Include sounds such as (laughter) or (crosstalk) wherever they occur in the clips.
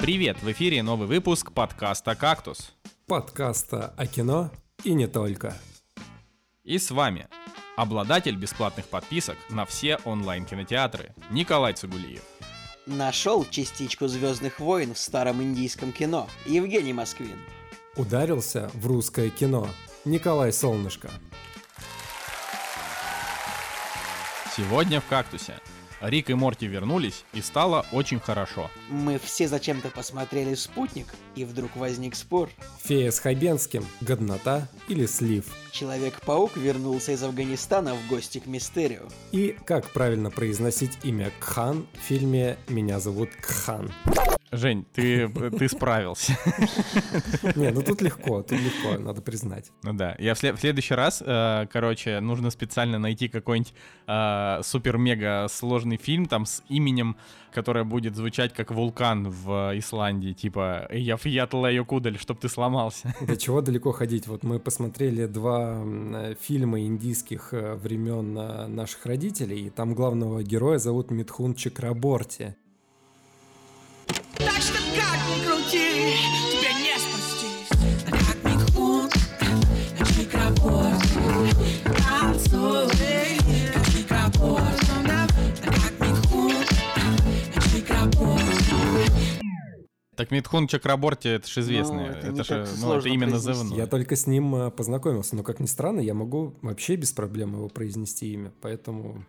Привет! В эфире новый выпуск подкаста «Кактус». Подкаста о кино и не только. И с вами обладатель бесплатных подписок на все онлайн-кинотеатры Николай Цигулиев. Нашел частичку Звездных войн в старом индийском кино Евгений Москвин. Ударился в русское кино Николай Солнышко. Сегодня в «Кактусе» Рик и Морти вернулись, и стало очень хорошо. Мы все зачем-то посмотрели «Спутник», и вдруг возник спор. Фея с Хабенским, годнота или слив. Человек-паук вернулся из Афганистана в гости к Мистерию. И как правильно произносить имя Кхан в фильме «Меня зовут Кхан». Жень, ты, ты справился. Не, ну тут легко, тут легко, надо признать. Ну да, я в, след- в следующий раз, э, короче, нужно специально найти какой-нибудь э, супер-мега сложный фильм там с именем, которое будет звучать как вулкан в Исландии, типа «Я фиятла кудаль, чтоб ты сломался». До чего далеко ходить? Вот мы посмотрели два фильма индийских э, времен э, наших родителей, и там главного героя зовут Митхун Чакраборти. Как ни крути, тебе не спастись А как Митхун на чикраборде Танцуй, как на чикраборде Так Митхун Чакраборти, это же известно. Ну, это это же, ну, это имя произнести. назывное. Я только с ним э, познакомился, но как ни странно, я могу вообще без проблем его произнести имя, поэтому...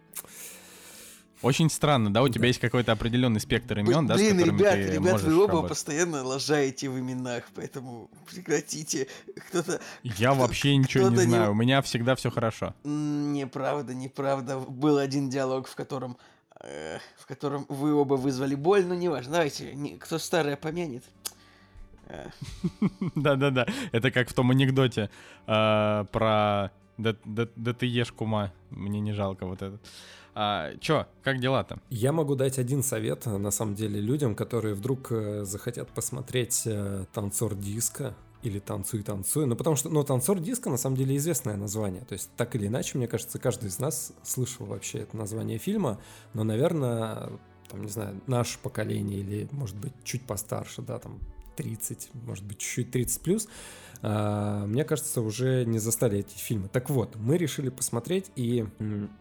Очень странно, да? У тебя есть какой-то определенный спектр имен, да, Блин, ребят, ты ребят, вы оба работать. постоянно лажаете в именах, поэтому прекратите. Кто-то... Я вообще ничего не знаю, у меня всегда все хорошо. Неправда, неправда. Был один диалог, в котором э, в котором вы оба вызвали боль, но неважно. Давайте, не- кто старое помянет. Э, (laughs) Да-да-да, это как в том анекдоте э, про «Да да- да ты ешь, кума, мне не жалко вот это». А, чё, как дела-то? Я могу дать один совет, на самом деле, людям, которые вдруг э, захотят посмотреть э, «Танцор диска», или «Танцуй, танцуй», ну потому что, ну, «Танцор диска» на самом деле известное название, то есть так или иначе, мне кажется, каждый из нас слышал вообще это название фильма, но, наверное, там, не знаю, наше поколение или, может быть, чуть постарше, да, там, 30, может быть, чуть-чуть 30 плюс, а, мне кажется, уже не застали эти фильмы. Так вот, мы решили посмотреть и,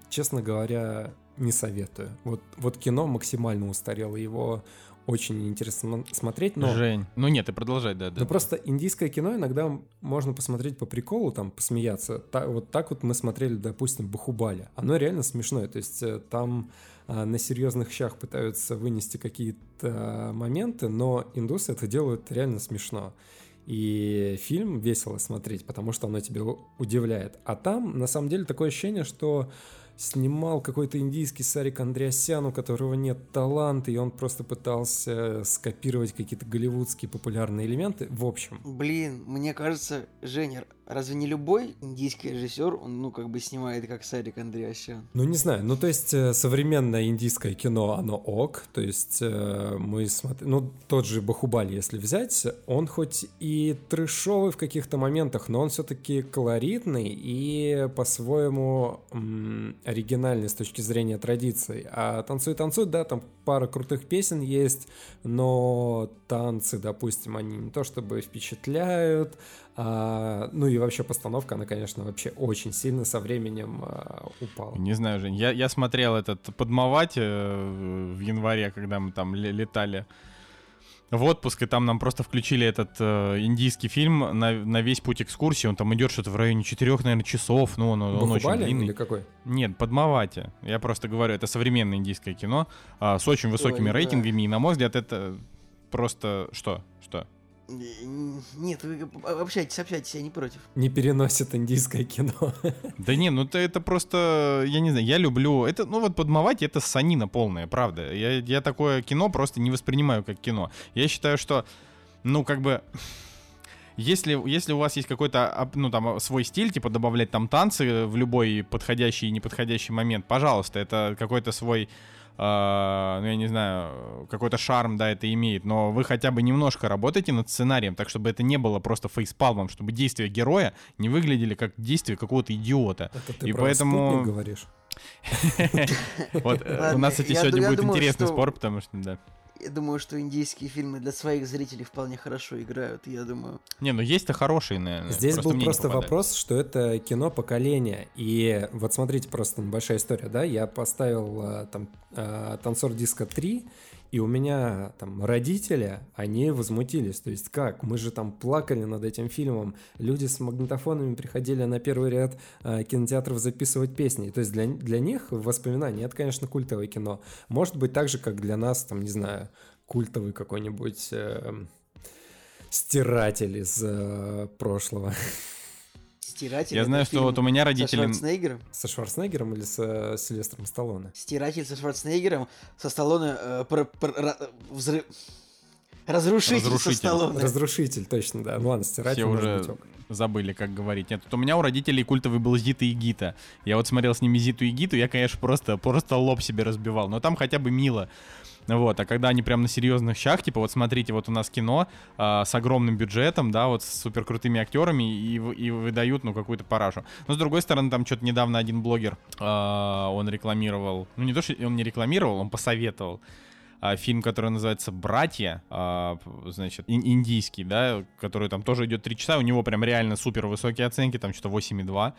честно говоря, не советую. Вот, вот кино максимально устарело, его очень интересно смотреть, но... Жень, ну нет, ты продолжай, да-да. Ну просто индийское кино иногда можно посмотреть по приколу, там, посмеяться. Та- вот так вот мы смотрели, допустим, Бахубали. Оно реально смешное. То есть э, там на серьезных щах пытаются вынести какие-то моменты, но индусы это делают реально смешно. И фильм весело смотреть, потому что оно тебя удивляет. А там, на самом деле, такое ощущение, что снимал какой-то индийский Сарик Андреасян, у которого нет таланта, и он просто пытался скопировать какие-то голливудские популярные элементы. В общем, Блин, мне кажется, Женя, разве не любой индийский режиссер, он, ну, как бы снимает, как Сарик Андреасян? Ну, не знаю. Ну, то есть, э, современное индийское кино, оно ок. То есть, э, мы смотрим... Ну, тот же Бахубали, если взять, он хоть и трешовый в каких-то моментах, но он все-таки колоритный и по-своему оригинальный с точки зрения традиций. А «Танцуй, танцуй», да, там пара крутых песен есть, но танцы, допустим, они не то чтобы впечатляют, а, ну и вообще постановка, она, конечно, вообще очень сильно со временем а, упала. Не знаю, Жень, я, я смотрел этот «Подмывать» э, в январе, когда мы там ле- летали в отпуск, и там нам просто включили этот э, индийский фильм на, на весь путь экскурсии, он там идет что-то в районе четырех, наверное, часов, ну он, он очень длинный. или какой? Нет, Подмавати. Я просто говорю, это современное индийское кино а, с очень высокими Ой, да. рейтингами, и на мой взгляд это просто что? Что? Нет, вы общайтесь, общайтесь, я не против. Не переносит индийское кино. Да не, ну это, это просто, я не знаю, я люблю, это, ну вот подмывать, это санина полная, правда. Я, я такое кино просто не воспринимаю как кино. Я считаю, что, ну как бы, если, если у вас есть какой-то, ну там, свой стиль, типа добавлять там танцы в любой подходящий и неподходящий момент, пожалуйста, это какой-то свой ну, я не знаю, какой-то шарм, да, это имеет, но вы хотя бы немножко работаете над сценарием, так чтобы это не было просто фейспалмом, чтобы действия героя не выглядели как действия какого-то идиота. Это ты И про поэтому- говоришь? (laughs) Вот, э, у нас, кстати, сегодня будет интересный спор, потому что, да. Я думаю, что индийские фильмы для своих зрителей вполне хорошо играют. Я думаю, Не, ну есть-то хорошие, наверное. Здесь был мне не просто вопрос, что это кино поколения. И вот смотрите, просто небольшая история, да, я поставил э, там э, «Танцор диска 3», и у меня там родители, они возмутились. То есть как? Мы же там плакали над этим фильмом. Люди с магнитофонами приходили на первый ряд э, кинотеатров записывать песни. То есть для, для них воспоминания это, конечно, культовое кино. Может быть так же, как для нас, там, не знаю, культовый какой-нибудь э, стиратель из э, прошлого. (laughs) «Стиратель» Я знаю, что вот у меня со родители... Шварценеггером. Со Шварценеггером или со Сильвестром Сталлоне? «Стиратель» со Шварценеггером, со Сталлоне э, про- про- взрыв... Разрушитель, со Разрушитель. Сталлоне. Разрушитель, точно, да. Ну ладно, стиратель Все может уже быть ок. забыли, как говорить. Нет, вот у меня у родителей культовый был Зита и Гита. Я вот смотрел с ними Зиту и Гиту, я, конечно, просто, просто лоб себе разбивал. Но там хотя бы мило. Вот, а когда они прям на серьезных щах, типа, вот смотрите, вот у нас кино а, с огромным бюджетом, да, вот с супер крутыми актерами и, и выдают, ну, какую-то парашу. Но с другой стороны, там что-то недавно один блогер, а, он рекламировал, ну, не то, что он не рекламировал, он посоветовал а, фильм, который называется «Братья», значит, ин- индийский, да, который там тоже идет 3 часа, у него прям реально супер высокие оценки, там что-то 8,2.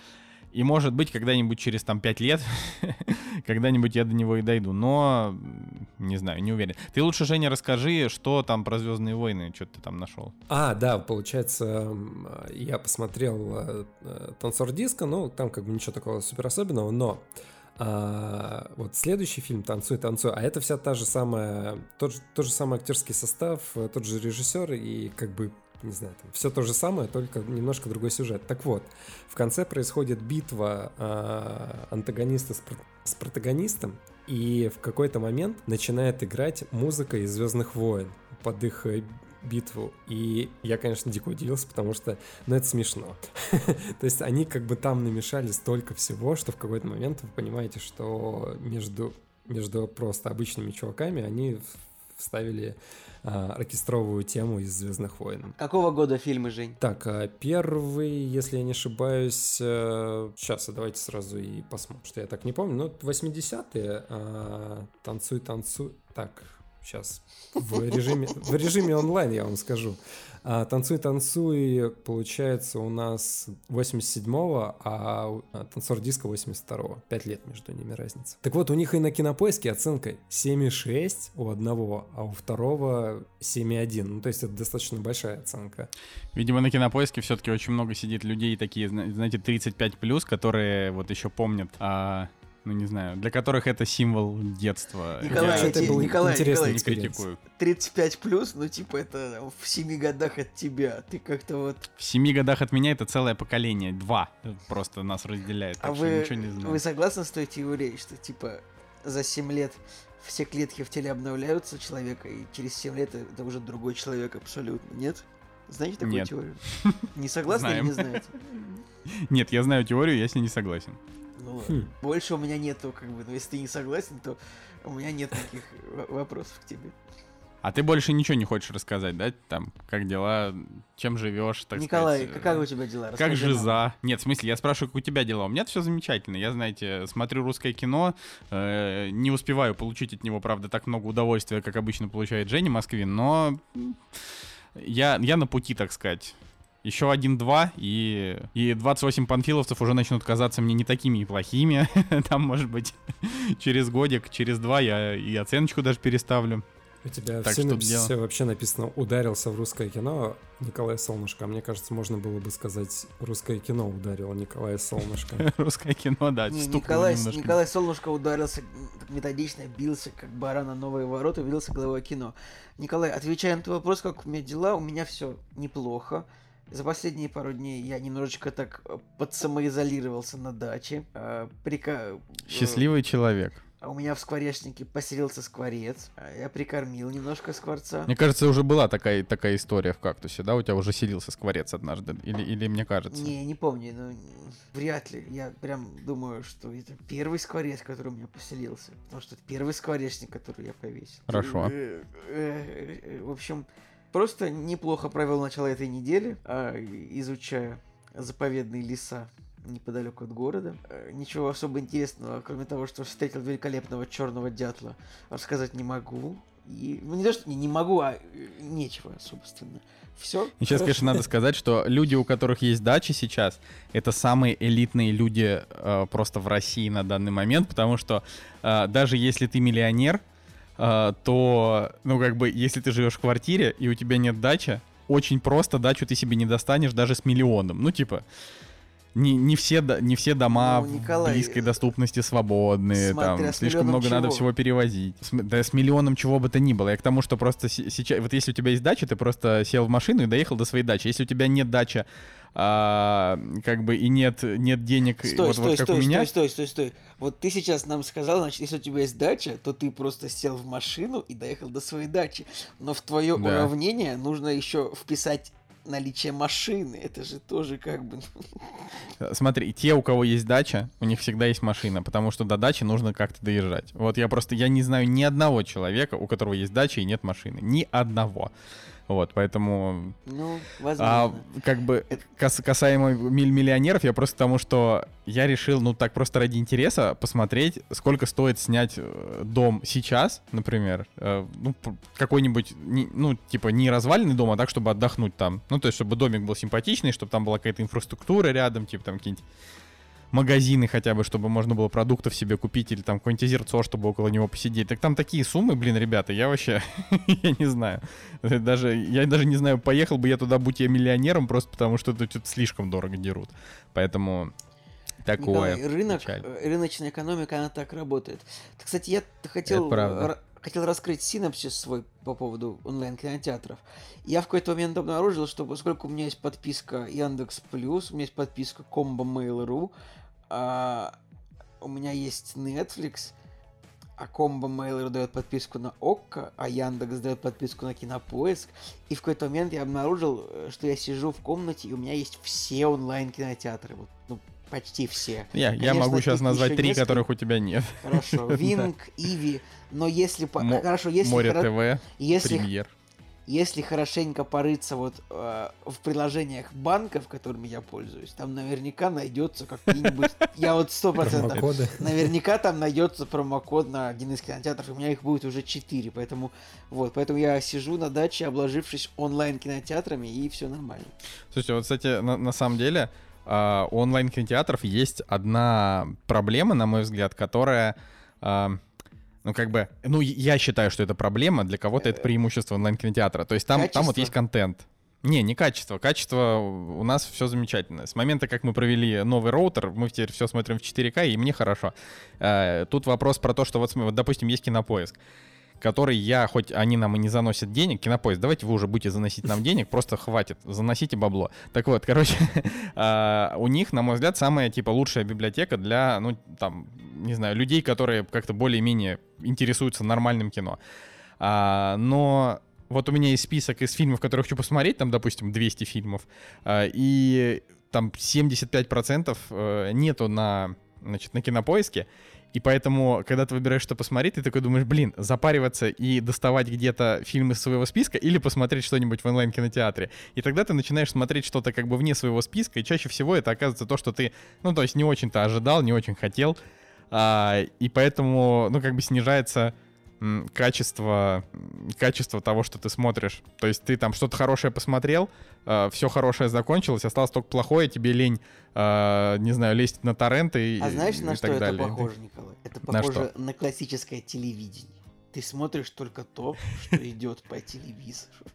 И может быть, когда-нибудь через там 5 лет, (laughs) когда-нибудь я до него и дойду. Но, не знаю, не уверен. Ты лучше, Женя, расскажи, что там про Звездные войны, что ты там нашел. А, да, получается, я посмотрел э, э, «Танцор диска», ну, там как бы ничего такого супер особенного, но а, вот следующий фильм «Танцуй, танцуй», а это вся та же самая, тот тот же самый актерский состав, э, тот же режиссер и как бы не знаю, там все то же самое, только немножко другой сюжет. Так вот, в конце происходит битва а, антагониста с, с протагонистом, и в какой-то момент начинает играть музыка из Звездных войн под их э, битву. И я, конечно, дико удивился, потому что, ну, это смешно. (laughs) То есть они как бы там намешали столько всего, что в какой-то момент вы понимаете, что между, между просто обычными чуваками они вставили а, оркестровую тему из Звездных войн. Какого года фильмы, Жень? Так, а первый, если я не ошибаюсь, сейчас, давайте сразу и посмотрим, что я так не помню, ну, 80-е, а, танцуй, танцуй, так, сейчас, в режиме, в режиме онлайн я вам скажу. А, танцуй, танцуй, получается, у нас 87-го, а а танцор диска 82-го. Пять лет между ними разница. Так вот, у них и на кинопоиске оценка 7,6 у одного, а у второго 7,1. Ну, то есть это достаточно большая оценка. Видимо, на кинопоиске все-таки очень много сидит людей такие, зна- знаете, 35 плюс, которые вот еще помнят, а, ну не знаю, для которых это символ детства. Николай, Я это тебе- был Николай, интересный Николай, не критикую. 35 плюс, ну типа это в 7 годах от тебя. Ты как-то вот... В семи годах от меня это целое поколение, два просто нас разделяет, так а что вы, ничего не знаю. вы согласны с той теорией, что типа за 7 лет все клетки в теле обновляются человека, и через 7 лет это уже другой человек абсолютно, нет? Знаете такую Нет. теорию? (laughs) Не согласны или не знаете? Нет, я знаю теорию, я с ней не согласен. Ну. Хм. Больше у меня нету, как бы, но если ты не согласен, то у меня нет таких вопросов к тебе. А ты больше ничего не хочешь рассказать, да? Там, как дела, чем живешь, так Николай, сказать. как э, у тебя дела? Как Расскажи нам. жиза? Нет, в смысле, я спрашиваю, как у тебя дела. У меня все замечательно. Я, знаете, смотрю русское кино, э, не успеваю получить от него, правда, так много удовольствия, как обычно получает Женя Москвин, но я, я на пути, так сказать. Еще один-два, и, и 28 панфиловцев уже начнут казаться мне не такими и плохими. (laughs) Там, может быть, (laughs) через годик, через два я и оценочку даже переставлю. У тебя Так в что синопсисе вообще написано «ударился в русское кино» Николай Солнышко. А мне кажется, можно было бы сказать «русское кино ударило Николая Солнышко». (laughs) Русское кино, да, Николай, Солнышко ударился методично, бился, как баран на новые ворота, бился головой кино. Николай, отвечая на твой вопрос, как у меня дела, у меня все неплохо. За последние пару дней я немножечко так э, подсамоизолировался на даче. Э, прика- э, Счастливый человек. А у меня в скворечнике поселился скворец. Я прикормил немножко скворца. Мне кажется, уже была такая, такая история в кактусе, да? У тебя уже селился скворец однажды. Или, или мне кажется? Не, не помню, но м, вряд ли. Я прям думаю, что это первый скворец, который у меня поселился. Потому что это первый скворечник, который я повесил. Хорошо. В общем, просто неплохо провел начало этой недели, а, изучая заповедные леса неподалеку от города. Э, Ничего особо интересного, кроме того, что встретил великолепного черного дятла, рассказать не могу. И, ну, не то, что не, не могу, а э, нечего, собственно. Все. И сейчас, конечно, надо сказать, что люди, у которых есть дачи сейчас, это самые элитные люди э, просто в России на данный момент, потому что э, даже если ты миллионер, то, ну, как бы, если ты живешь в квартире и у тебя нет дачи, очень просто дачу ты себе не достанешь даже с миллионом. Ну, типа, не, не, все, не все дома Ну, Николай, в близкой доступности свободные, смотря там слишком много надо чего. всего перевозить. С да с миллионом чего бы то ни было. Я к тому, что просто се- сейчас, вот если у тебя есть дача, ты просто сел в машину и доехал до своей дачи. Если у тебя нет дачи, а, как бы и нет, нет денег, Стой, вот, стой, вот как стой, у меня, стой, стой, стой, стой. Вот ты сейчас нам сказал, значит, если у тебя есть дача, то ты просто сел в машину и доехал до своей дачи. Но в твое Да. уравнение нужно еще вписать наличие машины. Это же тоже как бы... Смотри, те, у кого есть дача, у них всегда есть машина, потому что до дачи нужно как-то доезжать. Вот я просто, я не знаю ни одного человека, у которого есть дача и нет машины. Ни одного. Вот, поэтому Ну, А, возможно. как бы кас- касаемо миллионеров, я просто тому, что я решил, ну так просто ради интереса посмотреть, сколько стоит снять э, дом сейчас, например, э, ну какой-нибудь, ну типа не разваленный дом, а так, чтобы отдохнуть там, ну то есть чтобы домик был симпатичный, чтобы там была какая-то инфраструктура рядом, типа там какие-нибудь магазины хотя бы, чтобы можно было продуктов себе купить или там какой-нибудь озерцо, чтобы около него посидеть. Так там такие суммы, блин, ребята, я вообще, (laughs) я не знаю. Даже, я даже не знаю, поехал бы я туда, будь я миллионером, просто потому что это что-то слишком дорого дерут. Поэтому такое. Николай, рынок, печаль. рыночная экономика, она так работает. Ты, Кстати, я хотел, хотел раскрыть синапсис свой по поводу онлайн-кинотеатров. Я в какой-то момент обнаружил, что поскольку у меня есть подписка Яндекс Плюс, у меня есть подписка Комбо Mail.ru, а, у меня есть Netflix, а Комбо Mail.ru дает подписку на ОККО, а Яндекс дает подписку на Кинопоиск. И в какой-то момент я обнаружил, э, что я сижу в комнате, и у меня есть все онлайн-кинотеатры. Вот, ну, почти все. Я, я Конечно, могу сейчас назвать три, несколько. которых у тебя нет. Хорошо, (laughs) Винг, Иви, но если... Мо- Хорошо, если, Море ТВ, если, премьер. Если хорошенько порыться вот э, в приложениях банков, которыми я пользуюсь, там наверняка найдется какие-нибудь... Я вот сто процентов... Наверняка там найдется промокод на один из кинотеатров, у меня их будет уже 4, поэтому вот, поэтому я сижу на даче, обложившись онлайн кинотеатрами, и все нормально. Слушайте, вот, кстати, на, на самом деле а, у онлайн-кинотеатров есть одна проблема, на мой взгляд, которая, а, ну, как бы, ну, я считаю, что это проблема, для кого-то это преимущество онлайн-кинотеатра. То есть там, там вот есть контент. Не, не качество. Качество у нас все замечательно. С момента, как мы провели новый роутер, мы теперь все смотрим в 4К, и мне хорошо. Э, Тут вопрос про то, что вот, вот, допустим, есть кинопоиск который я, хоть они нам и не заносят денег, кинопоиск, давайте вы уже будете заносить нам денег, просто хватит, заносите бабло. Так вот, короче, (laughs) а, у них, на мой взгляд, самая, типа, лучшая библиотека для, ну, там, не знаю, людей, которые как-то более-менее интересуются нормальным кино. А, Но вот у меня есть список из фильмов, которые хочу посмотреть, там, допустим, 200 фильмов, а, и там 75% э, нету на, значит, на кинопоиске, и поэтому, когда ты выбираешь, что посмотреть, ты такой думаешь, блин, запариваться и доставать где-то фильм из своего списка или посмотреть что-нибудь в онлайн-кинотеатре. И тогда ты начинаешь смотреть что-то как бы вне своего списка, и чаще всего это оказывается то, что ты, ну, то есть не очень-то ожидал, не очень хотел. А, и поэтому, ну, как бы снижается качество, качество того, что ты смотришь. То есть ты там что-то хорошее посмотрел, все хорошее закончилось, осталось только плохое, тебе лень, а, не знаю, лезть на торренты и, А знаешь, и на что так это далее. похоже, Николай? Это На похоже на, классическое телевидение. Ты смотришь только то, что идет по телевизору.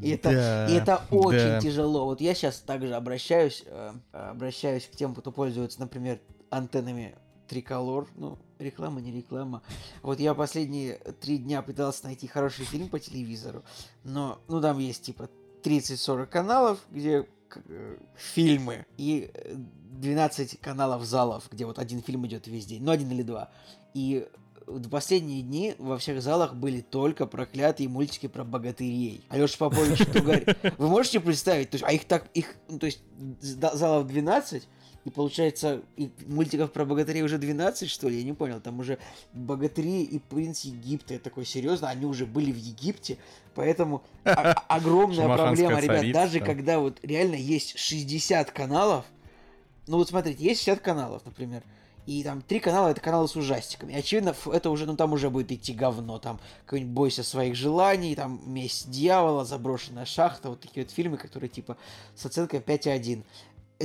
И это, Да, и это очень да. тяжело. Вот я сейчас также обращаюсь, э, обращаюсь к тем, кто пользуется, например, антеннами Триколор. Ну, реклама, не реклама. Вот я последние три дня пытался найти хороший фильм по телевизору, но, ну, там есть типа 30-40 каналов, где э, фильмы, и э, 12 каналов залов, где вот один фильм идет весь день, ну, один или два. И в последние дни во всех залах были только проклятые мультики про богатырей. Алеша Попович Тугарь. Вы можете представить? То есть, а их так, их, ну, то есть, залов 12, и получается, и мультиков про богатырей уже 12, что ли? Я не понял. Там уже богатыри и принц Египта. Я такой, серьезно? Они уже были в Египте? Поэтому (laughs) огромная проблема, ребят. Даже да. когда вот реально есть 60 каналов, ну вот смотрите, есть 60 каналов, например, И там три канала это каналы с ужастиками. Очевидно, это уже, ну там уже будет идти говно. Там какой-нибудь бойся своих желаний, там месть дьявола, заброшенная шахта, вот такие вот фильмы, которые типа с оценкой 5,1.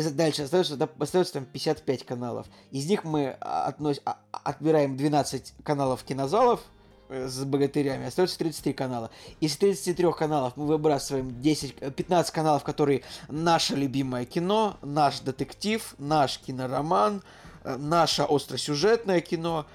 Дальше остается, да, остается там 55 каналов. Из них мы а, относ- а- отбираем 12 каналов кинозалов э, с богатырями, остается 33 канала. Из 33 каналов мы выбрасываем 10, э, 15 каналов, которые наше любимое кино, наш детектив, наш кинороман, э, наше остросюжетное кино.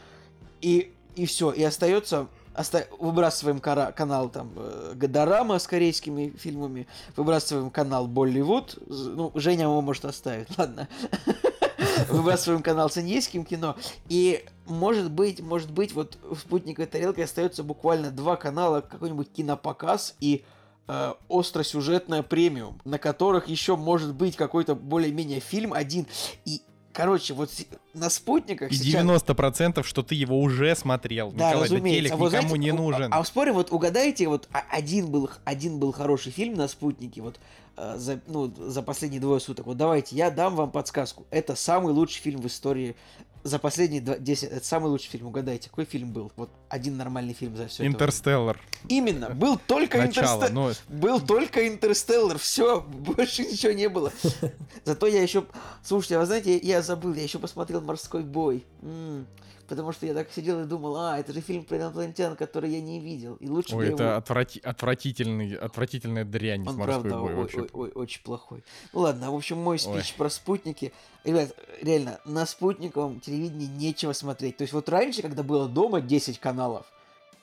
И, и все. И остается оста- выбрасываем кара- канал там э, Гадорама с корейскими фильмами, выбрасываем канал Болливуд, ну, Женя его может оставить, (laughs) ладно. (laughs) Выбрасываем канал с индийским кино. И может быть, может быть, вот в спутниковой тарелке остается буквально два канала, какой-нибудь кинопоказ и э, остросюжетная премиум, на которых еще может быть какой-то более-менее фильм один. И, короче, вот на спутниках И сейчас... 90% что ты его уже смотрел. Да, Николай, да разумеется. телек А вот никому знаете, не нужен. А, а спорим, вот угадайте, вот а- один был, один был хороший фильм на спутнике, вот э, за, ну, за последние двое суток. Вот давайте, я дам вам подсказку. Это самый лучший фильм в истории за последние два- 10. Это самый лучший фильм. Угадайте, какой фильм был? Вот один нормальный фильм за все Интерстеллар. Именно, был только Начало. Интерстеллар. Ну, Был только Интерстеллар, все, больше ничего не было. (laughs) Зато я еще, слушайте, а вы знаете, я, забыл, я еще посмотрел «Морской бой». М, потому что я так сидел и думал, а, это же фильм про инопланетян, который я не видел. И лучше ой, это его- отврати- отвратительный, отвратительная дрянь с Он морской правда бой ой- вообще. ой- ой- очень плохой. Ну ладно, в общем, мой Ой. спич про спутники. Ребят, реально, на спутниковом телевидении нечего смотреть. То есть вот раньше, когда было дома 10 каналов,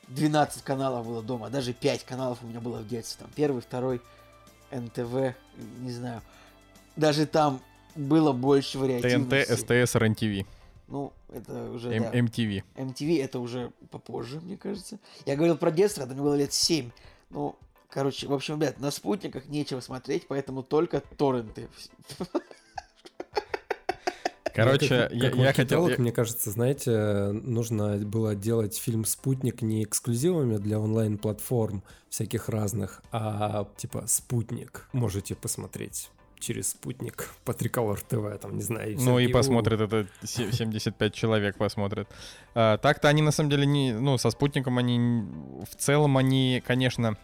12 каналов было дома, даже 5 каналов у меня было в детстве. Там первый, второй, НТВ, не знаю. Даже там было больше ТНТ, вариативности. СТС, РНТВ, Ну, это уже, М- да. MTV. MTV это уже попозже, мне кажется. Я говорил про детство, когда мне было лет 7. Ну, короче, в общем, ребят, на спутниках нечего смотреть, поэтому только торренты. Короче, как, я, как я хотел... я- мне кажется, знаете, нужно было делать фильм «Спутник» не эксклюзивами для онлайн-платформ всяких разных, а типа «Спутник». Можете посмотреть через «Спутник» по Триколор ТВ, там, не знаю. Ну и посмотрит это се- (laughs) 75 человек посмотрит. А, так-то они на самом деле не, ну со спутником они в целом они, конечно,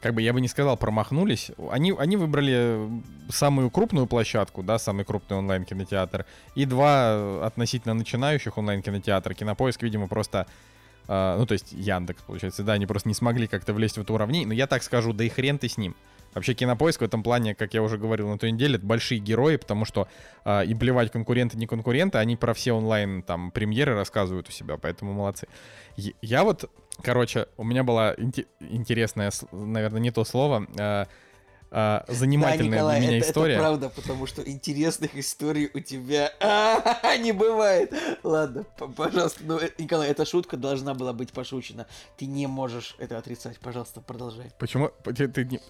как бы я бы не сказал промахнулись. Они они выбрали самую крупную площадку, да, самый крупный онлайн кинотеатр и два э, относительно начинающих онлайн кинотеатра. Кинопоиск, видимо, просто а, ну, то есть Яндекс, получается, да, они просто не смогли как-то влезть в это уравнение, но я так скажу, да и хрен ты с ним. Вообще кинопоиск в этом плане, как я уже говорил на той неделе, это большие герои, потому что а, и плевать конкуренты, не конкуренты, они про все онлайн там премьеры рассказывают у себя, поэтому молодцы. Я вот, короче, у меня была инте- интересная, наверное, не то слово, а, а, Да, занимательная Николай, для меня это, история. это правда, потому что интересных историй у тебя (laughs) не бывает. Ладно, пожалуйста, ну, э, Николай, эта шутка должна была быть пошучена. Ты не можешь это отрицать. Пожалуйста, продолжай. Почему ты, ты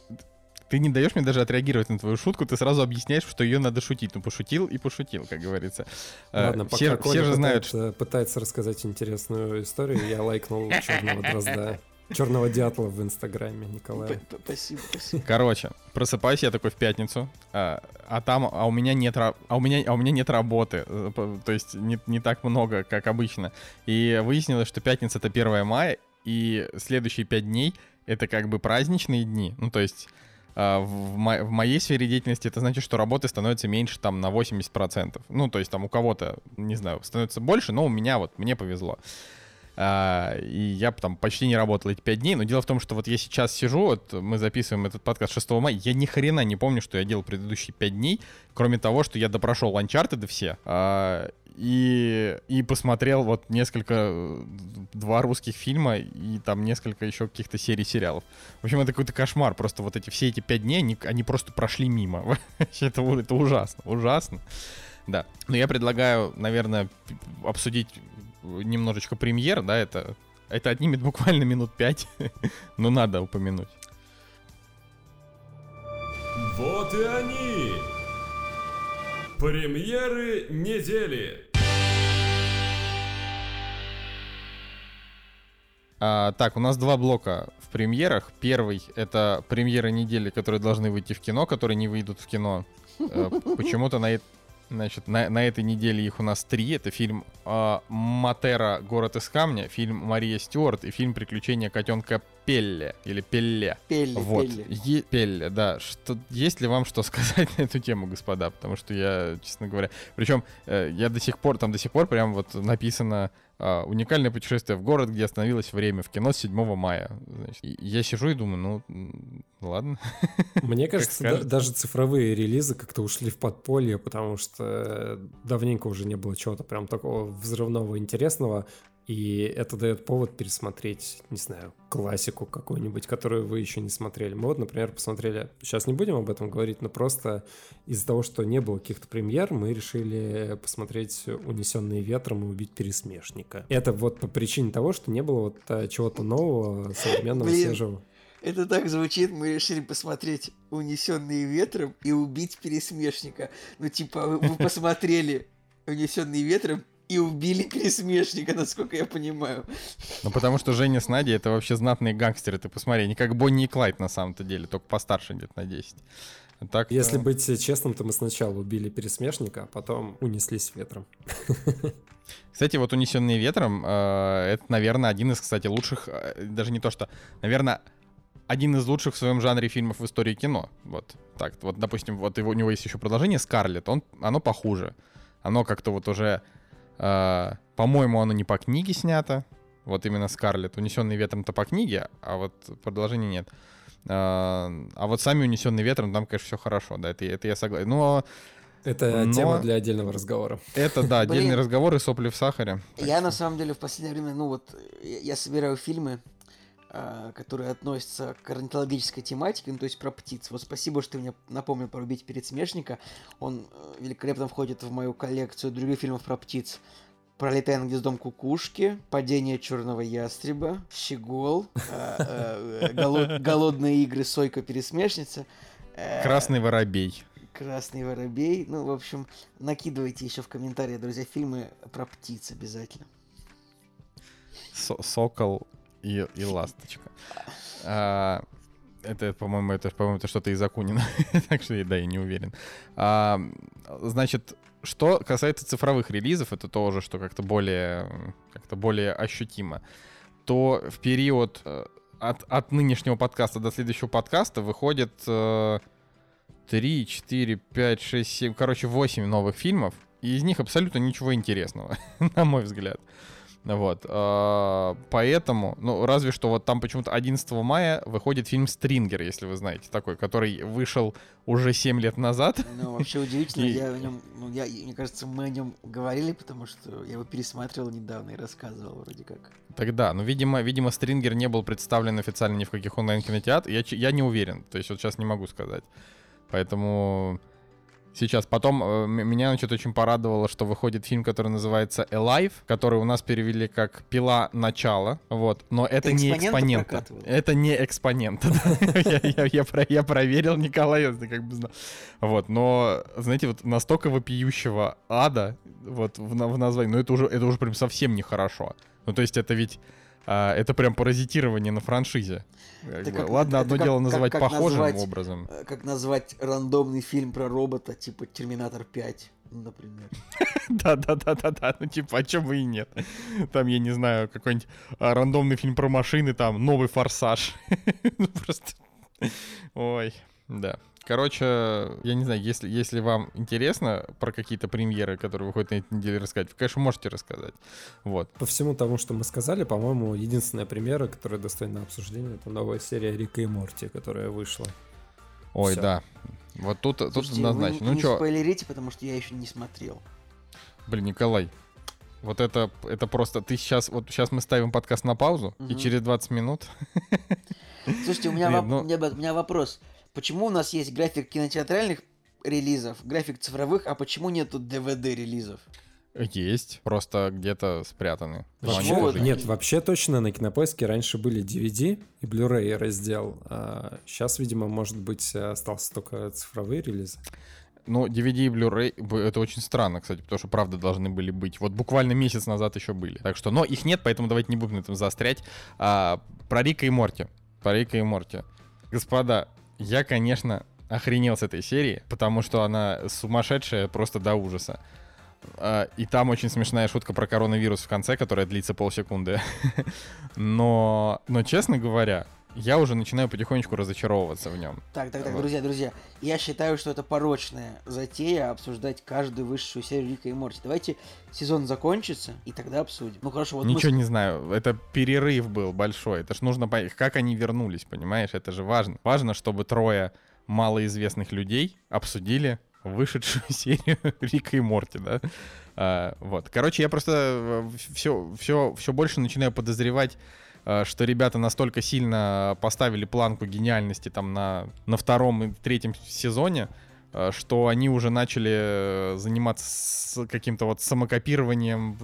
ты не даешь мне даже отреагировать на твою шутку, ты сразу объясняешь, что ее надо шутить. Ну, пошутил и пошутил, как говорится. Э, Ладно, пока все, Коля все же знают, что... пытается, пытается рассказать интересную историю, я лайкнул (laughs) черного дрозда. Черного дятла в инстаграме, Николай. Спасибо, спасибо. Короче, просыпаюсь я такой в пятницу, а, а там, а у меня нет, ра- а у меня, а у меня нет работы, э, то есть не, не так много, как обычно. И выяснилось, что пятница это 1 мая, и следующие пять дней это как бы праздничные дни. Ну, то есть в, мо- в моей сфере деятельности это значит, что работы становится меньше там на 80%. Ну, то есть там у кого-то, не знаю, становится больше, но у меня вот, мне повезло. А, и я там почти не работал эти пять дней, но дело в том, что вот я сейчас сижу, вот мы записываем этот подкаст 6 мая, я ни хрена не помню, что я делал предыдущие пять дней, кроме того, что я допрошел Uncharted все, а, и, и посмотрел вот несколько, э, два русских фильма и там несколько еще каких-то серий сериалов. В общем, это какой-то кошмар, просто вот эти все эти пять дней, они, они просто прошли мимо. (laughs) Это, это ужасно, ужасно. Да. Но я предлагаю, наверное, обсудить немножечко премьер, да, это, это отнимет буквально минут пять, (laughs) но надо упомянуть. Вот и они! Премьеры недели! А, так, у нас два блока в премьерах. Первый — это премьеры недели, которые должны выйти в кино, которые не выйдут в кино. Э, (laughs) Почему-то на, э- Значит, на, на этой неделе их у нас три. Это фильм э, «Матера. Город из камня», фильм «Мария Стюарт» и фильм «Приключения котенка Пелле» или «Пелле». Пелли, Вот, Пелли. Е- Пелле, да. Что, есть ли вам что сказать (laughs) на эту тему, господа? Потому что я, честно говоря... Причем э, я до сих пор, там до сих пор прям вот написано а, «Уникальное путешествие в город, где остановилось время» в кино с 7 мая. Значит, я сижу и думаю, ну, ладно. (laughs) Мне кажется, да- даже цифровые релизы как-то ушли в подполье, потому что давненько уже не было чего-то прям такого взрывного интересного. И это дает повод пересмотреть, не знаю, классику какую-нибудь, которую вы еще не смотрели. Мы вот, например, посмотрели, сейчас не будем об этом говорить, но просто из-за того, что не было каких-то премьер, мы решили посмотреть «Унесенные ветром» и «Убить пересмешника». Это вот по причине того, что не было вот а, чего-то нового, современного, Блин. свежего. Это так звучит, мы решили посмотреть «Унесенные ветром» и убить пересмешника. Ну, типа, вы, вы посмотрели «Унесенные ветром» и убили пересмешника, насколько я понимаю. Ну, потому что Женя с Надей это вообще знатные гангстеры, ты посмотри. Они как Бонни и Клайд на самом-то деле, только постарше где-то на 10. А Так, Если быть честным, то мы сначала убили пересмешника, а потом унеслись ветром. (laughs) Кстати, вот «Унесенные ветром» э, это, наверное, один из, кстати, лучших, э, даже не то что, наверное, один из лучших в своем жанре фильмов в истории кино. Вот так, вот, допустим, вот его, у него есть еще продолжение «Скарлетт», он, оно похуже. Оно как-то вот уже, по-моему, оно не по книге снято, вот именно «Скарлетт». «Унесенные ветром»-то по книге, а вот продолжения нет. А а вот сами «Унесенные ветром» там, конечно, все хорошо, да, это, это я согласен. Но Это Но- тема для отдельного разговора. это, да, Блин. отдельный разговор и сопли в сахаре. Я на самом деле в последнее время, ну вот, я, собираю фильмы, а, которые относятся к орнитологической тематике, ну то есть про птиц. Вот спасибо, что ты мне напомнил про «Убить пересмешника». Он э, великолепно входит в мою коллекцию других фильмов про птиц. «Пролетая над гнездом кукушки», «Падение черного ястреба», «Щегол», э, э, голод- (laughs) «Голодные игры», «Сойка-пересмешница», Красный воробей. Красный воробей. Ну, в общем, накидывайте еще в комментарии, друзья, фильмы про птиц обязательно. Со- сокол и, и ласточка. А, это, по-моему, это, по-моему, это что-то из Акунина. (laughs) так что, да, я не уверен. А, значит, что касается цифровых релизов, это тоже, что как-то более, как-то более ощутимо, то в период э, от, от нынешнего подкаста до следующего подкаста выходит э, 3, 4, 5, 6, 7, короче, 8 новых фильмов, и из них абсолютно ничего интересного, (laughs) на мой взгляд. Вот. а, Поэтому, ну, разве что вот там почему-то 11 мая выходит фильм «Стрингер», если вы знаете, такой, который вышел уже 7 лет назад. Ну, вообще (laughs) удивительно, И- я о нем, ну, я, мне кажется, мы о нем говорили, потому что я его пересматривал недавно и рассказывал вроде как. Тогда, ну, видимо, видимо, «Стрингер» не был представлен официально ни в каких онлайн-кинотеатрах. Я, я не уверен, то есть вот сейчас не могу сказать. Поэтому сейчас. Потом э, меня, значит, очень порадовало, что выходит фильм, который называется «Alive», который у нас перевели как «Пила. Начало». Вот. Но это, не «Экспонента»? Это не экспонента. (laughs) Я- я- Я про- я проверил, Николай, я как бы знал. Вот, но, знаете, вот настолько вопиющего ада вот в в названии, ну это уже, это уже прям совсем нехорошо. Ну то есть это ведь а, это прям паразитирование на франшизе. Как Это как- Ладно, одно как- дело как- называть как похожим назвать, образом. Э, Как назвать рандомный фильм про робота, типа «Терминатор 5», ну, например. (laughs) Да-да-да-да-да, ну типа, а чему и нет? Там, я не знаю, какой-нибудь а, рандомный фильм про машины, там, новый «Форсаж». (laughs) Ну, Просто... Ой, да. Короче, я не знаю, если, если вам интересно про какие-то премьеры, которые выходят на этой неделе рассказать, вы, конечно, можете рассказать. Вот. По всему тому, что мы сказали, по-моему, единственная премьера, которая достойна обсуждения, это новая серия Рика и Морти, которая вышла. Ой, Всё. да. Вот тут, тут Слушайте, вы однозначно. не Ну что, спойлерите, потому что я еще не смотрел. блин, Николай, вот это, это просто... Ты сейчас... Вот сейчас мы ставим подкаст на паузу, и Мгм. через 20 минут... Слушайте, у меня, Блин, воп- ну- у, меня, б- у меня вопрос. Почему у нас есть график кинотеатральных релизов, график цифровых, а почему нету DVD-релизов? Есть, просто где-то спрятаны. Почему? Вот Нет, вообще точно на Кинопоиске раньше были DVD и Blu-ray раздел. А сейчас, видимо, может быть, остался только цифровые релизы. Ну, DVD и Blu-ray, это очень странно, кстати, потому что правда должны были быть. Вот буквально месяц назад еще были. Так что, но их нет, поэтому давайте не будем на этом заострять. А, про Рика и Морти. Про Рика и Морти. Господа, я, конечно, охренел с этой серии, потому что она сумасшедшая просто до ужаса. А, И там очень смешная шутка про коронавирус в конце, которая длится полсекунды. (laughs) Но, но честно говоря, я уже начинаю потихонечку разочаровываться в нем. Так, так, так, Вот. друзья, друзья, я считаю, что это порочная затея обсуждать каждую высшую серию Рика и Морти. Давайте сезон закончится, и тогда обсудим. Ну хорошо, вот мы Ничего с- не знаю, это перерыв был большой. Это ж нужно понять, как они вернулись, понимаешь? Это же важно. Важно, чтобы трое малоизвестных людей обсудили вышедшую (laughs) серию Рика и Морти, да? А, вот. Короче, я просто все, все, все больше начинаю подозревать, что ребята настолько сильно поставили планку гениальности там на, на втором и третьем сезоне, что они уже начали э, заниматься с каким-то вот самокопированием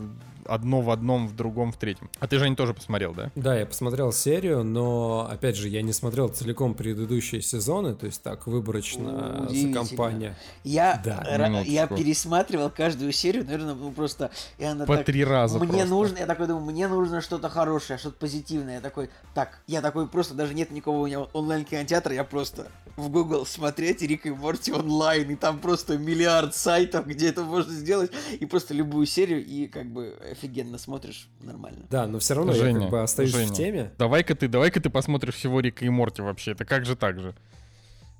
одно в одном, в другом, в третьем. А ты, Жень, тоже посмотрел, да? Да, я посмотрел серию, но, опять же, я не смотрел целиком предыдущие сезоны, то есть так, выборочно за Удивительно. компания. Я, Да, минуточку. я пересматривал каждую серию, наверное, ну просто... И она По так, три раза Мне просто. нужно, я такой думаю, мне нужно что-то хорошее, что-то позитивное. Я такой, так, я такой просто, даже нет никого у меня онлайн-кинотеатра, я просто в Google смотреть Рик и Морти онлайн, и там просто миллиард сайтов, где это можно сделать, и просто любую серию, и как бы офигенно смотришь, нормально. Да, но все равно я Женя, как бы остаюсь Женя. в теме. Давай-ка ты, давай-ка ты посмотришь всего Рика и Морти вообще. Это как же так же?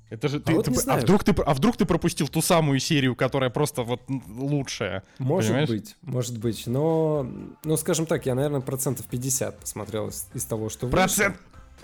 Это же ты, вот ты- не а вдруг ты, а вдруг ты пропустил ту самую серию, которая просто вот лучшая? Может Понимаешь? быть, может быть, но, ну, скажем так, я, наверное, процентов 50 посмотрел из, из того, что вышло.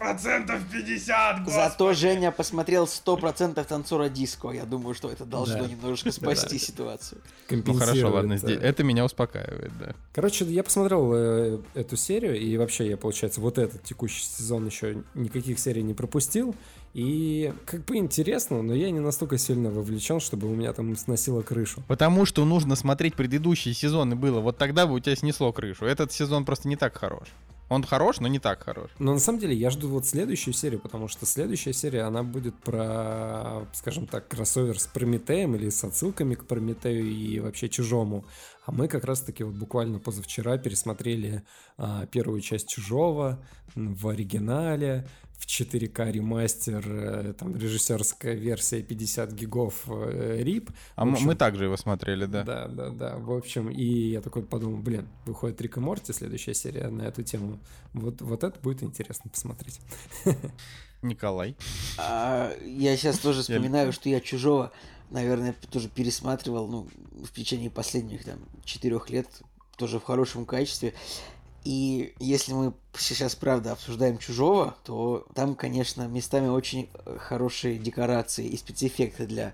Процент, процентов 50, Зато Женя посмотрел 100% танцора диско. Я думаю, что это должно Да. немножечко спасти ситуацию. Ну хорошо, ладно, здесь, это меня успокаивает, да. Короче, я посмотрел э, эту серию, и вообще я, получается, вот этот текущий сезон еще никаких серий не пропустил. И как бы интересно, но я не настолько сильно вовлечен, чтобы у меня там сносило крышу. Потому что нужно смотреть предыдущие сезоны было. Вот тогда бы у тебя снесло крышу. Этот сезон просто не так хорош. Он хорош, но не так хорош. Но на самом деле я жду вот следующую серию, потому что следующая серия, она будет про, скажем так, кроссовер с Прометеем или с отсылками к Прометею и вообще Чужому. А мы как раз-таки вот буквально позавчера пересмотрели а, первую часть Чужого в оригинале, в 4К ремастер, э, там режиссерская версия 50 гигов э, рип. А общем, мы также его смотрели, да. Да, да, да. В общем, и я такой подумал, блин, выходит Рик и Морти, следующая серия на эту тему. Вот, вот это будет интересно посмотреть. (laughs) Николай. А, я сейчас тоже Я- вспоминаю, что я чужого, наверное, тоже пересматривал, ну, в течение последних там четырех лет, тоже в хорошем качестве. И если мы сейчас, правда, обсуждаем чужого, то там, конечно, местами очень э, хорошие декорации и спецэффекты для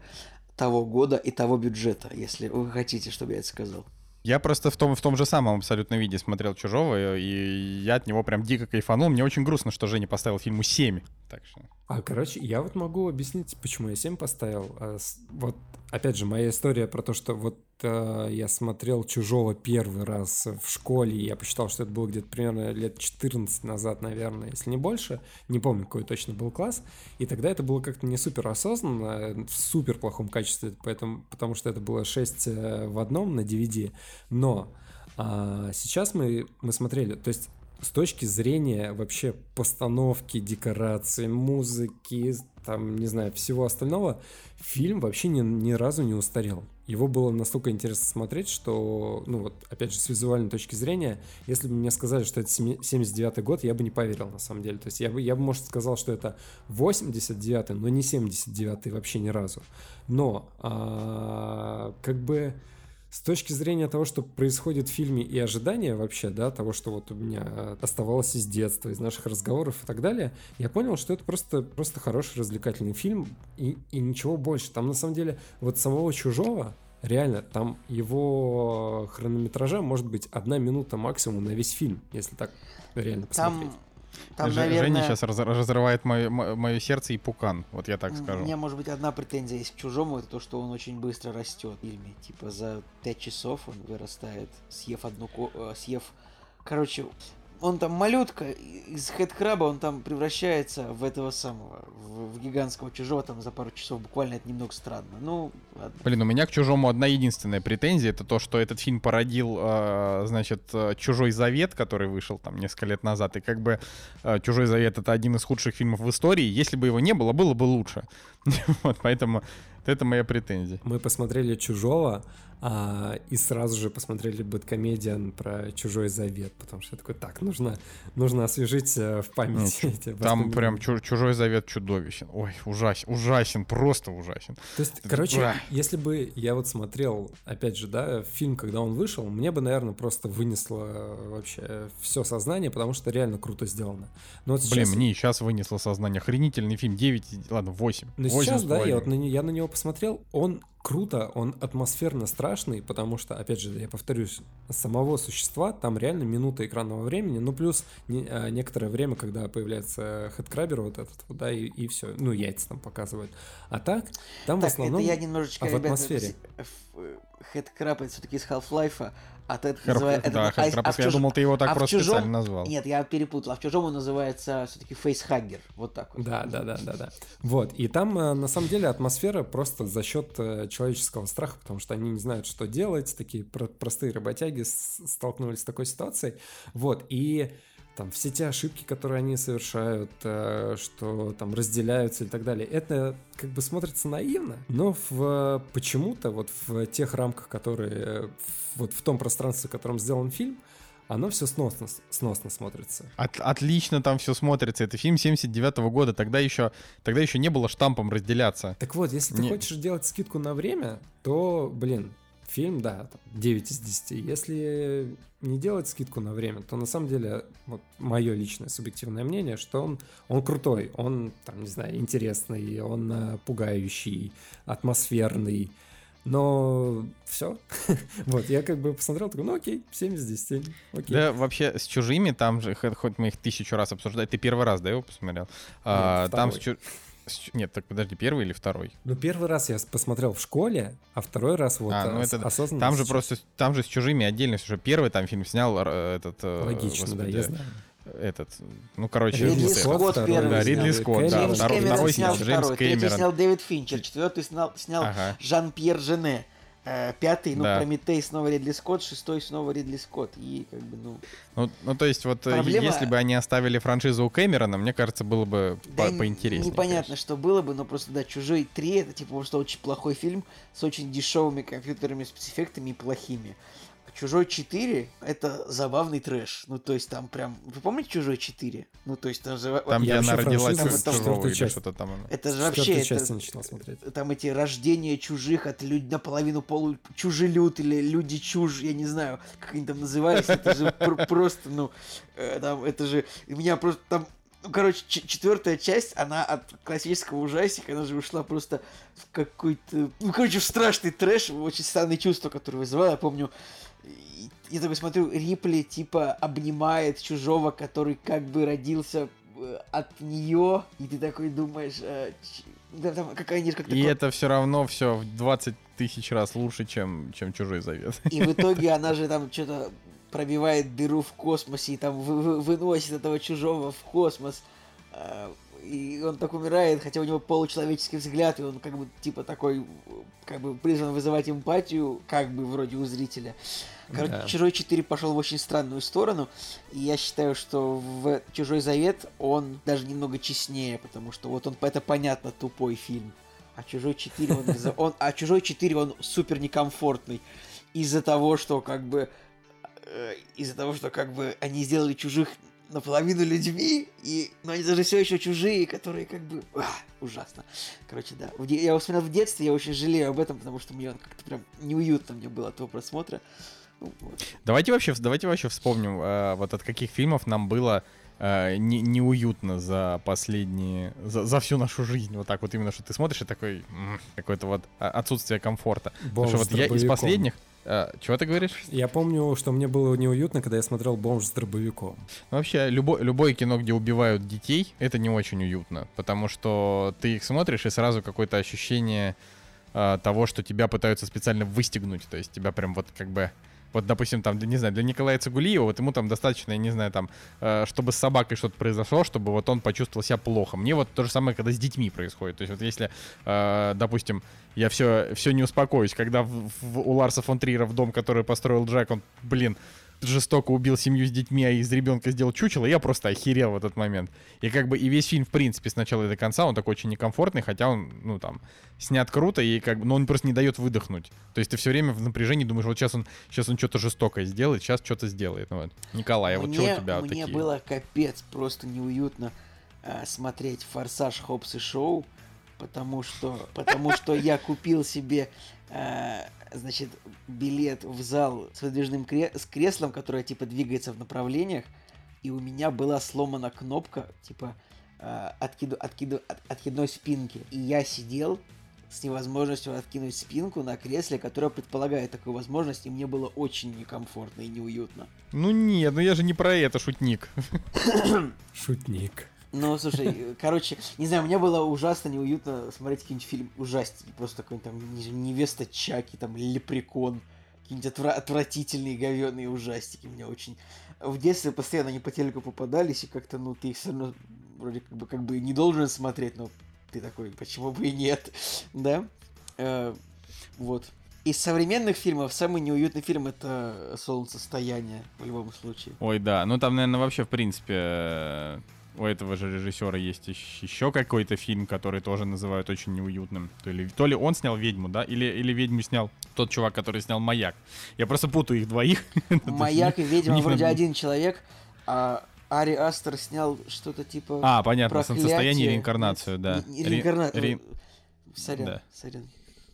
того года и того бюджета, если вы хотите, чтобы я это сказал. Я просто в том, в том же самом абсолютно виде смотрел «Чужого», и я от него прям дико кайфанул. Мне очень грустно, что Женя поставил фильму 7. Так что... А, короче, я вот могу объяснить, почему я 7 поставил. А, Вот, опять же, моя история про то, что вот э, я смотрел «Чужого» первый раз в школе, и я посчитал, что это было где-то примерно лет 14 назад, наверное, если не больше. Не помню, какой точно был класс. И тогда это было как-то не супер осознанно, в супер плохом качестве, поэтому, потому что это было 6 э, в одном на DVD. Но а, сейчас мы, мы смотрели, то есть с точки зрения вообще постановки, декорации, музыки, там, не знаю, всего остального, фильм вообще ни, ни разу не устарел. Его было настолько интересно смотреть, что, ну вот, опять же, с визуальной точки зрения, если бы мне сказали, что это семи- 79-й год, я бы не поверил, на самом деле. То есть я бы, я бы, может, сказал, что это 89-й, но не 79-й вообще ни разу. Но, а, как бы, с точки зрения того, что происходит в фильме и ожидания вообще, да, того, что вот у меня оставалось из детства, из наших разговоров и так далее, я понял, что это просто, просто хороший развлекательный фильм и, и ничего больше. Там на самом деле вот самого чужого Реально, там его хронометража может быть одна минута максимум на весь фильм, если так реально посмотреть. Там, там, Ж- наверное... Женя сейчас разрывает мое, сердце и пукан, вот я так У скажу. меня, может быть, одна претензия есть к чужому, это то, что он очень быстро растет в фильме. Типа за 5 часов он вырастает, съев одну ко- э, съев. Короче, он там малютка, из хедкраба он там превращается в этого самого, в, в гигантского чужого там за пару часов. Буквально это немного странно. Ну, ладно. Блин, у меня к чужому одна единственная претензия. Это то, что этот фильм породил, э, значит, э, Чужой Завет, который вышел там несколько лет назад. И как бы э, Чужой Завет это один из худших фильмов в истории. Если бы его не было, было бы лучше. (laughs) Вот, поэтому это моя претензия. Мы посмотрели «Чужого», а, и сразу же посмотрели Бэткомедиан про «Чужой завет», потому что я такой, так, нужно, нужно освежить э, в памяти Нет, эти Там воспоминания». прям чу- Чужой Завет чудовищен. Ой, ужасен, ужасен, просто ужасен. То есть, короче, Ура. если бы я вот смотрел, опять же, да, фильм, когда он вышел, мне бы, наверное, просто вынесло э, вообще все сознание, потому что реально круто сделано. Но вот Блин, сейчас, мне сейчас вынесло сознание. Охренительный фильм. 9, ладно, 8. но 8 сейчас, да, я, вот на, я на него посмотрел, он круто, он атмосферно страшный, потому что, опять же, я повторюсь, самого существа там реально минута экранного времени, ну плюс не- а, некоторое время, когда появляется хедкрабер вот этот, вот, да, и, и все, ну яйца там показывают. А так, там в Так, основном... это я немножечко, в ребята, атмосфере. Хедкраб это все-таки из Half-Life, а то это Хер- называется... это да, на- а- Хедкраб, а в я чуж- думал, ты его так а просто чужом- специально назвал. Нет, я перепутал. А в чужом он называется все-таки фейсхаггер. Вот так вот. Да, да, да, да, да. Вот. И там э, на самом деле атмосфера просто за счет э, человеческого страха, потому что они не знают, что делать. Такие про- простые работяги столкнулись с такой ситуацией. Вот. И там все те ошибки, которые они совершают, э, что там разделяются и так далее, это как бы смотрится наивно, но в почему-то вот в тех рамках, которые в- вот в том пространстве, в котором сделан фильм, оно все сносно, сносно смотрится. От- отлично там все смотрится. Это фильм 79 года. Тогда еще, тогда еще не было штампом разделяться. Так вот, если ты Не- хочешь делать скидку на время, то, блин, фильм, да, там, 9 из 10. Если не делать скидку на время, то на самом деле, вот мое личное субъективное мнение, что он, он крутой, он, там, не знаю, интересный, он э, пугающий, атмосферный, но все. (laughs) вот, я как бы посмотрел, такой, ну окей, 7 из 10, окей. Да, вообще, с чужими там же, хоть мы их тысячу раз обсуждали. Ты первый раз, да, его посмотрел? А, там с второй. С Нет, так подожди, первый или второй? Ну, первый раз я с- посмотрел в школе, а второй раз вот А, ну ос- это да. осознанно Там же сейчас. просто, там же с чужими отдельно уже первый там фильм снял э, этот... э, Логично, да, господи, я знаю. Этот, ну, короче... Ридли вот. Скотт первый Да, снял. Ридли Скотт, да, Джеймс второй, Кэмерон второй снял снял Джеймс второй, третий Кэмерон. снял Дэвид Финчер, четвертый снял, снял Ага. Жан-Пьер Жене. Э, Пятый, ну, Да. Прометей снова Ридли Скотт, шестой снова Ридли Скотт. И как бы, ну... Ну, ну, то есть вот э, Проблема- если бы они оставили франшизу у Кэмерона, мне кажется, было бы да по- поинтереснее. Непонятно, конечно. что было бы, но просто, да, «Чужой 3» это, типа, просто очень плохой фильм с очень дешевыми компьютерными спецэффектами и плохими. «Чужой 4» это забавный трэш. Ну, то есть там прям... Вы помните «Чужой 4»? Ну, то есть там же... Там, Я где она вообще родилась от четвертую чужого или часть. что-то там. Это же вообще... это- начинал смотреть. там эти рождения чужих от людей наполовину полу чужелюд или люди чуж, я не знаю, как они там назывались, это же пр- просто, ну, э, там, это же, у меня просто там, ну, короче, четвертая часть, она от классического ужастика, она же ушла просто в какой-то, ну, короче, в страшный трэш, очень странные чувства, которые вызывала, я помню, я такой смотрю, Рипли, типа, обнимает чужого, который как бы родился э, от нее, и ты такой думаешь, э, да, там какая-нибудь как И это все равно все в 20 тысяч раз лучше, чем, чем чужой завет. И в итоге (laughs) она же там что-то пробивает дыру в космосе и там вы- вы- выносит этого чужого в космос. А, И он так умирает, хотя у него получеловеческий взгляд, и он как бы типа такой, как бы призван вызывать эмпатию, как бы вроде у зрителя. Короче, Да. Чужой 4 пошел в очень странную сторону, и я считаю, что в Чужой Завет он даже немного честнее, потому что вот он, это понятно, тупой фильм. А Чужой 4 он, он- а Чужой 4 он супер некомфортный из-за того, что как бы э, из-за того, что как бы они сделали чужих наполовину людьми, и, но они даже все еще чужие, которые как бы ах, ужасно. Короче, да. Я его смотрел в детстве, я очень жалею об этом, потому что мне он как-то прям неуютно мне было от того просмотра. Ну, вот. Давайте вообще, давайте вообще вспомним, э, вот от каких фильмов нам было э, не- неуютно за последние, за, за всю нашу жизнь. Вот так вот именно, что ты смотришь и такой, какое-то вот а, отсутствие комфорта. Потому что Бомж вот я из последних... э, чего ты говоришь? Я помню, что мне было неуютно, когда я смотрел «Бомж с дробовиком». Ну, Вообще, любо, любое кино, где убивают детей, это не очень уютно, потому что ты их смотришь, и сразу какое-то ощущение того, что тебя пытаются специально выстегнуть, то есть тебя прям вот как бы Вот, допустим, там, не знаю, для Николая Цигулиева, вот ему там достаточно, я не знаю, там, э, чтобы с собакой что-то произошло, чтобы вот он почувствовал себя плохо. Мне вот то же самое, когда с детьми происходит. То есть вот если, э, допустим, я все, все не успокоюсь, когда в- в- у Ларса фон Трира в дом, который построил Джек, он, блин, жестоко убил семью с детьми, а из ребенка сделал чучело, я просто охерел в этот момент. И как бы и весь фильм, в принципе, с начала и до конца, он такой очень некомфортный, хотя он, ну, там, снят круто, и как бы, но он просто не дает выдохнуть. То есть ты все время в напряжении думаешь, вот сейчас он, сейчас он что-то жестокое сделает, сейчас что-то сделает. Ну, вот. Николай, а вот что у тебя мне такие? было капец просто неуютно э, смотреть «Форсаж, Хопс и Шоу», потому что, потому что я купил себе, э, значит, билет в зал с выдвижным кре- с креслом, которое, типа, двигается в направлениях, и у меня была сломана кнопка, типа, э, откиду, откиду, от- откидной спинки. И я сидел с невозможностью откинуть спинку на кресле, которое предполагает такую возможность, и мне было очень некомфортно и неуютно. Ну нет, ну я же не про это, шутник. Шутник. Ну, слушай, э, короче, не знаю, мне было ужасно неуютно смотреть какой-нибудь фильм ужастик, просто какой-нибудь там невеста Чаки, там Лепрекон, какие-нибудь отвра- отвратительные говёные ужастики. Мне очень в детстве постоянно они по телеку попадались, и как-то, ну, ты их все равно вроде как бы, как бы не должен смотреть, но ты такой, почему бы и нет, (laughs) да? Э, вот. Из современных фильмов самый неуютный фильм это «Солнцестояние» в любом случае. Ой, да. Ну там, наверное, вообще, в принципе, э, у этого же режиссера есть еще какой-то фильм, который тоже называют очень неуютным. То ли, то ли он снял ведьму, да, или, или ведьму снял тот чувак, который снял маяк. Я просто путаю их двоих. (laughs) Маяк и ведьма вроде один человек, а Ари Астер снял что-то типа А, понятно, проклятие. солнцестояние и Нет, реинкарнацию, да. не- не Ре- реинкарна- ре- Сорян, сорян.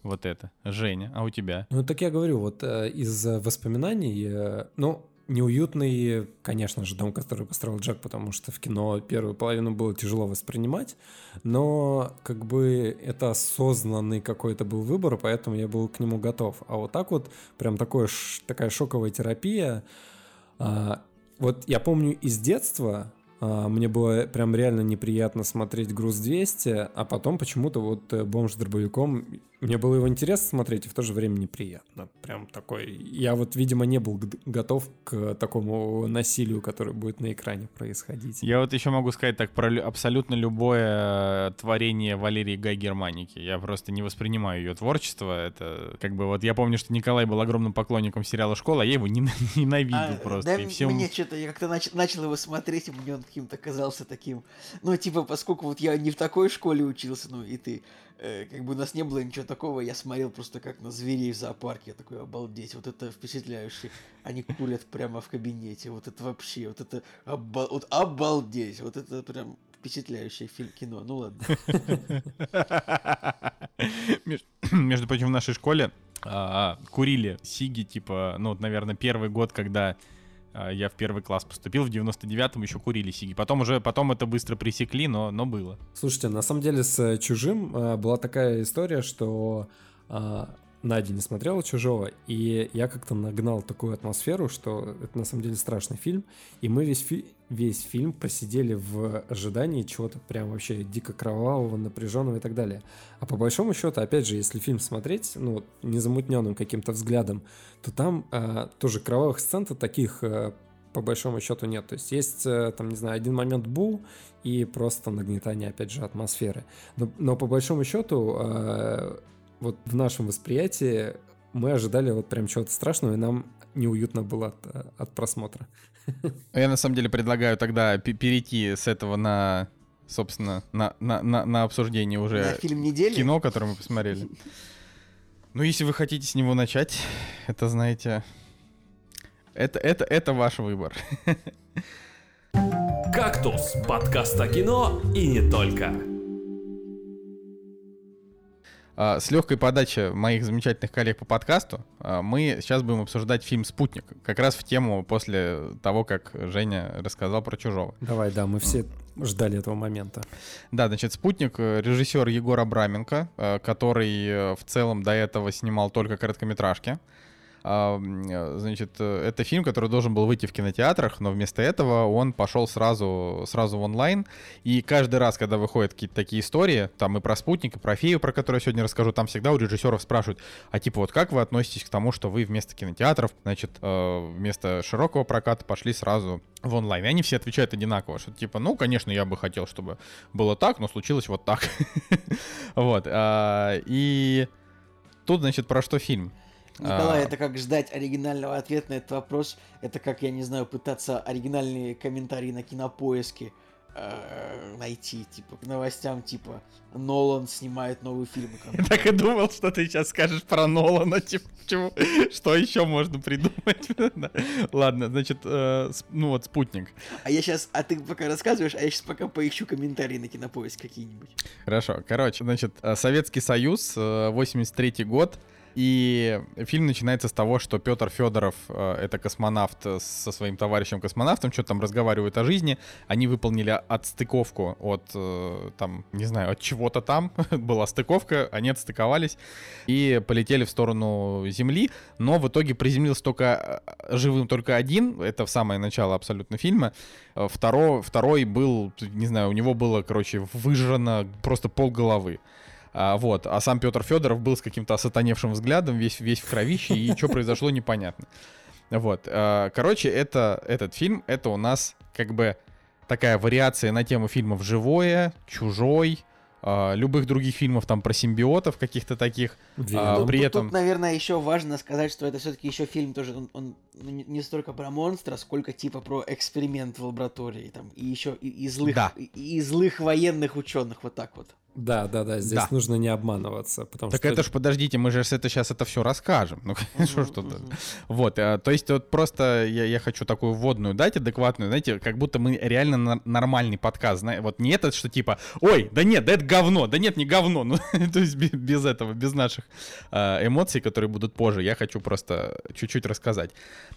Вот это. Женя, а у тебя? Ну, так я говорю, вот э, из воспоминаний, э, ну, неуютный, конечно же, дом, который построил Джек, потому что в кино первую половину было тяжело воспринимать, но как бы это осознанный какой-то был выбор, поэтому я был к нему готов. А вот так вот, прям такое, такая шоковая терапия. а, вот я помню из детства, а, мне было прям реально неприятно смотреть «Груз 200», а потом почему-то вот э, «Бомж с дробовиком» мне было его интересно смотреть и в то же время неприятно. Прям такой... Я вот, видимо, не был готов к такому насилию, которое будет на экране происходить. Я вот еще могу сказать так про лю- абсолютно любое э, творение Валерии Гай Германики. Я просто не воспринимаю ее творчество. Это как бы вот я помню, что Николай был огромным поклонником сериала «Школа», а я его нена- (laughs) ненавидел А, просто. да, и всем- мне что-то, я как-то нач- начал его смотреть, и мне он каким-то казался таким, ну, типа, поскольку вот я не в такой школе учился, ну, и ты, как бы у нас не было ничего такого, я смотрел просто как на зверей в зоопарке, я такой, обалдеть, вот это впечатляюще, они курят прямо в кабинете, вот это вообще, вот это, оба- вот обалдеть, вот это прям впечатляющее фильм кино, ну ладно. (laughs) Меж- (clears throat) Между прочим, в нашей школе а, курили сиги, типа, ну, наверное, первый год, когда я в первый класс поступил, в 99-м еще курили сиги. Потом уже, потом это быстро пресекли, но, но было. Слушайте, на самом деле с э, «Чужим» э, была такая история, что а, Надя не смотрела «Чужого», и я как-то нагнал такую атмосферу, что это на самом деле страшный фильм, и мы весь, фи- весь фильм посидели в ожидании чего-то прям вообще дико кровавого, напряженного и так далее. А по большому счету, опять же, если фильм смотреть, ну, незамутненным каким-то взглядом, то там а, тоже кровавых сцен-то таких а, по большому счету нет. То есть есть, э, там, не знаю, один момент бу и просто нагнетание, опять же, атмосферы. Но, но по большому счету, э, вот в нашем восприятии мы ожидали вот прям чего-то страшного, и нам неуютно было от, э, от просмотра. (laughs) Я на самом деле предлагаю тогда пе- перейти с этого на, собственно, на, на, на, на обсуждение На уже фильм недели. кино, которое мы посмотрели. Ну, если вы хотите с него начать, это, знаете, это, это, это ваш выбор. (laughs) «Кактус» — подкаст о кино и не только. А, С легкой подачи моих замечательных коллег по подкасту а, мы сейчас будем обсуждать фильм «Спутник». Как раз в тему после того, как Женя рассказал про «Чужого». Давай, да, мы все ждали этого момента. Да, значит, «Спутник» режиссер Егор Абраменко, э, который э, в целом до этого снимал только короткометражки. А, э, Значит, э, это фильм, который должен был выйти в кинотеатрах, но вместо этого он пошел сразу, сразу в онлайн. И каждый раз, когда выходят какие-то такие истории, там и про спутник, и про фею, про которую я сегодня расскажу, там всегда у режиссеров спрашивают, а типа вот как вы относитесь к тому, что вы вместо кинотеатров, значит, э, вместо широкого проката пошли сразу в онлайн. И они все отвечают одинаково, что типа, ну, конечно, я бы хотел, чтобы было так, но случилось вот так. (laughs) Вот. а, И тут, значит, про что фильм? Николай, А, это как ждать оригинального ответа на этот вопрос. Это как, я не знаю, пытаться оригинальные комментарии на кинопоиске э, найти, типа, к новостям, типа, Нолан снимает новый фильм. (laughs) Я так и думал, что ты сейчас скажешь про Нолана, (laughs) типа, чего, что еще можно придумать. (laughs) Ладно, значит, э, ну вот спутник. А я сейчас, а ты пока рассказываешь, а я сейчас пока поищу комментарии на кинопоиск какие-нибудь. Хорошо, короче, значит, э, Советский Союз, э, 83 год, и фильм начинается с того, что Петр Федоров, э, это космонавт э, со своим товарищем-космонавтом, что-то там разговаривают о жизни. Они выполнили отстыковку от, э, там, не знаю, от чего-то там. (laughs) Была стыковка, они отстыковались и полетели в сторону Земли. Но в итоге приземлился только живым только один. Это в самое начало абсолютно фильма. Второй, второй был, не знаю, у него было, короче, выжжено просто пол головы. А, вот, а сам Петр Федоров был с каким-то осатаневшим взглядом, весь, весь в кровище, и что произошло, непонятно. Вот, а, короче, это, этот фильм, это у нас как бы такая вариация на тему фильмов «Живое», «Чужой», а, любых других фильмов там про симбиотов каких-то таких. А, Веном. при Тут- этом... Тут, наверное, еще важно сказать, что это все-таки еще фильм тоже, он, он, ну, не, не столько про монстра, сколько типа про эксперимент в лаборатории, там, и еще и, и злых, Да. и, и злых военных ученых, вот так вот. Да, да, да, здесь Да. нужно не обманываться, потому Так что... это ж, подождите, мы же это сейчас это все расскажем. Ну, (laughs) что ж тут? Мгм. Вот, а, то есть вот просто я, я хочу такую вводную дать, адекватную, знаете, как будто мы реально на- нормальный подкаст, зна- вот не этот, что типа, ой, да нет, да это говно, да нет, не говно, ну, (laughs) то есть бе- без этого, без наших а, эмоций, которые будут позже, я хочу просто чуть-чуть рассказать.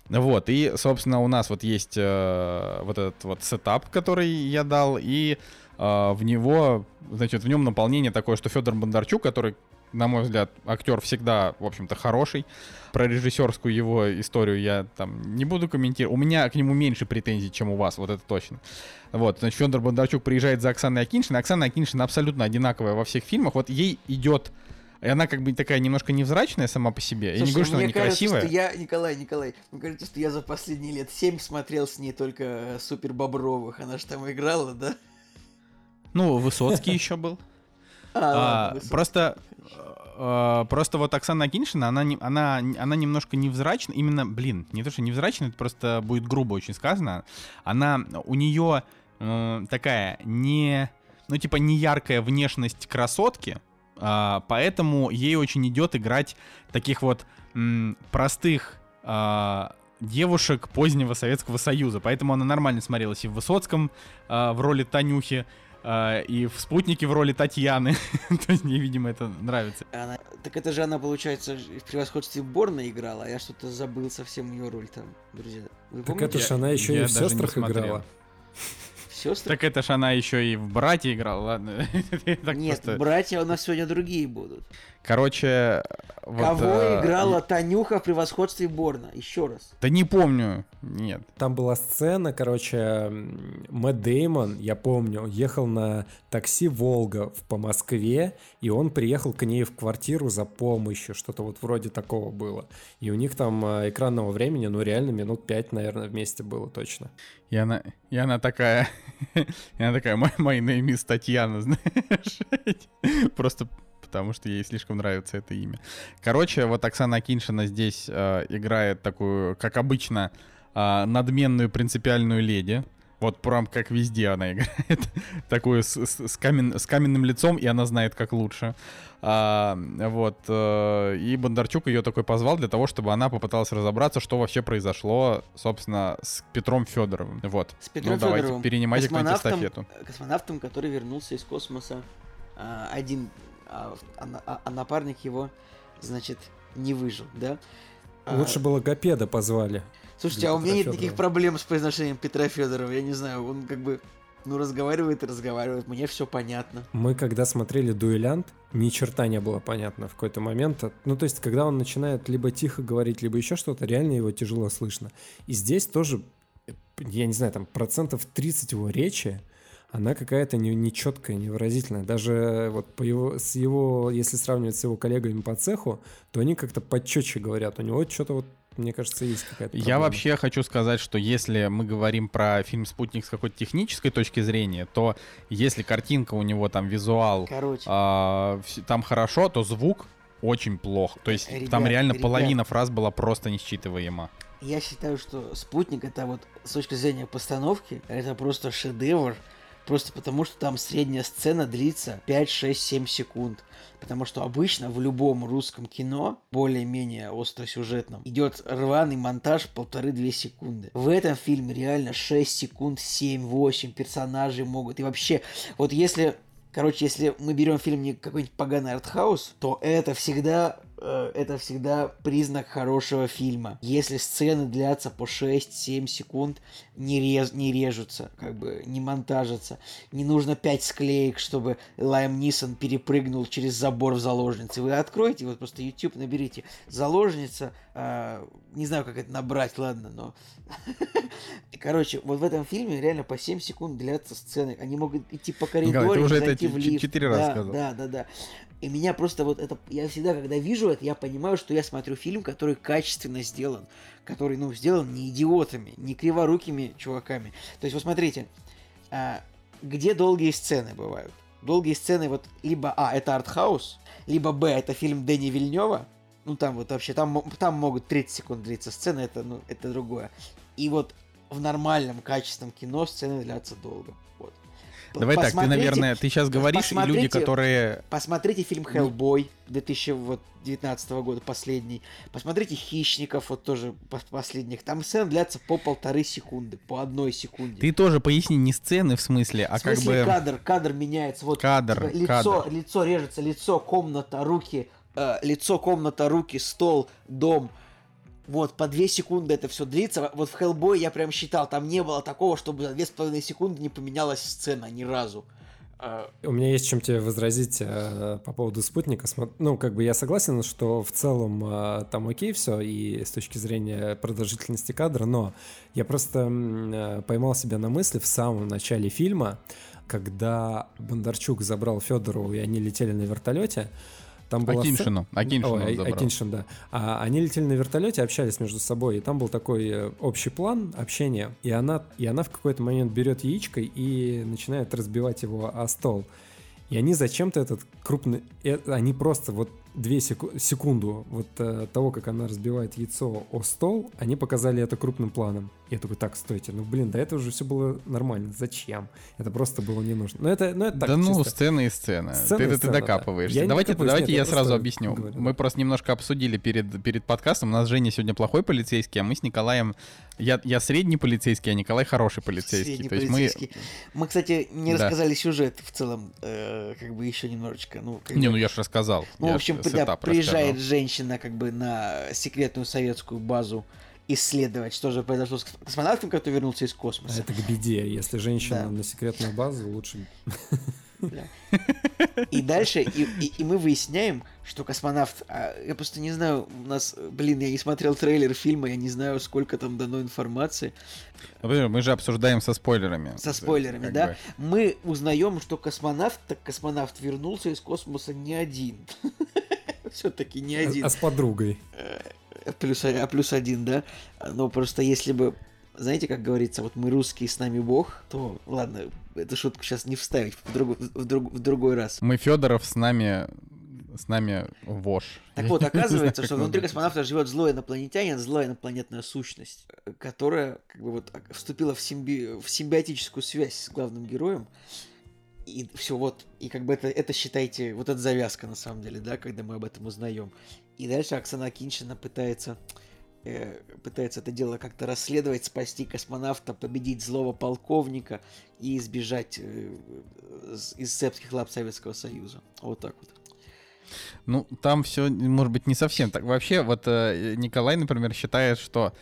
Вот, и, собственно, у нас вот есть э, вот этот вот сетап, который я дал, и э, в него, значит, в нем наполнение такое, что Федор Бондарчук, который на мой взгляд, актер всегда, в общем-то, хороший. Про режиссерскую его историю я там не буду комментировать. У меня к нему меньше претензий, чем у вас, вот это точно. Вот, значит, Федор Бондарчук приезжает за Оксаной Акиншиной. Оксана Акиншина абсолютно одинаковая во всех фильмах. Вот ей идет... И она как бы такая немножко невзрачная сама по себе. я не Слушай, говорю, что она мне кажется, некрасивая. что я, Николай, Николай, мне кажется, что я за последние лет семь смотрел с ней только э, Супер Бобровых. Она же там играла, да? Ну, Высоцкий еще был. А, А, просто, э, просто вот Оксана Акиншина, она, не- она, она немножко невзрачна, именно, блин, не то, что невзрачна, это просто будет грубо очень сказано. Она, у нее такая не, ну типа не яркая внешность красотки, а, поэтому ей очень идет играть таких вот м, простых а, девушек позднего Советского Союза, поэтому она нормально смотрелась и в Высоцком а, в роли Танюхи, а, и в «Спутнике» в роли Татьяны. (laughs) То есть мне, видимо, это нравится. Она- Так это же она, получается, в превосходстве Борна играла, а я что-то забыл совсем ее роль там, друзья. Вы Так помните? это ж она еще я и в сестрах играла. Сестры? Так это ж она еще и в «Брате» играла, ладно. (laughs) Нет, просто- братья у нас сегодня другие будут. Короче, вот, Кого э, играла Танюха в превосходстве Борна? Еще раз. Да не помню, нет. Там была сцена, короче, Мэтт Деймон, я помню, ехал на такси «Волга» в- по Москве, и он приехал к ней в квартиру за помощью, что-то вот вроде такого было. И у них там э, экранного времени, ну, реально минут пять, наверное, вместе было точно. И она, и она такая, (laughs) и она такая, my, my name is Татьяна, (laughs) знаешь? (laughs) Просто потому что ей слишком нравится это имя. Короче, вот Оксана Акиншина здесь э, играет такую, как обычно, э, надменную принципиальную леди. Вот прям как везде она (laughs) играет. Такую с, с- с камен- с каменным лицом, и она знает, как лучше. А, вот. э, и Бондарчук ее такой позвал для того, чтобы она попыталась разобраться, что вообще произошло, собственно, с Петром Федоровым. Вот. С Петром ну, давайте, Федоровым, перенимайте кто-нибудь космонавтом, эстафету. космонавтом, который вернулся из космоса а, один, а, а а- а напарник его, значит, не выжил, да? А, Лучше бы логопеда позвали. Слушайте, а у меня нет никаких проблем с произношением Петра Федорова. Я не знаю, он как бы Ну, разговаривает и разговаривает, мне все понятно. Мы когда смотрели «Дуэлянт», ни черта не было понятно в какой-то момент. Ну, то есть, когда он начинает либо тихо говорить, либо еще что-то, реально его тяжело слышно. И здесь тоже, я не знаю, там процентов 30 его речи, она какая-то не, нечеткая, невыразительная. Даже вот по его, с его, если сравнивать с его коллегами по цеху, то они как-то почетче говорят. У него что-то вот мне кажется, есть какая-то Я проблема. вообще хочу сказать, что если мы говорим про фильм «Спутник» с какой-то технической точки зрения, то если картинка у него там визуал, Короче, а, там хорошо, то звук очень плох. То есть там Ребят, реально ребят. половина фраз была просто несчитываема. я считаю, что «Спутник» это вот с точки зрения постановки, это просто шедевр, просто потому что там средняя сцена длится 5, 6, 7 секунд. Потому что обычно в любом русском кино, более-менее остросюжетном, идет рваный монтаж полторы-две секунды. В этом фильме реально 6 секунд, 7-8 персонажей могут. И вообще, вот если Короче, если мы берем фильм не какой-нибудь поганый артхаус, то это всегда это всегда признак хорошего фильма. Если сцены длятся по 6-7 секунд, не, рез, не режутся, как бы не монтажатся. Не нужно 5 склеек, чтобы Лайм Нисон перепрыгнул через забор в заложнице. Вы откроете, вот просто YouTube наберите заложница, э, не знаю, как это набрать, ладно, но... (laughs) Короче, вот в этом фильме реально по 7 секунд длятся сцены. Они могут идти по коридору, уже это зайти в лифт. четыре раза да, сказал. Да, да, да. И меня просто вот это... Я всегда, когда вижу это, я понимаю, что я смотрю фильм, который качественно сделан. Который, ну, сделан не идиотами, не криворукими чуваками. То есть, вот смотрите, а, где долгие сцены бывают? Долгие сцены вот либо, а, это артхаус, либо, б, это фильм Дэни Вильнева. Ну, там вот вообще, там, там могут 30 секунд длиться сцены, это, ну, это другое. И вот в нормальном качественном кино сцены длятся долго. Вот. Давай так, ты, Посмотрите- наверное, ты сейчас говоришь, и люди, посмотрите- которые... Посмотрите фильм Hellboy 2019 года, последний. Посмотрите Хищников, вот тоже пос- последних. Там сцены длятся по полторы секунды, по одной секунде. Ты тоже поясни не сцены в смысле, а в смысле как бы... кадр, кадр меняется. Вот Кадр, типа, лицо, кадр. лицо режется, лицо, комната, руки, э, лицо, комната, руки, стол, дом. Вот, по две секунды это все длится. Вот в Hellboy я прям считал, там не было такого, чтобы за две с половиной секунды не поменялась сцена ни разу. Э, У меня есть чем тебе возразить э, по поводу спутника. Ну, как бы я согласен, что в целом э, там окей все, и с точки зрения продолжительности кадра, но я просто э, поймал себя на мысли в самом начале фильма, когда Бондарчук забрал Федорову, и они летели на вертолете. Там была Акиншину. Акиншину Ой, А- забрал. Акиншин, да. А они летели на вертолете, общались между собой, и там был такой э, общий план общения, и она, и она в какой-то момент берет яичко и начинает разбивать его о стол. И они зачем-то этот крупный... э, Они просто вот две секу- секунду вот э, того, как она разбивает яйцо о стол, они показали это крупным планом. Я такой, так, стойте, ну блин, до этого уже все было нормально, зачем? Это просто было не нужно. Но это, ну, это так, да ну, чисто. сцены и сцены. Сцены ты, и ты сцены, да. докапываешься. Я не давайте докапываюсь, давайте нет, я я сразу объясню. говорю, Мы да. просто немножко обсудили перед, перед подкастом. У нас Женя сегодня плохой полицейский, а мы с Николаем... Я, я средний полицейский, а Николай хороший полицейский. Средний То есть полицейский. Мы, кстати, не Да. рассказали сюжет в целом, э, как бы еще немножечко. Ну, как мы... Не, ну я же рассказал. Ну, Я в общем, да, приезжает рассказал. женщина как бы на секретную советскую базу исследовать, что же произошло с кос- космонавтом, который вернулся из А космоса. это к беде. Если женщина Да. на секретную базу, лучше И дальше, и, и- и мы выясняем, что космонавт... а, я просто не знаю, у нас, блин, я не смотрел трейлер фильма, я не знаю, сколько там дано информации. Ну, подожди, Мы же обсуждаем со спойлерами. Со спойлерами, Как да? бы. Мы узнаем, что космонавт, так космонавт вернулся из космоса не один. (laughs) Все-таки не один. А с подругой. Плюс, а плюс один, да? Но просто если бы, знаете, как говорится, вот мы русские, с нами Бог, то, ладно, эту шутку сейчас не вставить в, друг- в друг- в другой раз. Мы Федоров с нами с нами вож. Так вот, оказывается, что внутри космонавта живет злой инопланетянин, злая инопланетная сущность, которая как бы вот вступила в, симби... в симбиотическую связь с главным героем. И все, вот, и как бы это, это считайте, вот это завязка на самом деле, да, когда мы об этом узнаем. И дальше Оксана Киншина пытается, э, пытается это дело как-то расследовать, спасти космонавта, победить злого полковника и избежать э, из цепских лап Советского Союза. Вот так вот. Ну, там все, может быть, не совсем так. Вообще, вот э, Николай, например, считает, что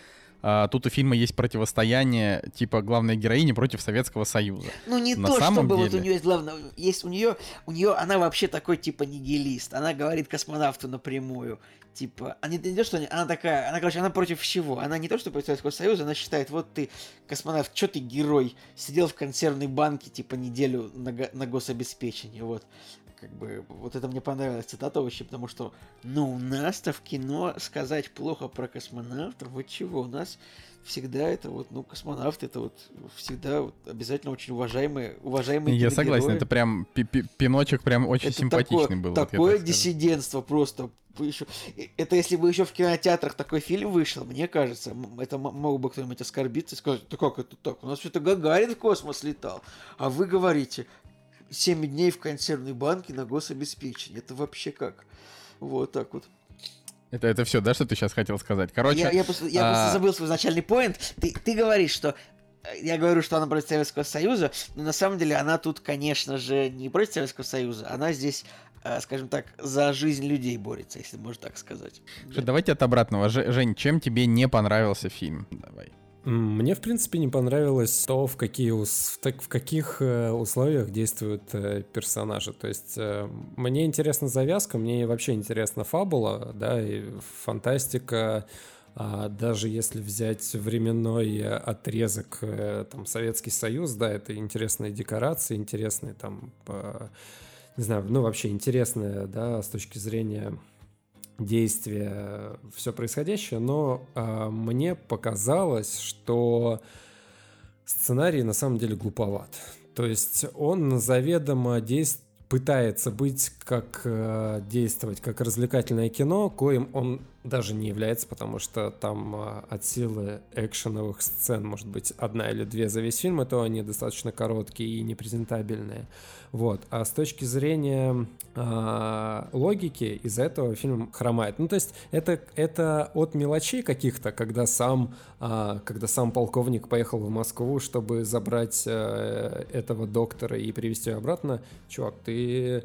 а, тут у фильма есть противостояние, типа, главной героини против Советского Союза. Ну не На то, самом чтобы вот у деле- нее есть главное, есть у нее, у нее она вообще такой типа нигилист. Она говорит космонавту напрямую, типа, а не, то, что они- она такая, она короче, она против всего. Она не то, что против Советского Союза, она считает, вот ты космонавт, что ты герой, сидел в консервной банке типа неделю на, на гособеспечении, вот. Как бы, вот это мне понравилась цитата вообще, потому что, ну, у нас-то в кино сказать плохо про космонавтов, вот чего, у нас всегда это вот, ну, космонавт это вот всегда вот обязательно очень уважаемые, уважаемые Я согласен, это прям пи- пи- пиночек прям очень Это симпатичный такое, был. вот Такое так скажу. диссидентство просто. Это если бы еще в кинотеатрах такой фильм вышел, мне кажется, это мог бы кто-нибудь оскорбиться и сказать, да как это так? У нас что-то Гагарин в космос летал. А вы говорите, 7 дней в консервной банке на гособеспечении. Это вообще как? Вот так вот. Это, это все, да, что ты сейчас хотел сказать? Короче, я, я просто, я просто а- забыл свой начальный поинт. Ты, ты говоришь, что э, я говорю, что она против Советского Союза, но на самом деле она тут, конечно же, не против Советского Союза, она здесь, э, скажем так, за жизнь людей борется, если можно так сказать. Давайте от обратного. Жень, чем тебе не понравился фильм? Давай. Мне, в принципе, не понравилось то, в, какие так- в каких э, условиях действуют э, персонажи. То есть э, мне интересна завязка, мне вообще интересна фабула, да, и фантастика. А даже если взять временной отрезок, там, Советский Союз, да, это интересные декорации, интересные там, не знаю, ну, вообще интересные, да, с точки зрения действия все происходящее, но а, мне показалось, что сценарий на самом деле глуповат. То есть он заведомо действ- пытается быть как э, действовать как развлекательное кино, коим он даже не является, потому что там а, от силы экшеновых сцен может быть одна или две за весь фильм, и то они достаточно короткие и непрезентабельные. Вот. А с точки зрения а, логики, из-за этого фильм хромает. Ну, то есть это, это от мелочей каких-то, когда сам, а, когда сам полковник поехал в Москву, чтобы забрать э, этого доктора и привезти его обратно. Чувак, ты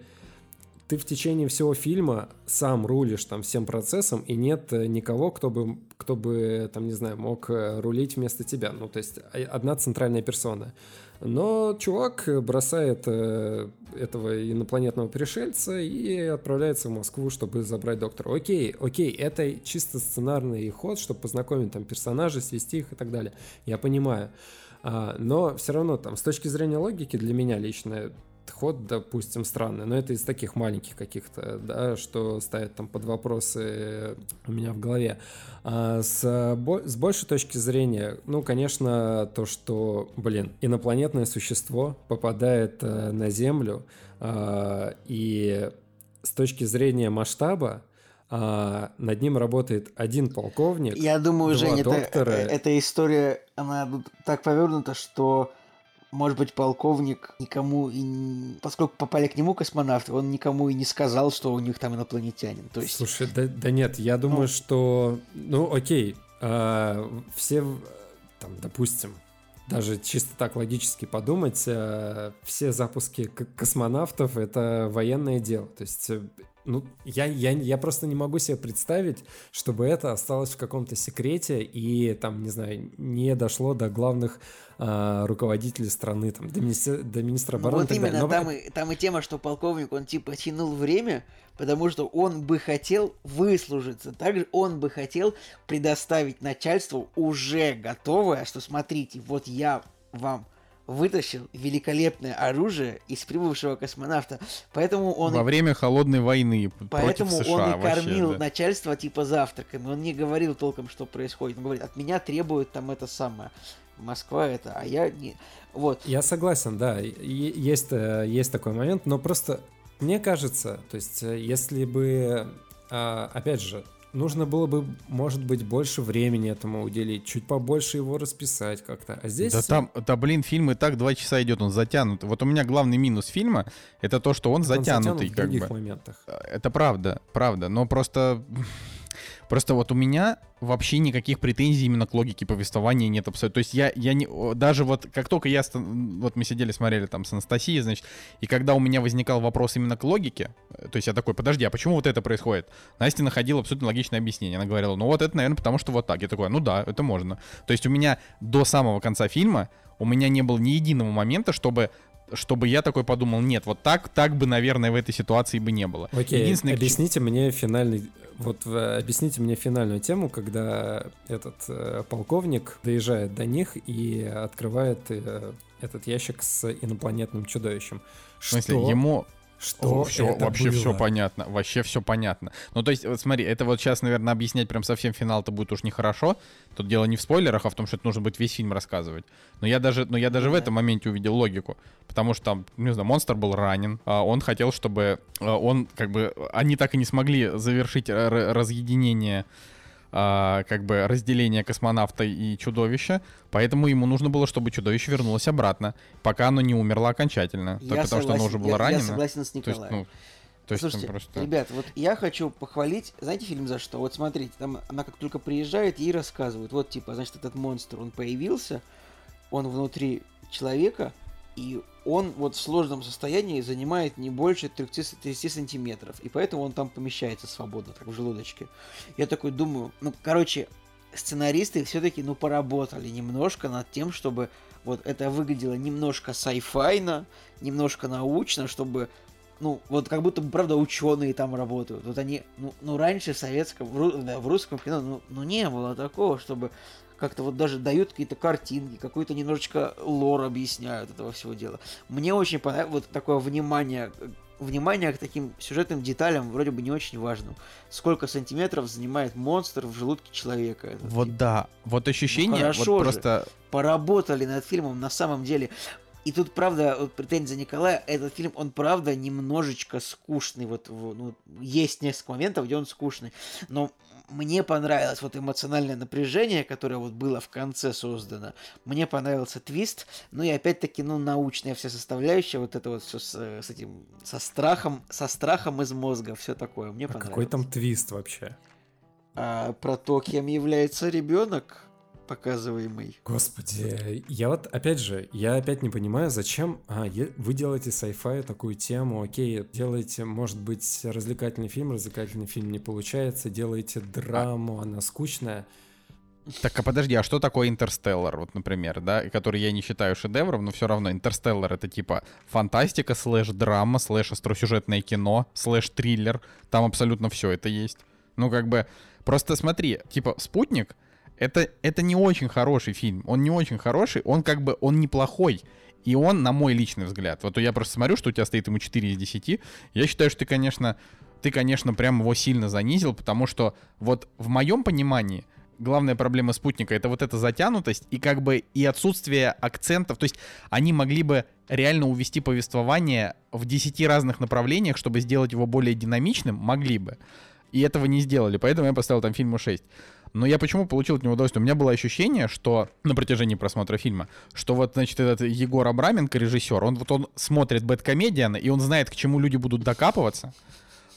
ты в течение всего фильма сам рулишь там всем процессом, и нет э, никого, кто бы, кто бы, там, не знаю, мог э, рулить вместо тебя. Ну, то есть э, одна центральная персона. Но чувак бросает этого инопланетного пришельца и отправляется в Москву, чтобы забрать доктора. Окей, окей, это чисто сценарный ход, чтобы познакомить там персонажей, свести их и так далее. Я понимаю. А, но все равно там с точки зрения логики для меня лично ход, допустим, странный, но это из таких маленьких каких-то, да, что ставят там под вопросы у меня в голове. А с, бо- с большей точки зрения, ну, конечно, то, что, блин, инопланетное существо попадает э, на Землю, а, и с точки зрения масштаба а, над ним работает один полковник. Я думаю, это, доктора. э, эта история, она тут так повернута, что, может быть, полковник никому, и не- поскольку попали к нему космонавты, он никому и не сказал, что у них там инопланетянин. То есть, Слушай, да, да нет, я думаю, Ну. что, ну, окей, а, все, там, допустим, даже чисто так логически подумать, а, все запуски космонавтов это военное дело. То есть, э, ну, я, я, я просто не могу себе представить, чтобы это осталось в каком-то секрете и, там, не знаю, не дошло до главных а, руководителей страны, там, до, министра, до министра Ну обороны. вот так далее. именно, Но там и, там и тема, что полковник, он типа тянул время, потому что он бы хотел выслужиться. Также он бы хотел предоставить начальству уже готовое, что смотрите, вот я вам вытащил великолепное оружие из прибывшего космонавта. Поэтому он Во время холодной войны Поэтому против США он и вообще, кормил да. начальство типа завтраками. Он не говорил толком, что происходит. Он говорит, от меня требует там это самое. Москва это, а я не... Вот. Я согласен, да, есть, э, есть такой момент, но просто мне кажется, то есть э, если бы, а, опять же, нужно было бы, может быть, больше времени этому уделить, чуть побольше его расписать как-то, а здесь... Да там, да блин, фильм и так два часа идет, он затянут. Вот у меня главный минус фильма это то, что он он затянут затянутый, в как других бы. моментах. Это правда, правда, но просто Просто вот у меня вообще никаких претензий именно к логике повествования нет абсолютно. То есть я, я не, даже вот как только я, вот мы сидели, смотрели там с Анастасией, значит, и когда у меня возникал вопрос именно к логике, э, то есть я такой, подожди, а почему вот это происходит? Настя находила абсолютно логичное объяснение. Она говорила, ну вот это, наверное, потому что вот так. Я такой, ну да, это можно. То есть у меня до самого конца фильма у меня не было ни единого момента, чтобы чтобы я такой подумал, нет, вот так, так бы, наверное, в этой ситуации бы не было. Окей, Единственное, к объясните мне финальный, вот э, объясните мне финальную тему, когда этот э, полковник доезжает до них и открывает э, этот ящик с инопланетным чудовищем. В смысле, Что? ему Что все, это вообще все было? понятно, вообще все понятно. Ну, то есть, вот смотри, это вот сейчас, наверное, объяснять прям совсем финал-то будет уж нехорошо. Тут дело не в спойлерах, а в том, что это нужно будет весь фильм рассказывать. Но я даже, но я даже в да. этом моменте увидел логику. Потому что там, не знаю, монстр был ранен. а Он хотел, чтобы а, он, как бы, они так и не смогли завершить р- разъединение а, как бы разделение космонавта и чудовища, поэтому ему нужно было, чтобы чудовище вернулось обратно, пока оно не умерло окончательно, Я Так потому что оно согласен- уже было я- ранено. Я согласен с То есть, Николаем. ну, то есть Слушайте, просто... ребят, вот я хочу похвалить, знаете, фильм за что? Вот смотрите, там она как только приезжает, ей рассказывают, вот типа, значит, этот монстр, он появился, он внутри человека, и он вот в сложном состоянии занимает не больше 30, 30 сантиметров, и поэтому он там помещается свободно, так в желудочке. Я такой думаю, ну, короче, сценаристы все-таки, ну, поработали немножко над тем, чтобы вот это выглядело немножко сайфайно, немножко научно, чтобы ну, вот как будто правда, ученые там работают. Вот они, ну, ну раньше в советском, в, да, в русском кино, ну, ну, не было такого, чтобы как-то вот даже дают какие-то картинки, какой-то немножечко лор объясняют этого всего дела. Мне очень понравилось вот такое внимание, внимание к таким сюжетным деталям вроде бы не очень важно. Сколько сантиметров занимает монстр в желудке человека. этот Вот тип. да, вот ощущение, вот хорошо же. просто... поработали над фильмом на самом деле. И тут, правда, вот претензия Николая, этот фильм, он, правда, немножечко скучный. Вот, ну, есть несколько моментов, где он скучный. Но мне понравилось вот эмоциональное напряжение, которое вот было в конце создано. Мне понравился твист. Ну и опять-таки, ну, научная вся составляющая, вот это вот все с, э, с этим, со страхом, со страхом из мозга, все такое. Мне А понравилось. какой там твист вообще? А, про то, кем является ребенок показываемый. Господи, я вот, опять же, я опять не понимаю, зачем а, е- вы делаете sci-fi такую тему, окей, делаете, может быть, развлекательный фильм, развлекательный фильм не получается, делаете драму, она скучная. Так, а подожди, а что такое Интерстеллар, вот, например, да, который я не считаю шедевром, но все равно Интерстеллар это типа фантастика, слэш-драма, слэш-остросюжетное кино, слэш-триллер, там абсолютно все это есть. Ну, как бы, просто смотри, типа, «Спутник» это, это не очень хороший фильм, он не очень хороший, он как бы, он неплохой, и он, на мой личный взгляд, вот я просто смотрю, что у тебя стоит ему 4 из 10, я считаю, что ты, конечно, ты, конечно, прям его сильно занизил, потому что вот в моем понимании главная проблема спутника это вот эта затянутость и как бы и отсутствие акцентов. То есть они могли бы реально увести повествование в 10 разных направлениях, чтобы сделать его более динамичным, могли бы. И этого не сделали, поэтому я поставил там фильму 6. Но я почему получил от него удовольствие? У меня было ощущение, что на протяжении просмотра фильма, что вот, значит, этот Егор Абраменко, режиссер, он вот он смотрит Бэткомедиан, и он знает, к чему люди будут докапываться.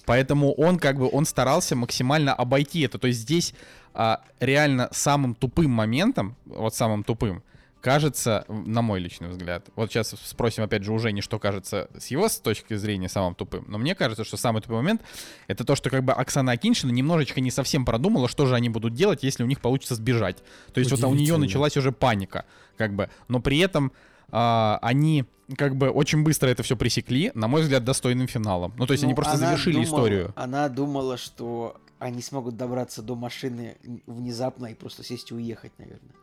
Поэтому он как бы он старался максимально обойти это. То есть здесь а, реально самым тупым моментом, вот самым тупым, кажется, на мой личный взгляд. Вот сейчас спросим опять же у Жени, что кажется с его с точки зрения самым тупым. Но мне кажется, что самый тупой момент это то, что как бы Оксана Акиншина немножечко не совсем продумала, что же они будут делать, если у них получится сбежать. То есть вот у нее началась уже паника, как бы. Но при этом а, они как бы очень быстро это все пресекли, на мой взгляд, достойным финалом. Ну, то есть они Ну, просто она завершили думала- историю. Она думала, что они смогут добраться до машины внезапно и просто сесть и уехать, наверное.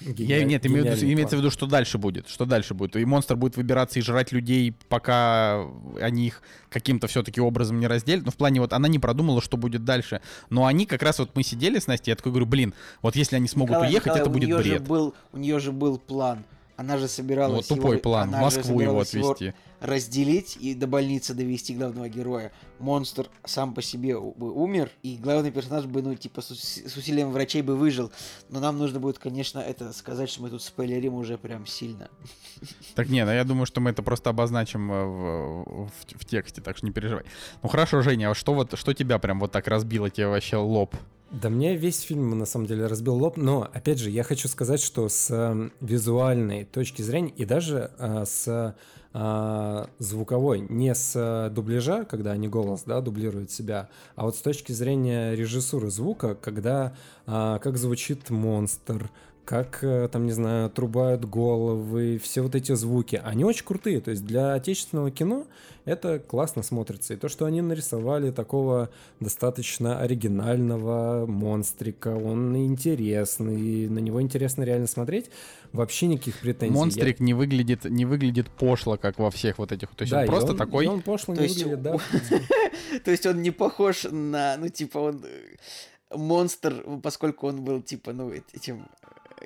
Я, нет, имею в виду- Гениальный имеется в виду, что дальше будет. Что дальше будет. И монстр будет выбираться и жрать людей, пока они их каким-то все-таки образом не разделят. Но в плане вот она не продумала, что будет дальше. Но они как раз вот мы сидели с Настей, я такой говорю, блин, вот если они смогут Николай, уехать, Николай, это у будет бред. был, у нее же был план. Она же собиралась Ну, тупой его- план. В Москву его собиралась его отвезти. Разделить и до больницы довести главного героя. Монстр сам по себе бы умер, и главный персонаж бы, ну, типа, с, с усилием врачей бы выжил. Но нам нужно будет, конечно, это сказать, что мы тут спойлерим уже прям сильно. Так не, ну я думаю, что мы это просто обозначим э, в, в- в тексте, так что не переживай. Ну хорошо, Женя, а что вот что тебя прям вот так разбило тебе вообще лоб? Да мне весь фильм на самом деле разбил лоб, но опять же я хочу сказать, что с э, визуальной точки зрения и даже э, с э, звуковой, не с э, дубляжа, когда они голос, да, дублируют себя, а вот с точки зрения режиссуры звука, когда э, как звучит монстр, как э, там, не знаю, трубают головы, все вот эти звуки, они очень крутые. То есть для отечественного кино это классно смотрится. И то, что они нарисовали такого достаточно оригинального монстрика, он интересный, на него интересно реально смотреть, вообще никаких претензий. Я- Монстрик не выглядит не выглядит пошло, как во всех вот этих. То есть Да, он и просто он- такой. и он пошло То не есть выглядит, да. (laughs) То есть он не похож на, ну, типа, он э, монстр, поскольку он был, типа, ну, эт- этим...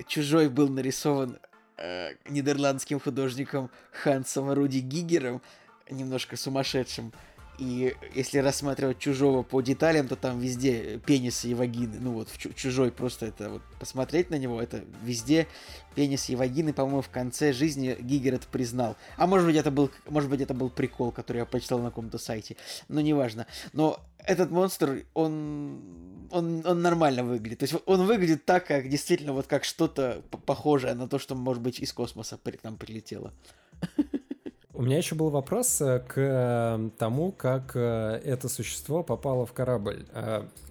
Чужой был нарисован э, нидерландским художником Хансом Руди Гигером, немножко сумасшедшим. И если рассматривать чужого по деталям, то там везде пенисы и вагины. Ну вот в Чу- чужой просто это вот посмотреть на него, это везде пенис и вагины. По-моему, в конце жизни Гигер это признал. А может быть это был, может быть это был прикол, который я прочитал на каком-то сайте. Но неважно. Но этот монстр, он, он, он нормально выглядит. То есть он выглядит так, как действительно вот как что-то похожее на то, что может быть из космоса при- к нам прилетело. У меня еще был вопрос э, к э, тому, как э, это существо попало в корабль.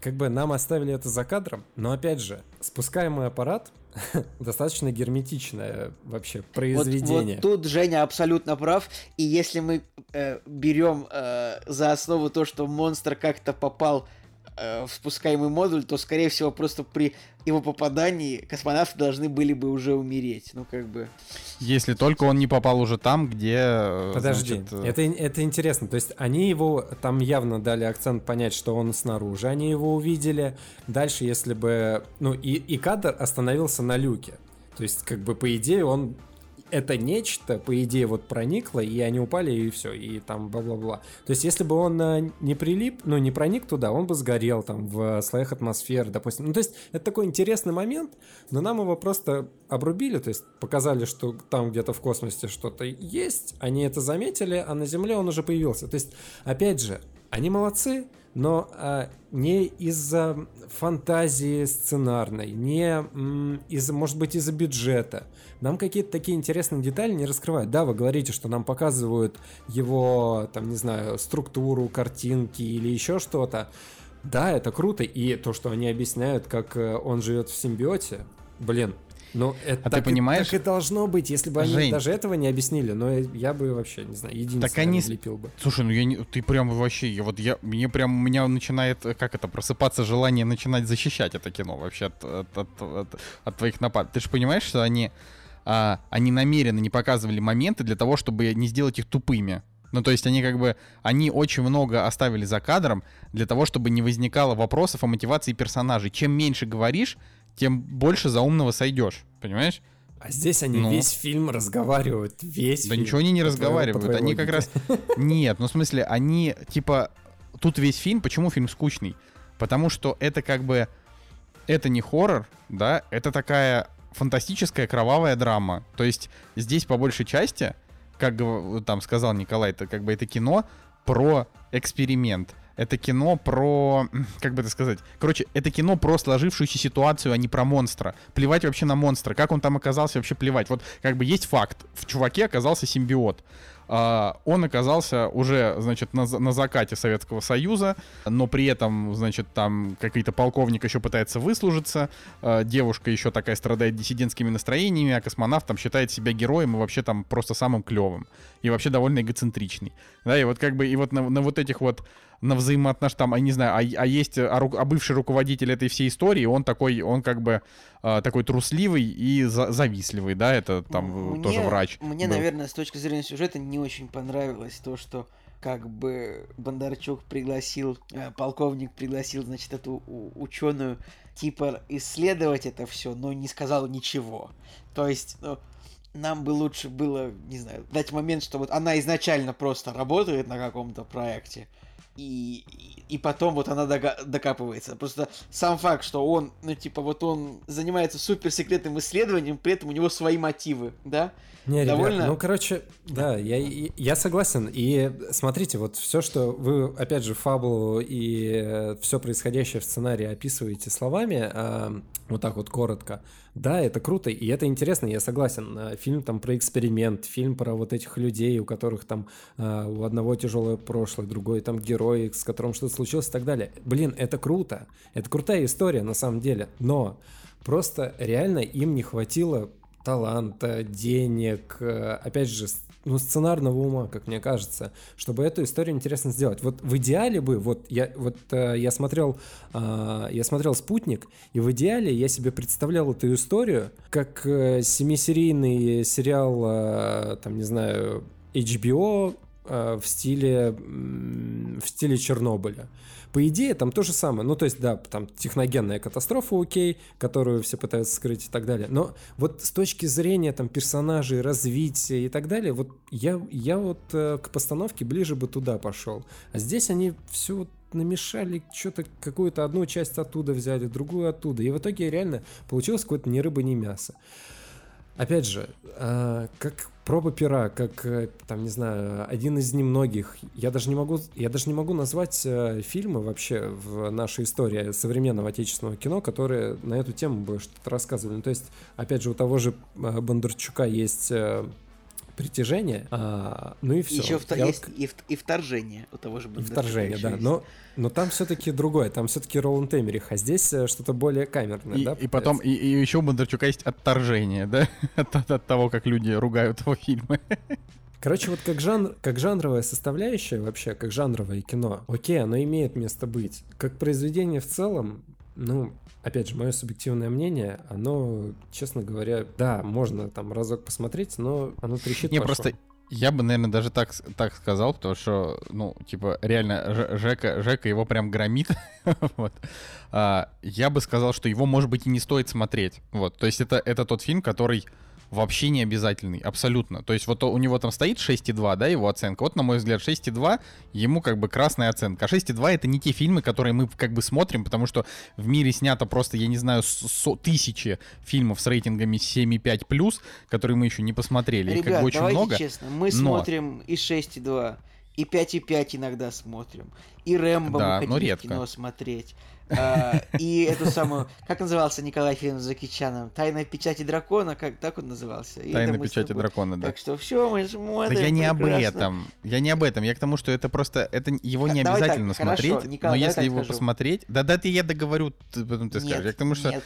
Как бы нам оставили это за кадром, но опять же, спускаемый аппарат (laughs) достаточно герметичное вообще Вот, произведение. вот тут Женя абсолютно прав. И если мы э, берем э, за основу то, что монстр как-то попал э, спускаемый модуль, то, скорее всего, просто при его попадании космонавты должны были бы уже умереть. Ну, как бы... Если только он не попал уже там, где. э, Подожди, значит, э, это, это интересно. То есть они его там явно дали акцент понять, что он снаружи, они его увидели. Дальше, если бы... Ну, и, и кадр остановился на люке. То есть, как бы, по идее, он... Это нечто, по идее, вот проникло, и они упали, и все, и там бла-бла-бла. То есть, если бы он э, не прилип, ну, не проник туда, он бы сгорел там в слоях атмосферы, допустим. Ну, то есть, это такой интересный момент, но нам его просто обрубили, то есть, показали, что там где-то в космосе что-то есть, они это заметили, а на Земле он уже появился. То есть, опять же, они молодцы, но а, не из-за фантазии сценарной, не из-за, может быть, из-за бюджета. Нам какие-то такие интересные детали не раскрывают. Да, вы говорите, что нам показывают его, там, не знаю, структуру, картинки или еще что-то. Да, это круто. И то, что они объясняют, как э, он живет в симбиоте, блин, ну, это А ты так, и- понимаешь- так и должно быть, если бы они Жень. даже этого не объяснили, но я бы вообще, не знаю, единственное Так они бы. Слушай, ну я не, ты прям вообще, я вот я, мне прям, у меня начинает, э, как это, просыпаться желание начинать защищать это кино вообще от, от, от, от- от твоих нападок. Ты же понимаешь, что они, а, они намеренно не показывали моменты для того, чтобы не сделать их тупыми. Ну, то есть они как бы, они очень много оставили за кадром для того, чтобы не возникало вопросов о мотивации персонажей. Чем меньше говоришь, тем больше за умного сойдешь, понимаешь? А здесь они Ну. весь фильм разговаривают, весь Да фильм. ничего они не разговаривают. твоей Они как раз... (laughs) Нет, ну в смысле, они типа... Тут весь фильм, почему фильм скучный? Потому что это как бы... Это не хоррор, да, это такая фантастическая кровавая драма. То есть здесь по большей части, как там сказал Николай, это как бы это кино про эксперимент. Это кино про, как бы это сказать, короче, это кино про сложившуюся ситуацию, а не про монстра. Плевать вообще на монстра. Как он там оказался, вообще плевать. Вот как бы есть факт. В чуваке оказался симбиот. А, он оказался уже, значит, на, на закате Советского Союза, но при этом, значит, там какой-то полковник еще пытается выслужиться, а, девушка еще такая страдает диссидентскими настроениями, а космонавт там считает себя героем и вообще там просто самым клевым. И вообще довольно эгоцентричный. Да, и вот как бы, и вот на, на вот этих вот на взаимоотношениях, там, а не знаю, а, а есть а, ру- а бывший руководитель этой всей истории, он такой, он как бы а, такой трусливый и за- завистливый, да, это там э, тоже Мне- врач. Мне, был. наверное, с точки зрения сюжета не очень понравилось то, что как бы Бондарчук пригласил, э, полковник пригласил, значит, эту ученую, типа, исследовать это все, но не сказал ничего. То есть, ну, нам бы лучше было, не знаю, дать момент, что вот она изначально просто работает на каком-то проекте, и, и, потом вот она докапывается. Просто сам факт, что он, ну, типа, вот он занимается суперсекретным исследованием, при этом у него свои мотивы, да? Не, Довольно- ребят, ну, короче, да, я, я согласен. И смотрите, вот все, что вы, опять же, фабулу и все происходящее в сценарии описываете словами, а, вот так вот коротко, да, это круто, и это интересно, я согласен. А, Фильм там про эксперимент, фильм про вот этих людей, у которых там а, у одного тяжелое прошлое, другой там герой, с которым что-то случилось и так далее. Блин, это круто, это крутая история на самом деле, но просто реально им не хватило таланта, денег, э, опять же, ну, сценарного ума, как мне кажется, чтобы эту историю интересно сделать. Вот в идеале бы, вот я, вот, э, я смотрел, а, я смотрел «Спутник», и в идеале я себе представлял эту историю как э, семисерийный сериал, э, там, не знаю, HBO э, в стиле, в стиле Чернобыля. По идее, там то же самое. Ну, то есть, да, там техногенная катастрофа, окей, которую все пытаются скрыть и так далее. Но вот с точки зрения там персонажей, развития и так далее, вот я, я вот э, к постановке ближе бы туда пошел. А здесь они все намешали, что-то какую-то одну часть оттуда взяли, другую оттуда. И в итоге реально получилось какое-то ни рыба, ни мясо. Опять же, а, как проба пера, как, э, там, не знаю, один из немногих. Я даже не могу, я даже не могу назвать э, фильмы вообще в нашей истории современного отечественного кино, которые на эту тему бы что-то рассказывали. Ну, то есть, опять же, у того же э, Бондарчука есть притяжение, а, ну и все. Еще есть и, в- и вторжение у того же И Бондарчука вторжение, да. есть. Но, но там все-таки другое, там все-таки Роланд Эмерих, а здесь э, что-то более камерное, И, да? и потом, и, и еще у Бондарчука есть отторжение, да? (laughs) От, от- от того, как люди ругают его фильмы. (laughs) Короче, вот как, жанр, как жанровая составляющая вообще, как жанровое кино, окей, оно имеет место быть. Как произведение в целом, ну, опять же, мое субъективное мнение, оно, честно говоря, да, можно там разок посмотреть, но оно трещит Не, по просто я бы, наверное, даже так, так сказал, потому что, ну, типа, реально, Ж- Жека, Жека его прям громит. (laughs) вот. А, я бы сказал, что его, может быть, и не стоит смотреть. Вот. То есть это, это тот фильм, который вообще не обязательный, абсолютно. То есть вот у него там стоит 6,2, да, его оценка. Вот, на мой взгляд, 6,2, ему как бы красная оценка. А 6,2 это не те фильмы, которые мы как бы смотрим, потому что в мире снято просто, я не знаю, со- тысячи фильмов с рейтингами 7,5+, которые мы еще не посмотрели. Их как Ребят, бы очень давайте много. честно, мы но- смотрим и 6,2, и 5,5 иногда смотрим, и Рэмбо Да, мы но хотим в редко. кино смотреть. А, и эту самую, как назывался Николай фильм с Джеки Чаном? «Тайна печати дракона», как так он назывался? Тайна печати дракона, да. Так что все, мы смотрим. Да я не об этом. Я не об этом. Я к тому, что это просто это его не обязательно смотреть. Но если его посмотреть. Да да ты я договорю, потом ты скажешь. Я к тому, что. (laughs)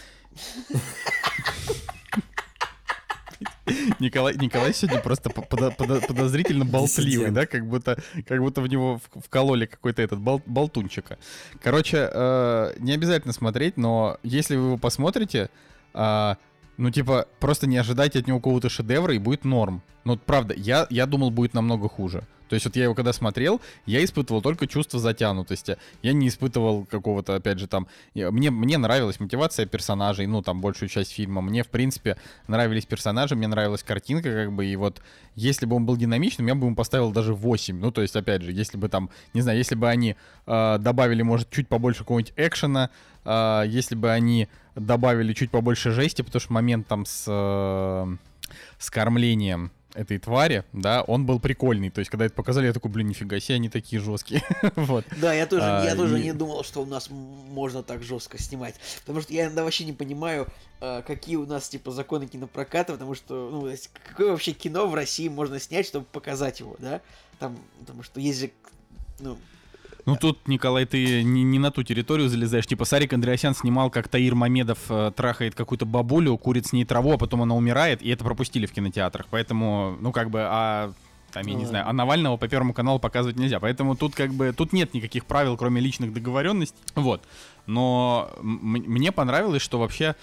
Николай, Николай сегодня просто по- подо- подо- подозрительно болтливый, да, как будто, как будто в него вкололи какой-то этот бол- болтунчика. Короче, э, не обязательно смотреть, но если вы его посмотрите, а, ну, типа, просто не ожидайте от него какого-то шедевра, и будет норм. Ну, вот правда, я, я думал, будет намного хуже. То есть вот я его когда смотрел, я испытывал только чувство затянутости. Я не испытывал какого-то, опять же, там... я- Мне, мне нравилась мотивация персонажей, ну, там, большую часть фильма. Мне, в принципе, нравились персонажи, мне нравилась картинка, как бы, и вот если бы он был динамичным, я бы ему поставил даже 8. Ну, то есть, опять же, если бы там, не знаю, если бы они э, добавили, может, чуть побольше какого-нибудь экшена, э, если бы они добавили чуть побольше жести, потому что момент там с, э, с кормлением этой твари, да, он был прикольный. То есть, когда это показали, я такой, блин, нифига себе, они такие жесткие. (laughs) вот. Да, я тоже, А, я тоже и- не думал, что у нас можно так жестко снимать. Потому что я иногда вообще не понимаю, а, какие у нас типа законы кинопроката, потому что, ну, какое вообще кино в России можно снять, чтобы показать его, да? Там, потому что есть же, ну, Ну тут, Николай, ты не, не на ту территорию залезаешь. Типа Сарик Андреасян снимал, как Таир Мамедов э, трахает какую-то бабулю, курит с ней траву, а потом она умирает, и это пропустили в кинотеатрах. Поэтому, ну как бы, а там, я не знаю, а Навального по Первому каналу показывать нельзя. Поэтому тут как бы, тут нет никаких правил, кроме личных договоренностей. Вот. Но мне понравилось, что вообще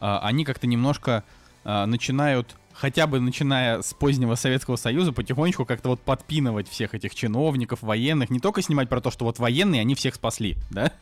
а, они как-то немножко а, начинают хотя бы начиная с позднего Советского Союза, потихонечку как-то вот подпинывать всех этих чиновников, военных, не только снимать про то, что вот военные, они всех спасли, (laughs) да,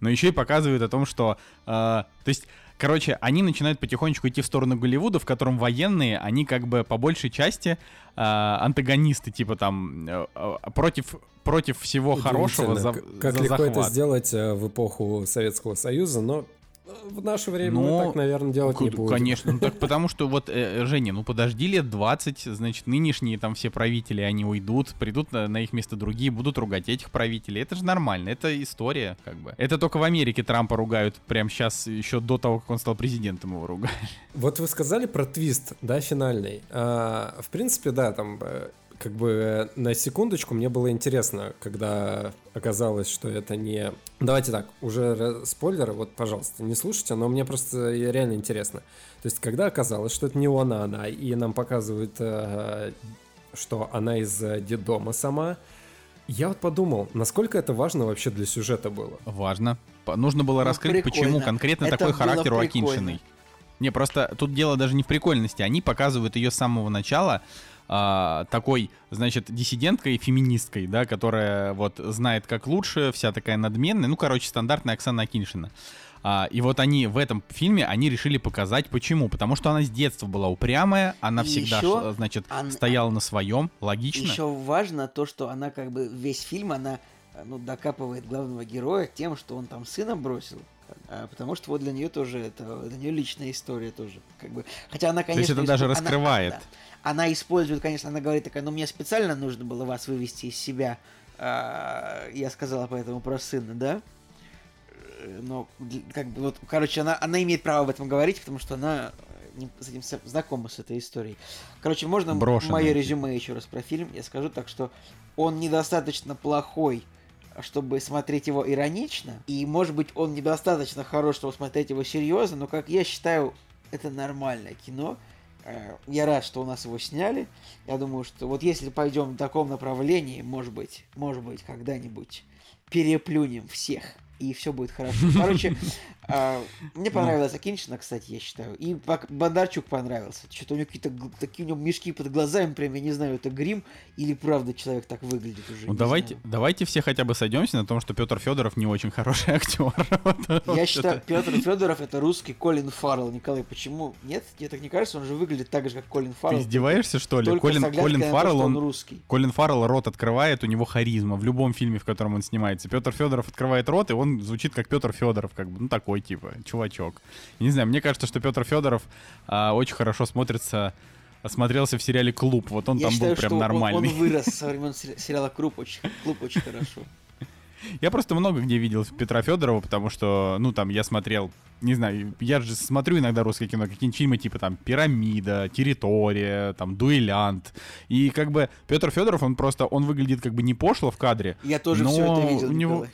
но еще и показывают о том, что, э, то есть Короче, они начинают потихонечку идти в сторону Голливуда, в котором военные, они как бы по большей части э, антагонисты, типа там э, э, против против всего хорошего за, как за легко это захват. сделать э, в эпоху Советского Союза, но в наше время Ну, мы так, наверное, делать не будем. Конечно, ну так (laughs) потому что вот, э, Женя, ну подожди лет 20, значит, нынешние там все правители, они уйдут, придут на, на их место другие, будут ругать этих правителей. Это же нормально, это история, как бы. Это только в Америке Трампа ругают прямо сейчас, еще до того, как он стал президентом его ругали. Вот вы сказали про твист, да, финальный. А, в принципе, да, там э, как бы э, на секундочку мне было интересно, когда оказалось, что это не... Давайте так, уже спойлеры, вот, пожалуйста, не слушайте, но мне просто э, реально интересно. То есть, когда оказалось, что это не он, а она, и нам показывают, э, что она из детдома сама, я вот подумал, насколько это важно вообще для сюжета было. Важно. Нужно было Ну, раскрыть, почему прикольно. конкретно Это такой характер у. Акиншиной. Не, просто тут дело даже не в прикольности. Они показывают ее с самого начала а, такой, значит, диссиденткой феминисткой, да, которая вот знает как лучше, вся такая надменная. Ну, короче, стандартная Оксана Акиншина. А, и вот они в этом фильме, они решили показать, почему. Потому что она с детства была упрямая, она И всегда, ещё ш- значит, он- стояла на своем, логично. Еще важно то, что она как бы весь фильм, она э, ну, докапывает главного героя тем, что он там сына бросил. А, потому что вот для нее тоже это для нее личная история тоже. Как бы. Хотя она, конечно. есть это даже исп- она- раскрывает. да. Она, использует, конечно, она говорит такая, ну мне специально нужно было вас вывести из себя. А, я сказала поэтому про сына, да? Но как бы вот, короче, она, она имеет право об этом говорить, потому что она э, с этим знакома с этой историей. Короче, можно мое типа. резюме еще раз про фильм? Я скажу так, что он недостаточно плохой, чтобы смотреть его иронично, и, может быть, он недостаточно хорош, чтобы смотреть его серьезно, но, как я считаю, это нормальное кино. Э, Я рад, что у нас его сняли. Я думаю, что вот если пойдем в таком направлении, может быть, может быть, когда-нибудь переплюнем всех, и все будет хорошо. (laughs) Короче, мне понравилась Акиншина, кстати, я считаю. И Бондарчук понравился. Что-то у него какие-то такие у него мешки под глазами, прям, я не знаю, это грим или правда человек так выглядит уже. Ну давайте, знаю. давайте все хотя бы сойдемся на том, что Петр Федоров не очень хороший (laughs) актер. Я считаю, Петр Федоров это русский Колин Фаррелл. Николай, почему? Нет, тебе так не кажется? Он же выглядит так же, как Колин Ты Фаррелл. издеваешься, что ли? Колин, Колин Фаррелл, что он, русский. Колин Фаррелл рот открывает, у него харизма в любом фильме, в котором он снимается. Петр Федоров открывает рот, и он звучит как Петр Федоров, как бы, ну такой типа, чувачок. Не знаю, мне кажется, что Петр Федоров а, очень хорошо смотрится, смотрелся в сериале Клуб. Вот он Я там считаю, был прям что он- нормальный. Он, вырос со (laughs) времен сери- сериала Клуб очень, Клуб очень хорошо. Я просто много где видел Петра Федорова, потому что, ну, там, я смотрел, не знаю, я же смотрю иногда русское кино, какие-нибудь фильмы типа там «Пирамида», «Территория», там «Дуэлянт». И как бы Петр Федоров, он просто, он выглядит как бы не пошло в кадре, Я тоже Но все это видел, у него- Николай.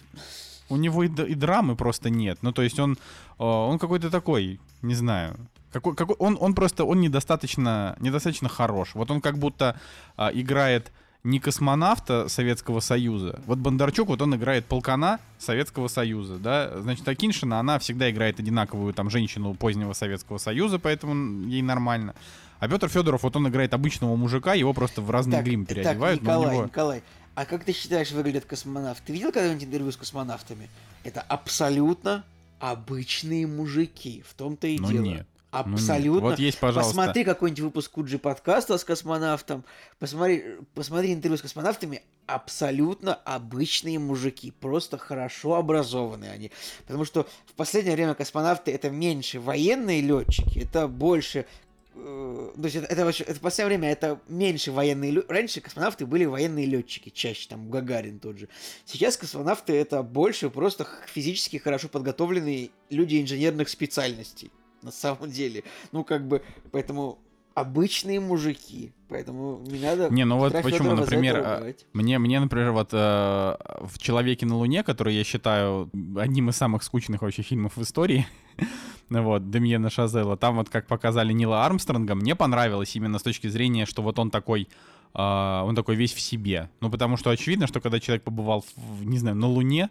У него и, и драмы просто нет. Ну, то есть он, э, он какой-то такой, не знаю, какой, какой, он, он просто, он недостаточно, недостаточно хорош. Вот он как будто а, играет не космонавта Советского Союза. Вот Бондарчук, вот он играет полкана Советского Союза, да. Значит, Акиншина, она всегда играет одинаковую там женщину позднего Советского Союза, поэтому ей нормально. А Петр Федоров, вот он играет обычного мужика, его просто в разный Так, грим так, переодевают. у Николай, него- Николай, а как ты считаешь, выглядят космонавты? Ты видел когда-нибудь интервью с космонавтами? Это абсолютно обычные мужики. В том-то и Ну дело. нет. Ну. Абсолютно. Вот есть, пожалуйста. Посмотри какой-нибудь выпуск Куджи подкаста с космонавтом. Посмотри, посмотри интервью с космонавтами. Абсолютно обычные мужики. Просто хорошо образованные они. Потому что в последнее время космонавты это меньше военные летчики, это больше то есть это, это вообще, это в последнее время это меньше военные лё- Раньше космонавты были военные летчики, чаще, там, Гагарин тот же. Сейчас космонавты это больше просто физически хорошо подготовленные люди инженерных специальностей. На самом деле. Ну, как бы, поэтому обычные мужики. Поэтому не надо... Не, ну вот почему, например, а, мне, мне, например, вот э, в «Человеке на Луне», который я считаю одним из самых скучных вообще фильмов в истории, (laughs) вот, Демьена Шазела, там вот как показали Нила Армстронга, мне понравилось именно с точки зрения, что вот он такой, э, он такой весь в себе. Ну, потому что очевидно, что когда человек побывал, в, не знаю, на Луне,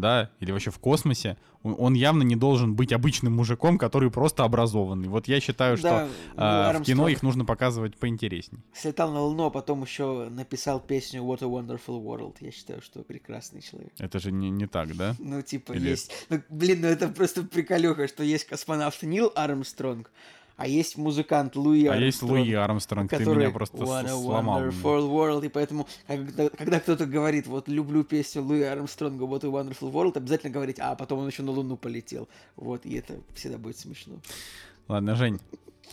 да, или вообще в космосе, он- явно не должен быть обычным мужиком, который просто образованный. Вот я считаю, что Да, а, в кино их нужно показывать поинтересней. слетал на Луну, а потом еще написал песню What a Wonderful World. Я считаю, что прекрасный человек. Это же не, не так, да? Ну, типа, Или- есть... Ну, блин, ну это просто приколюха, что есть космонавт Нил Армстронг, а есть музыкант Луи А Армстронг. есть Луи Армстронг, ты который меня просто What a сломал. wonderful world. И поэтому, когда, когда кто-то говорит, вот, люблю песню Луи Армстронга What a wonderful world, обязательно говорить, а потом он еще на Луну полетел. Вот, и это всегда будет смешно. Ладно, Жень,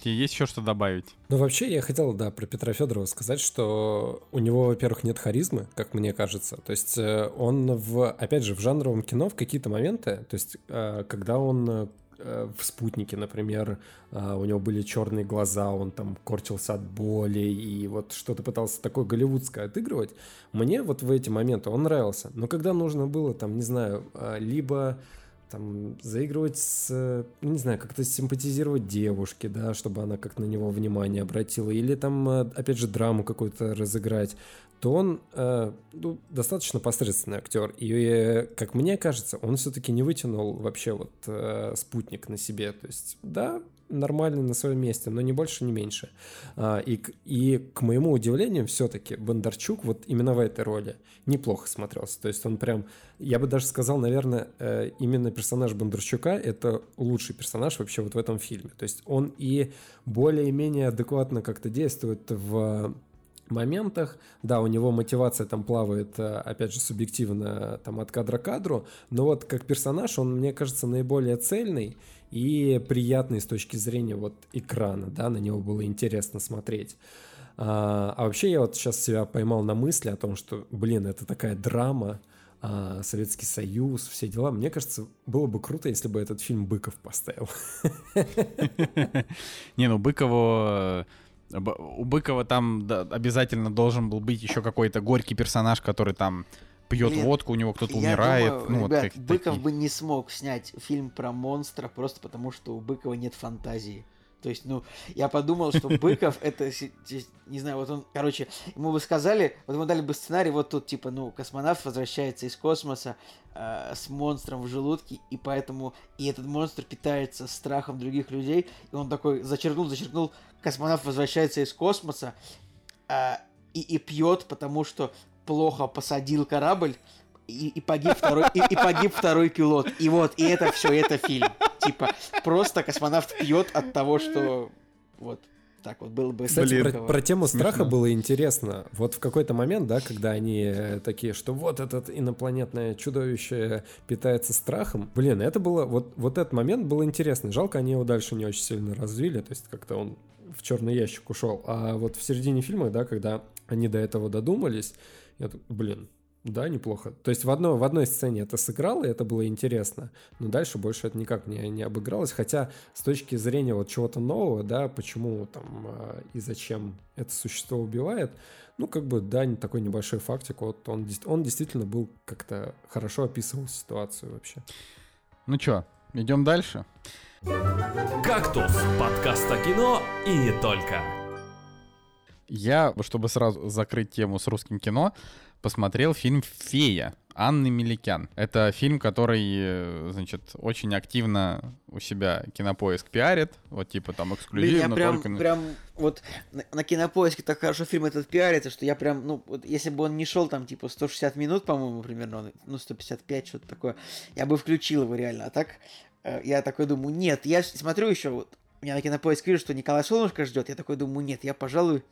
тебе есть еще что добавить? Ну, вообще, я хотел, да, про Петра Федорова сказать, что у него, во-первых, нет харизмы, как мне кажется. То есть э, он, в, опять же, в жанровом кино в какие-то моменты, то есть э, когда он э, в «Спутнике», например, э, у него были черные глаза, он там корчился от боли и вот что-то пытался такое голливудское отыгрывать, мне вот в эти моменты он нравился. Но когда нужно было, там, не знаю, э, либо там заигрывать с, э, ну, не знаю, как-то симпатизировать девушке, да, чтобы она как на него внимание обратила, или там, э, опять же, драму какую-то разыграть, то он э, ну, достаточно посредственный актер. И, э, как мне кажется, он все-таки не вытянул вообще вот э, спутник на себе. То есть, да, нормальный на своем месте, но не больше, не меньше. А, и, и к моему удивлению, все-таки Бондарчук вот именно в этой роли неплохо смотрелся. То есть он прям, я бы даже сказал, наверное, э, именно персонаж Бондарчука это лучший персонаж вообще вот в этом фильме. То есть он и более-менее адекватно как-то действует в моментах, да, у него мотивация там плавает, э, опять же, субъективно там от кадра к кадру, но вот как персонаж он, мне кажется, наиболее цельный и приятный с точки зрения вот экрана, да, на него было интересно смотреть. А, а вообще я вот сейчас себя поймал на мысли о том, что, блин, это такая драма, а, Советский Союз, все дела. Мне кажется, было бы круто, если бы этот фильм Быков поставил. (laughs) Не, ну Быкову... У Быкова там да, обязательно должен был быть еще какой-то горький персонаж, который там пьет Блин, водку, у него кто-то умирает. думаю, ну, вот ребят, какие-то Быков такие. бы не смог снять фильм про монстра просто потому, что у Быкова нет фантазии. То есть, ну, я подумал, что (laughs) Быков это, не знаю, вот он, короче, ему бы сказали, вот ему дали бы сценарий, вот тут, типа, ну, космонавт возвращается из космоса э, с монстром в желудке, и поэтому, и этот монстр питается страхом других людей, и он такой зачеркнул, зачеркнул, космонавт возвращается из космоса, а, и, и пьет, потому что плохо посадил корабль, и, и погиб второй, и, и погиб второй пилот. И вот, и это все, это фильм. Типа, просто космонавт пьет от того, что вот так вот было бы. Кстати, про, про тему Смешно. страха было интересно. Вот в какой-то момент, да, когда они э, такие, что вот этот инопланетное чудовище питается страхом. Блин, это было, вот, вот этот момент был интересный. Жалко, они его дальше не очень сильно развили, то есть как-то он в черный ящик ушел. А вот в середине фильма, да, когда они до этого додумались, я так, блин, да, неплохо. То есть в одной, в одной сцене это сыграло, и это было интересно, но дальше больше это никак не, не обыгралось. Хотя с точки зрения вот чего-то нового, да, почему там а, и зачем это существо убивает, ну, как бы, да, не такой небольшой фактик. Вот он, он действительно был как-то хорошо описывал ситуацию вообще. Ну чё, идем дальше? «Кактус» — подкаст о кино и не только. Я, чтобы сразу закрыть тему с русским кино, посмотрел фильм «Фея» Анны Меликян. Это фильм, который, э, значит, очень активно у себя кинопоиск пиарит. Вот типа там Блин, эксклюзивно я прям, только... прям вот на, на кинопоиске так хорошо фильм этот пиарится, что я прям, ну, вот если бы он не шел там, типа, 160 минут, по-моему, примерно, ну, 155, что-то такое, я бы включил его реально. А так, я такой думаю, нет, я смотрю еще, вот, у меня на кинопоиске вижу, что Николай Солнышко ждет, я такой думаю, нет, я, пожалуй,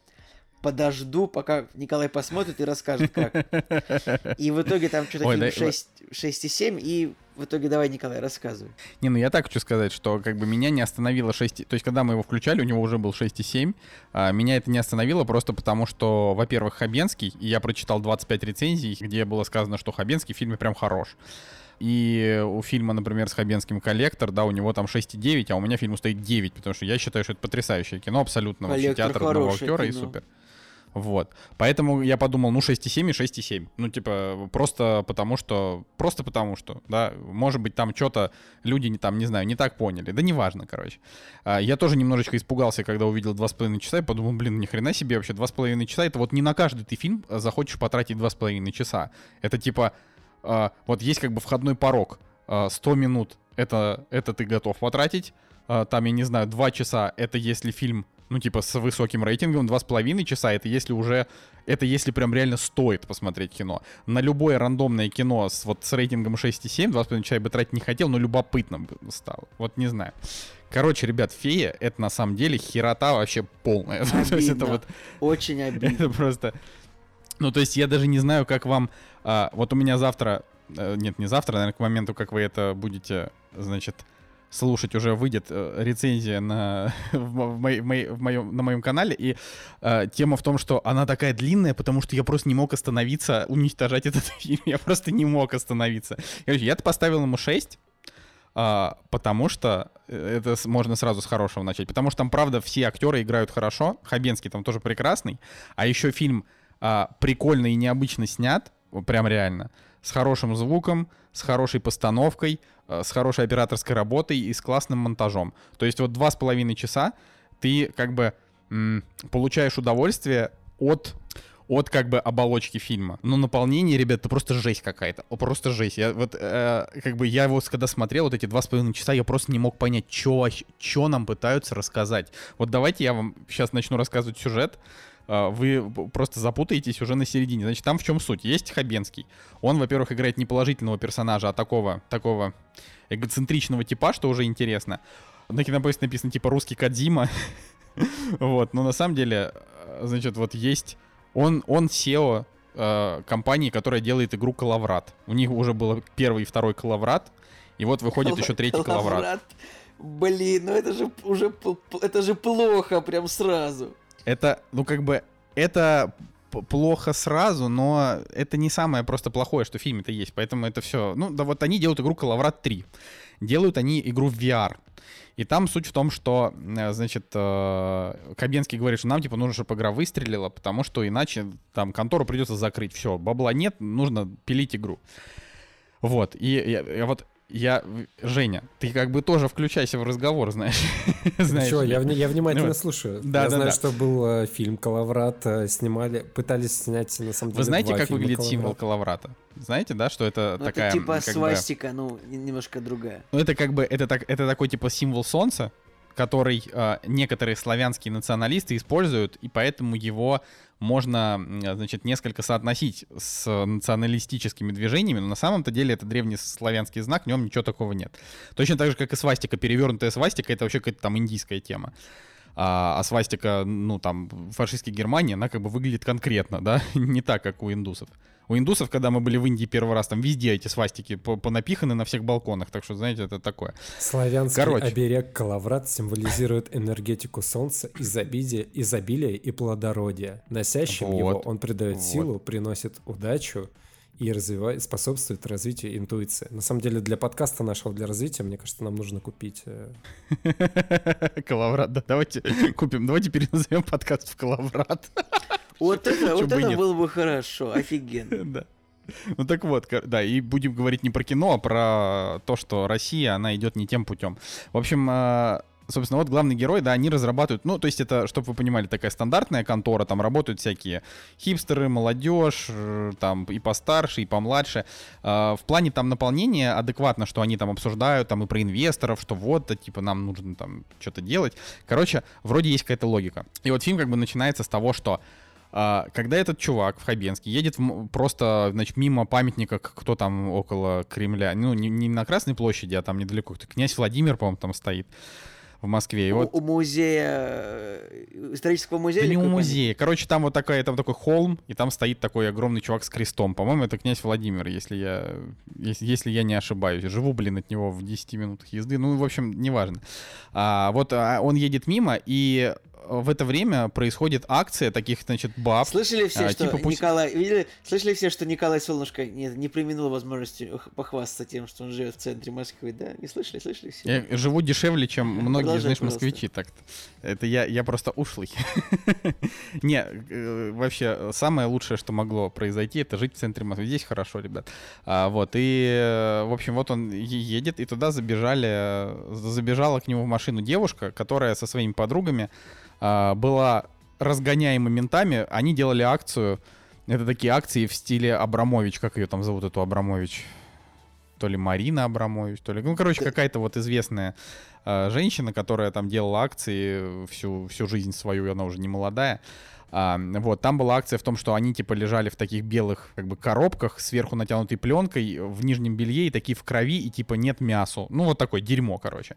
подожду, пока Николай посмотрит и расскажет, как. (laughs) И в итоге там что-то Ой, фильм да- 6, 6,7, и в итоге давай, Николай, рассказывай. Не, ну я так хочу сказать, что как бы меня не остановило 6... То есть, когда мы его включали, у него уже был 6,7. а, меня это не остановило просто потому, что, во-первых, Хабенский, и я прочитал 25 рецензий, где было сказано, что Хабенский в фильме прям хорош. И у фильма, например, с Хабенским «Коллектор», да, у него там 6,9, а у меня фильм стоит 9, потому что я считаю, что это потрясающее кино, абсолютно вообще театр одного актера и кино. супер. Вот. Поэтому я подумал, ну 6,7 и 6,7. Ну, типа, просто потому что... Просто потому что, да. Может быть, там что-то люди, не, там, не знаю, не так поняли. Да неважно, короче. А, я тоже немножечко испугался, когда увидел 2,5 часа, и подумал, блин, ни хрена себе вообще 2,5 часа. Это вот не на каждый ты фильм захочешь потратить 2,5 часа. Это типа а, вот есть как бы входной порог. а, 100 минут это, это ты готов потратить. а, там, я не знаю, 2 часа это если фильм, ну, типа, с высоким рейтингом, 2,5 часа это если уже, это если прям реально стоит посмотреть кино. На любое рандомное кино с, вот, с рейтингом 6,7, 2,5 часа я бы тратить не хотел, но любопытно бы стало. Вот не знаю. Короче, ребят, фея это на самом деле херота вообще полная. (laughs) То есть это Обидно. вот Очень (laughs) обидно. это просто... Ну, то есть я даже не знаю, как вам... а, вот у меня завтра... э, нет, не завтра, наверное, к моменту, как вы это будете, значит, слушать, уже выйдет э, рецензия на, (laughs) в, мо- в моей- в моем, на моем канале. И э, тема в том, что она такая длинная, потому что я просто не мог остановиться уничтожать этот (laughs) фильм. Я просто не мог остановиться. Короче, я-то поставил ему 6, а, потому что э, это можно сразу с хорошего начать. Потому что там, правда, все актеры играют хорошо. Хабенский там тоже прекрасный. А еще фильм а, прикольно и необычно снят, прям реально, с хорошим звуком, с хорошей постановкой, э, с хорошей операторской работой и с классным монтажом. То есть вот два с половиной часа ты как бы м, получаешь удовольствие от от как бы оболочки фильма. Но наполнение, ребят, это просто жесть какая-то. Просто жесть. Я вот э, как бы я вот когда смотрел вот эти два с половиной часа, я просто не мог понять, что нам пытаются рассказать. Вот давайте я вам сейчас начну рассказывать сюжет. А, Вы просто запутаетесь уже на середине. Значит, там в чем суть? Есть Хабенский. Он, во-первых, играет не положительного персонажа, а такого, такого эгоцентричного типа, что уже интересно. На кинопоиске написано типа русский Кадзима. (laughs) Вот, но на самом деле, э, значит, вот есть... Он, он SEO э, компании, которая делает игру Калаврат. У них уже было первый и второй Калаврат, и вот выходит еще третий Калаврат. Блин, ну это же уже это же плохо прям сразу. Это, ну как бы, это плохо сразу, но это не самое просто плохое, что в фильме-то есть. Поэтому это все. Ну, да вот они делают игру Калаврат 3. Делают они игру в VR. И там суть в том, что, э, значит, э, Кабенский говорит, что нам, типа, нужно, чтобы игра выстрелила, потому что иначе там контору придется закрыть. Все, бабла нет, нужно пилить игру. Вот, и я, я вот, я, Женя, ты как бы тоже включайся в разговор, знаешь. (laughs) знаешь Чего, я, я внимательно Вот. слушаю. Да, я да, знаю, да. что был э, фильм «Калаврат», э, снимали, пытались снять, на самом деле, Вы знаете, как выглядит «Калаврат». символ Калаврата? Знаете, да, что это Ну, такая... это типа как бы- свастика, ну, не- немножко другая. Ну, это как бы, это, так, это такой типа символ солнца, который э, некоторые славянские националисты используют, и поэтому его можно, значит, несколько соотносить с националистическими движениями, но на самом-то деле это древний славянский знак, в нем ничего такого нет. Точно так же, как и свастика, перевернутая свастика, это вообще какая-то там индийская тема. А, а свастика, ну, там, фашистской Германии, она как бы выглядит конкретно, да, (laughs) не так, как у индусов. У индусов, когда мы были в Индии первый раз, там везде эти свастики по- понапиханы на всех балконах, так что, знаете, это такое. Славянский Короче. оберег Калаврат символизирует энергетику солнца, изобилие, изобилие и плодородие. Носящим его Вот, он придает вот. силу, приносит удачу и развивает, способствует развитию интуиции. На самом деле для подкаста нашего, для развития, мне кажется, нам нужно купить... э, (laughs) Калаврат, да, давайте купим, давайте переназовем подкаст в Калаврат. (laughs) Вот это, вот это было бы хорошо, офигенно. (laughs) Да. Ну так вот, да, и будем говорить не про кино, а про то, что Россия, она идет не тем путем. В общем, э, собственно, вот главный герой, да, они разрабатывают, ну, то есть это, чтобы вы понимали, такая стандартная контора, там работают всякие хипстеры, молодежь, э, там и постарше, и помладше. Э, В плане там наполнения адекватно, что они там обсуждают, там и про инвесторов, что вот, да, типа, нам нужно там что-то делать. Короче, вроде есть какая-то логика. И вот фильм как бы начинается с того, что а, когда этот чувак в Хабенске едет в просто, значит, мимо памятника, кто там около Кремля, ну, не, не на Красной площади, а там недалеко, кто- князь Владимир, по-моему, там стоит в Москве. И У, вот у музея, э, исторического музея? да не у музея. Короче, там вот такая, там такой холм, и там стоит такой огромный чувак с крестом. По-моему, это князь Владимир, если я, если, если я не ошибаюсь. Живу, блин, от него в 10 минутах езды. Ну, в общем, неважно. А, вот а, он едет мимо, и в это время происходит акция таких, значит, баб. Слышали все, А, что типа пусть- Николай... Видели? Слышали все, что Николай Солнышко не, не применил возможностью похвастаться тем, что он живет в центре Москвы, да? Не слышали? Слышали все? Я живу дешевле, чем (laughs) многие, Продолжай, знаешь, пожалуйста. москвичи. Так это я, я просто ушлый. (laughs) Не, э, вообще, самое лучшее, что могло произойти, это жить в центре Москвы. Здесь хорошо, ребят. А, вот, и, э, в общем, вот он едет, и туда забежали, э, забежала к нему в машину девушка, которая со своими подругами а, была разгоняема ментами. Они делали акцию Это такие акции в стиле Абрамович, как ее там зовут, эту Абрамович? То ли Марина Абрамович, то ли... Ну, короче, какая-то вот известная э, женщина, которая там делала акции всю, всю жизнь свою, и она уже не молодая. А, вот, там была акция в том, что они типа лежали в таких белых как бы коробках, сверху натянутой пленкой, в нижнем белье и такие в крови, и типа нет мясу. Ну, вот такое дерьмо, короче.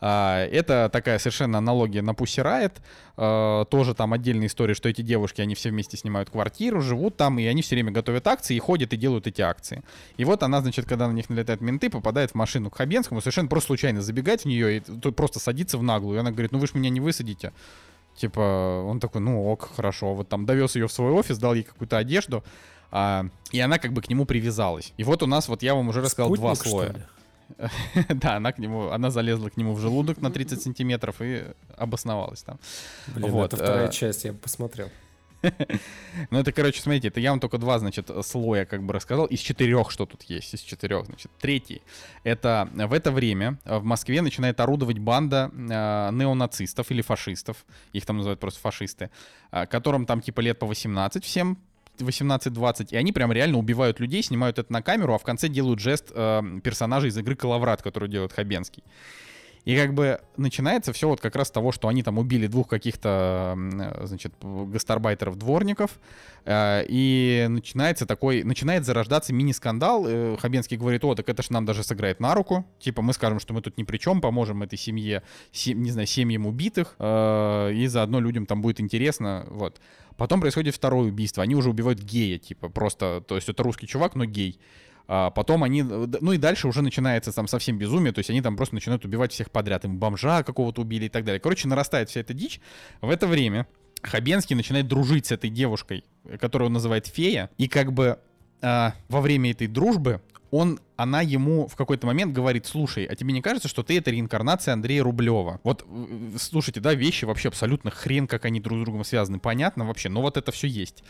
А, это такая совершенно аналогия на Pussy Riot. А, тоже там отдельная история, что эти девушки, они все вместе снимают квартиру, живут там, и они все время готовят акции, и ходят и делают эти акции. И вот она, значит, когда на них налетают менты, попадает в машину к Хабенскому, совершенно просто случайно забегать в нее, и просто садится в наглую. И она говорит, ну вы же меня не высадите. Типа, он такой, ну ок, хорошо. Вот там довез ее в свой офис, дал ей какую-то одежду, а, и она как бы к нему привязалась. И вот у нас, вот я вам уже рассказал два Спутник, что слоя. (laughs) Да, она к нему, она залезла к нему в желудок на 30 сантиметров и обосновалась там. Блин, Вот, это вторая э, часть, я бы посмотрел. Ну, это, короче, смотрите, это я вам только два, значит, слоя как бы рассказал. Из четырех, что тут есть, из четырех, значит. Третий. Это в это время в Москве начинает орудовать банда э, неонацистов или фашистов. Их там называют просто фашисты. э, которым там типа лет по 18 всем. 18-20, и они прям реально убивают людей, снимают это на камеру, а в конце делают жест э, персонажа из игры Калаврат, который делает Хабенский. И как бы начинается все вот как раз с того, что они там убили двух каких-то, э, значит, гастарбайтеров-дворников, э, и начинается такой, начинает зарождаться мини-скандал. Э, Хабенский говорит, о, так это ж нам даже сыграет на руку. Типа мы скажем, что мы тут ни при чем, поможем этой семье, се- не знаю, семьям убитых, и заодно людям там будет интересно, вот. Потом происходит второе убийство. Они уже убивают гея, типа, просто, то есть это русский чувак, но гей. А потом они, э, ну и дальше уже начинается там совсем безумие, то есть они там просто начинают убивать всех подряд, им бомжа какого-то убили и так далее. Короче, нарастает вся эта дичь. В это время Хабенский начинает дружить с этой девушкой, э, которую он называет фея, и как бы а, во время этой дружбы он, она ему в какой-то момент говорит, слушай, а тебе не кажется, что ты это реинкарнация Андрея Рублева? Вот, э, слушайте, да, вещи вообще абсолютно хрен, как они друг с другом связаны, понятно вообще, но вот это все есть.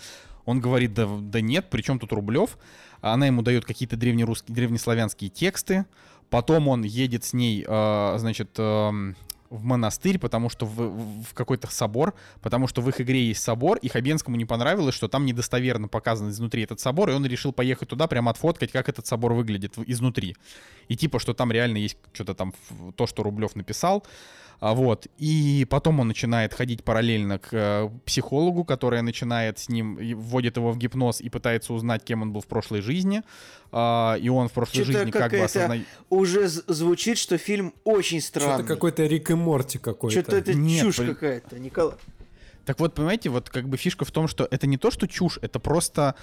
Он говорит, да, да нет, при чем тут Рублев? А Она ему дает какие-то древнерусские, древнеславянские тексты, потом он едет с ней, э, значит, эм, в монастырь, потому что в, в- какой-то собор, потому что в их игре есть собор, и Хабенскому не понравилось, что там недостоверно показан изнутри этот собор, и он решил поехать туда, прямо отфоткать, как этот собор выглядит изнутри. И типа, что там реально есть что-то там, то, что Рублев написал. А вот. И потом он начинает ходить параллельно к э, психологу, которая начинает с ним, вводит его в гипноз и пытается узнать, кем он был в прошлой жизни. А, и он в прошлой Чё-то жизни как бы осознает... Уже звучит, что фильм очень Что-то странный. какой-то Рик и Морти какой-то. Что-то это Нет, чушь блин. какая-то, Николай. Так вот, понимаете, вот как бы фишка в том, что это не то, что чушь, это просто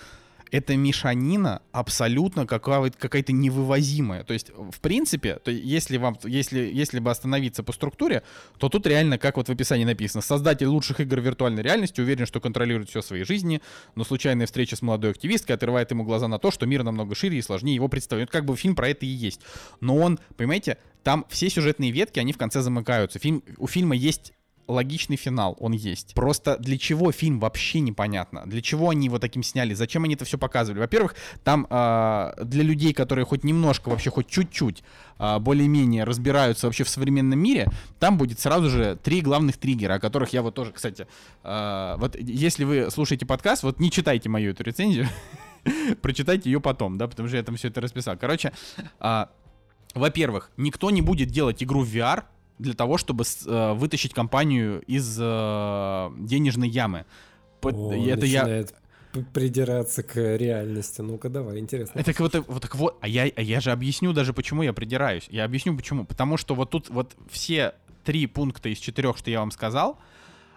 это мешанина абсолютно какая- какая-то невывозимая. То есть, в принципе, то если вам, если, если бы остановиться по структуре, то тут реально, как вот в описании написано, создатель лучших игр виртуальной реальности уверен, что контролирует все в своей жизни, но случайная встреча с молодой активисткой отрывает ему глаза на то, что мир намного шире и сложнее его представить. Как бы фильм про это и есть. Но он, понимаете, там все сюжетные ветки, они в конце замыкаются. Фильм, у фильма есть логичный финал, он есть. Просто для чего фильм вообще непонятно. Для чего они его таким сняли? Зачем они это все показывали? Во-первых, там а, для людей, которые хоть немножко, вообще хоть чуть-чуть а, более-менее разбираются вообще в современном мире, там будет сразу же три главных триггера, о которых я вот тоже, кстати, а, вот если вы слушаете подкаст, вот не читайте мою эту рецензию, (laughs) прочитайте ее потом, да, потому что я там все это расписал. Короче, во-первых, никто не будет делать игру в VR для того, чтобы э, вытащить компанию из э, денежной ямы. Под- О, это я, начинает п- придираться к реальности. Ну-ка, давай, интересно. это вот, вот так вот, а я, а я же объясню даже, почему я придираюсь. Я объясню, почему. Потому что вот тут вот все три пункта из четырех, что я вам сказал,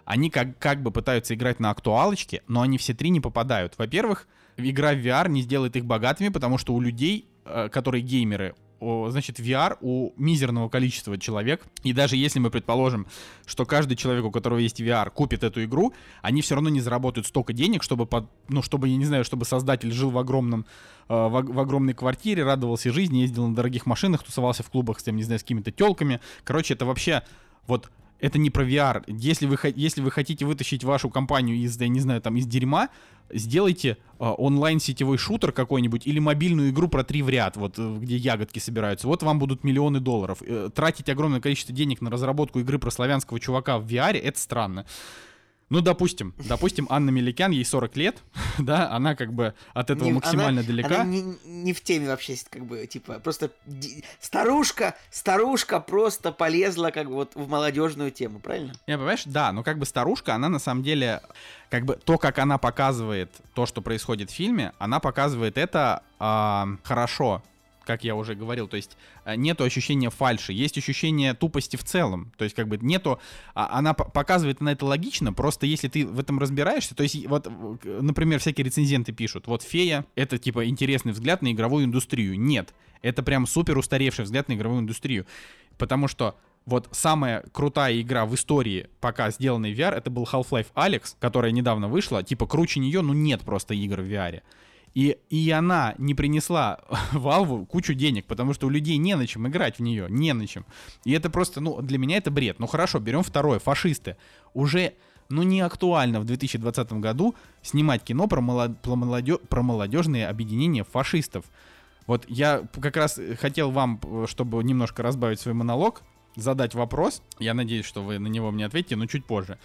они как, как бы пытаются играть на актуалочке, но они все три не попадают. Во-первых, игра в VR не сделает их богатыми, потому что у людей, э, которые геймеры, значит, VR у мизерного количества человек, и даже если мы предположим, что каждый человек, у которого есть VR, купит эту игру, они все равно не заработают столько денег, чтобы, под, ну, чтобы, я не знаю, чтобы создатель жил в огромном, э, в, в огромной квартире, радовался жизни, ездил на дорогих машинах, тусовался в клубах с, тем, не знаю, с какими-то телками. Короче, это вообще вот это не про VR. Если вы, если вы хотите вытащить вашу компанию из, я не знаю, там, из дерьма, сделайте э, онлайн-сетевой шутер какой-нибудь или мобильную игру про три в ряд, вот э, где ягодки собираются. Вот вам будут миллионы долларов. Э, Тратить огромное количество денег на разработку игры про славянского чувака в VR — это странно. Ну, допустим, допустим, Анна Меликян, ей 40 лет, (laughs) да, она как бы от этого Не- максимально она- далека. Она не, не в теме вообще, как бы, типа, просто старушка, старушка просто полезла, как бы, вот в молодежную тему, правильно? Не, понимаешь, да, но как бы старушка, она на самом деле, как бы то, как она показывает то, что происходит в фильме, она показывает это а, хорошо, как я уже говорил, то есть а, нету ощущения фальши, есть ощущение тупости в целом, то есть как бы нету, а, она показывает на это логично, просто если ты в этом разбираешься, то есть вот, к- например, всякие рецензенты пишут, вот «Фея» — это типа интересный взгляд на игровую индустрию, нет, это прям супер устаревший взгляд на игровую индустрию, потому что вот самая крутая игра в истории, пока сделанной в VR, это был Half-Life Alex, которая недавно вышла. Типа, круче нее, ну, нет просто игр в VR. И, и она не принесла (laughs) Valve кучу денег, потому что у людей не на чем играть в нее, не на чем. И это просто, ну, для меня это бред. Ну, хорошо, берем второе, фашисты. Уже, ну, не актуально в 2020 году снимать кино про, молод- про, молодё- про молодежные объединения фашистов. Вот я как раз хотел вам, э, чтобы немножко разбавить свой монолог, задать вопрос. Я надеюсь, что вы на него мне ответите, но чуть позже.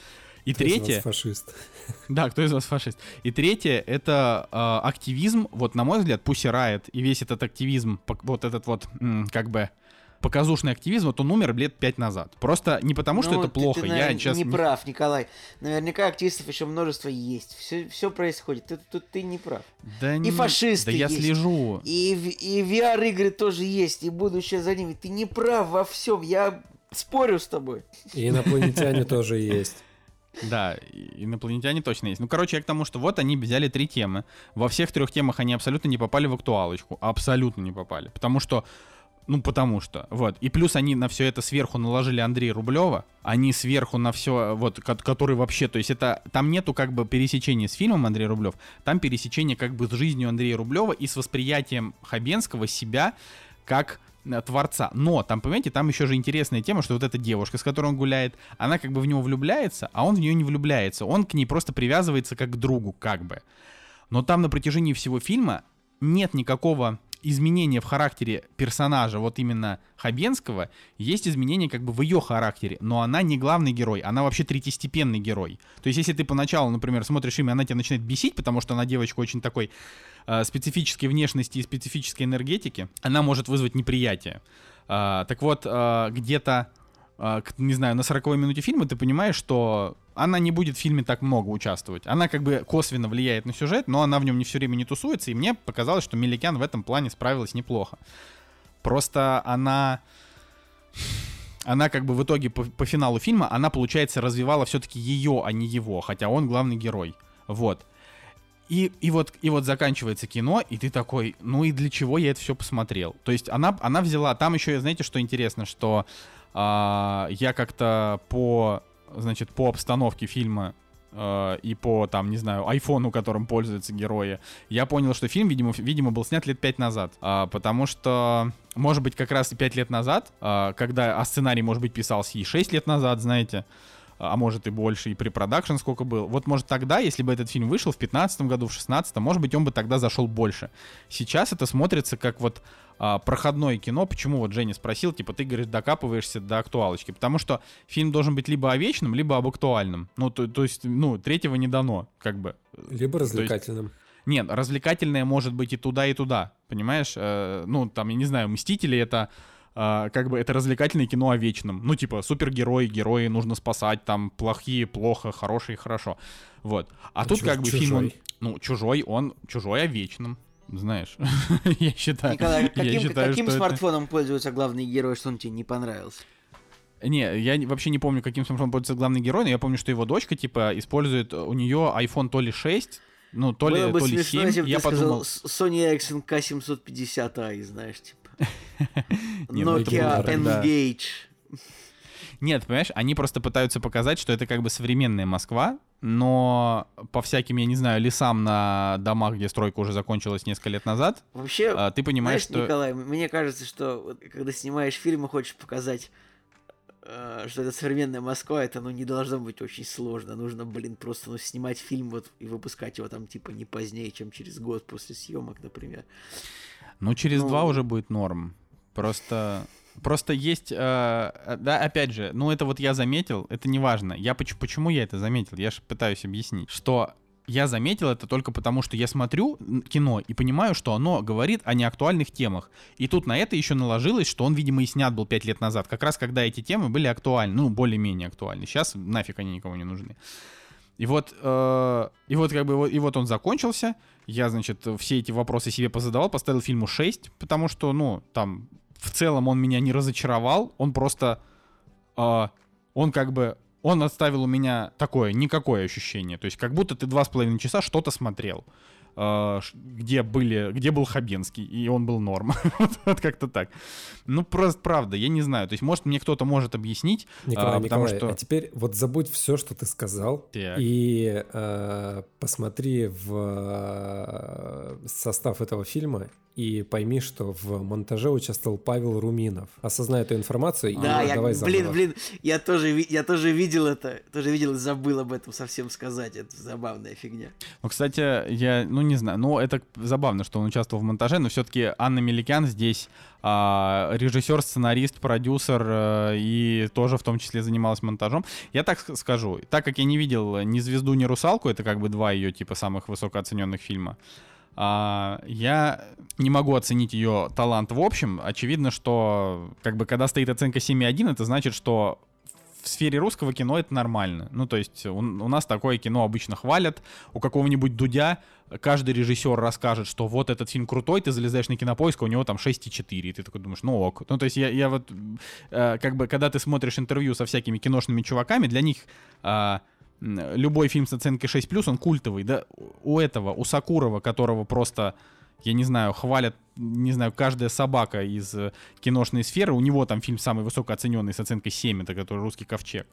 И Кто из вас третье, фашист. (laughs) да, кто из вас фашист? И третье, это э, активизм, вот на мой взгляд, Pussy Riot и весь этот активизм, вот этот вот, как бы, показушный активизм, вот он умер лет пять назад. Просто не потому, что Ну, это ты- плохо, Ты, я наверное, сейчас... не прав, Николай. Наверняка активистов еще множество есть. Все, все происходит. Тут, тут ты не прав. Да, не- фашисты Да я есть. слежу. И, в- и VR-игры тоже есть, и будущее за ними. Ты не прав во всем. Я спорю с тобой. И инопланетяне тоже есть. Да, инопланетяне точно есть. Ну, короче, я к тому, что вот они взяли три темы. Во всех трех темах они абсолютно не попали в актуалочку. Абсолютно не попали. Потому что ну, потому что, вот. И плюс они на все это сверху наложили Андрея Рублева. Они сверху на все, вот, ко- который вообще, то есть это, там нету как бы пересечения с фильмом Андрей Рублев, там пересечение как бы с жизнью Андрея Рублева и с восприятием Хабенского себя как творца. Но там, понимаете, там еще же интересная тема, что вот эта девушка, с которой он гуляет, она как бы в него влюбляется, а он в нее не влюбляется. Он к ней просто привязывается как к другу, как бы. Но там на протяжении всего фильма нет никакого изменения в характере персонажа, вот именно Хабенского, есть изменения как бы в ее характере, но она не главный герой, она вообще третьестепенный герой. То есть если ты поначалу, например, смотришь им, и она тебя начинает бесить, потому что она девочка очень такой э, специфической внешности и специфической энергетики, она может вызвать неприятие. А, так вот, а, где-то, к- не знаю, на 40 минуте фильма ты понимаешь, что она не будет в фильме так много участвовать. Она как бы косвенно влияет на сюжет, но она в нем не все время не тусуется, и мне показалось, что Меликян в этом плане справилась неплохо. Просто она... Она как бы в итоге по, по финалу фильма, она, получается, развивала все-таки ее, а не его, хотя он главный герой. Вот. И, и, вот, и вот заканчивается кино, и ты такой, ну и для чего я это все посмотрел? То есть она, она взяла, там еще, знаете, что интересно, что а, я как-то по, значит, по обстановке фильма э, и по, там, не знаю, айфону, которым пользуются герои, я понял, что фильм, видимо, видимо был снят лет пять назад. А, потому что, может быть, как раз и пять лет назад, а, когда, а сценарий, может быть, писался и 6 лет назад, знаете, а может и больше, и препродакшн сколько был. Вот может тогда, если бы этот фильм вышел в 15 году, в 16 может быть, он бы тогда зашел больше. Сейчас это смотрится как вот а, проходное кино. Почему вот Женя спросил, типа, ты, говоришь, докапываешься до актуалочки? Потому что фильм должен быть либо о вечном, либо об актуальном. Ну, то, то есть, ну, третьего не дано, как бы. Либо развлекательным. Нет, развлекательное может быть и туда, и туда, понимаешь? Э, ну, там, я не знаю, «Мстители» — это а, как бы это развлекательное кино о вечном. Ну, типа, супергерои, герои нужно спасать, там, плохие, плохо, хорошие, хорошо. Вот. А, А тут как бы фильм, он, «Чужой»? ну, чужой, он, чужой о вечном, знаешь. (laughs) Я считаю, Николай, я каким, считаю, каким что это- смартфоном пользуется главный герой, что он тебе не понравился? Не, я вообще не помню, каким смартфоном пользуется главный герой, но я помню, что его дочка, типа, использует, у нее iPhone то ли 6, ну, то ли, Было бы то ли смешно, 7. если бы Я ты сказал подумал, с- Sony Ericsson K750i, знаешь, типа. (laughs) Ну Nokia. Engage. Нет, понимаешь, они просто пытаются показать, что это как бы современная Москва, но по всяким, я не знаю, лесам на домах, где стройка уже закончилась несколько лет назад, Вообще, а, ты понимаешь, знаешь, что... Николай, мне кажется, что вот когда снимаешь фильм и хочешь показать, э, что это современная Москва, это, ну, не должно быть очень сложно. Нужно, блин, просто ну, снимать фильм вот и выпускать его там, типа, не позднее, чем через год после съемок, например. Ну, через ну- два уже будет норм. Просто... Просто есть, э, да, опять же, ну это вот я заметил, это не важно. Я поч- почему я это заметил? Я же пытаюсь объяснить, что я заметил это только потому, что я смотрю кино и понимаю, что оно говорит о неактуальных темах. И тут на это еще наложилось, что он, видимо, и снят был пять лет назад, как раз когда эти темы были актуальны, ну, более-менее актуальны. Сейчас нафиг они никому не нужны. И вот, э, и вот как бы, и вот он закончился. Я, значит, все эти вопросы себе позадавал, поставил фильму 6, потому что, ну, там, в целом он меня не разочаровал, он просто, э, он как бы, он оставил у меня такое, никакое ощущение. То есть как будто ты два с половиной часа что-то смотрел. Ш- где были, где был Хабенский, и он был норм. (laughs) Вот- вот как-то так. Ну, просто правда, я не знаю. То есть, может, мне кто-то может объяснить, Николай, а, потому Николай, что... а теперь вот забудь все, что ты сказал, Так. и э, посмотри в э, состав этого фильма и пойми, что в монтаже участвовал Павел Руминов. Осознай эту информацию Да, и я, давай блин, заново. блин, я тоже, я тоже видел это, тоже видел и забыл об этом совсем сказать. Это забавная фигня. Ну, кстати, я, ну, не знаю, ну, это забавно, что он участвовал в монтаже, но все-таки Анна Меликян здесь а, режиссер, сценарист, продюсер э, и тоже в том числе занималась монтажом. Я так скажу, так как я не видел ни «Звезду», ни «Русалку», это как бы два ее, типа, самых высокооцененных фильма, а, я не могу оценить ее талант в общем. Очевидно, что как бы когда стоит оценка 7,1, это значит, что в сфере русского кино это нормально. Ну, то есть у, у нас такое кино обычно хвалят. У какого-нибудь Дудя каждый режиссер расскажет, что вот этот фильм крутой, ты залезаешь на кинопоиск, а у него там 6,4. И ты такой думаешь, ну ок. Ну, то есть я, я вот, э, как бы, когда ты смотришь интервью со всякими киношными чуваками, для них м, любой фильм с оценкой 6+, он культовый. Да, у этого, у Сакурова, которого просто я не знаю, хвалят, не знаю, каждая собака из э, киношной сферы, у него там фильм самый высокооцененный с оценкой 7, это который «Русский ковчег».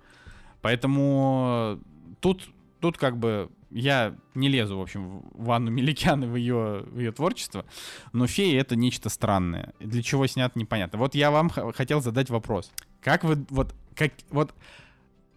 Поэтому э, тут, тут как бы я не лезу, в общем, в Анну Меликян и в ее, в ее творчество, но «Фея» — это нечто странное. Для чего снят, непонятно. Вот я вам хотел задать вопрос. Как вы, вот, как, вот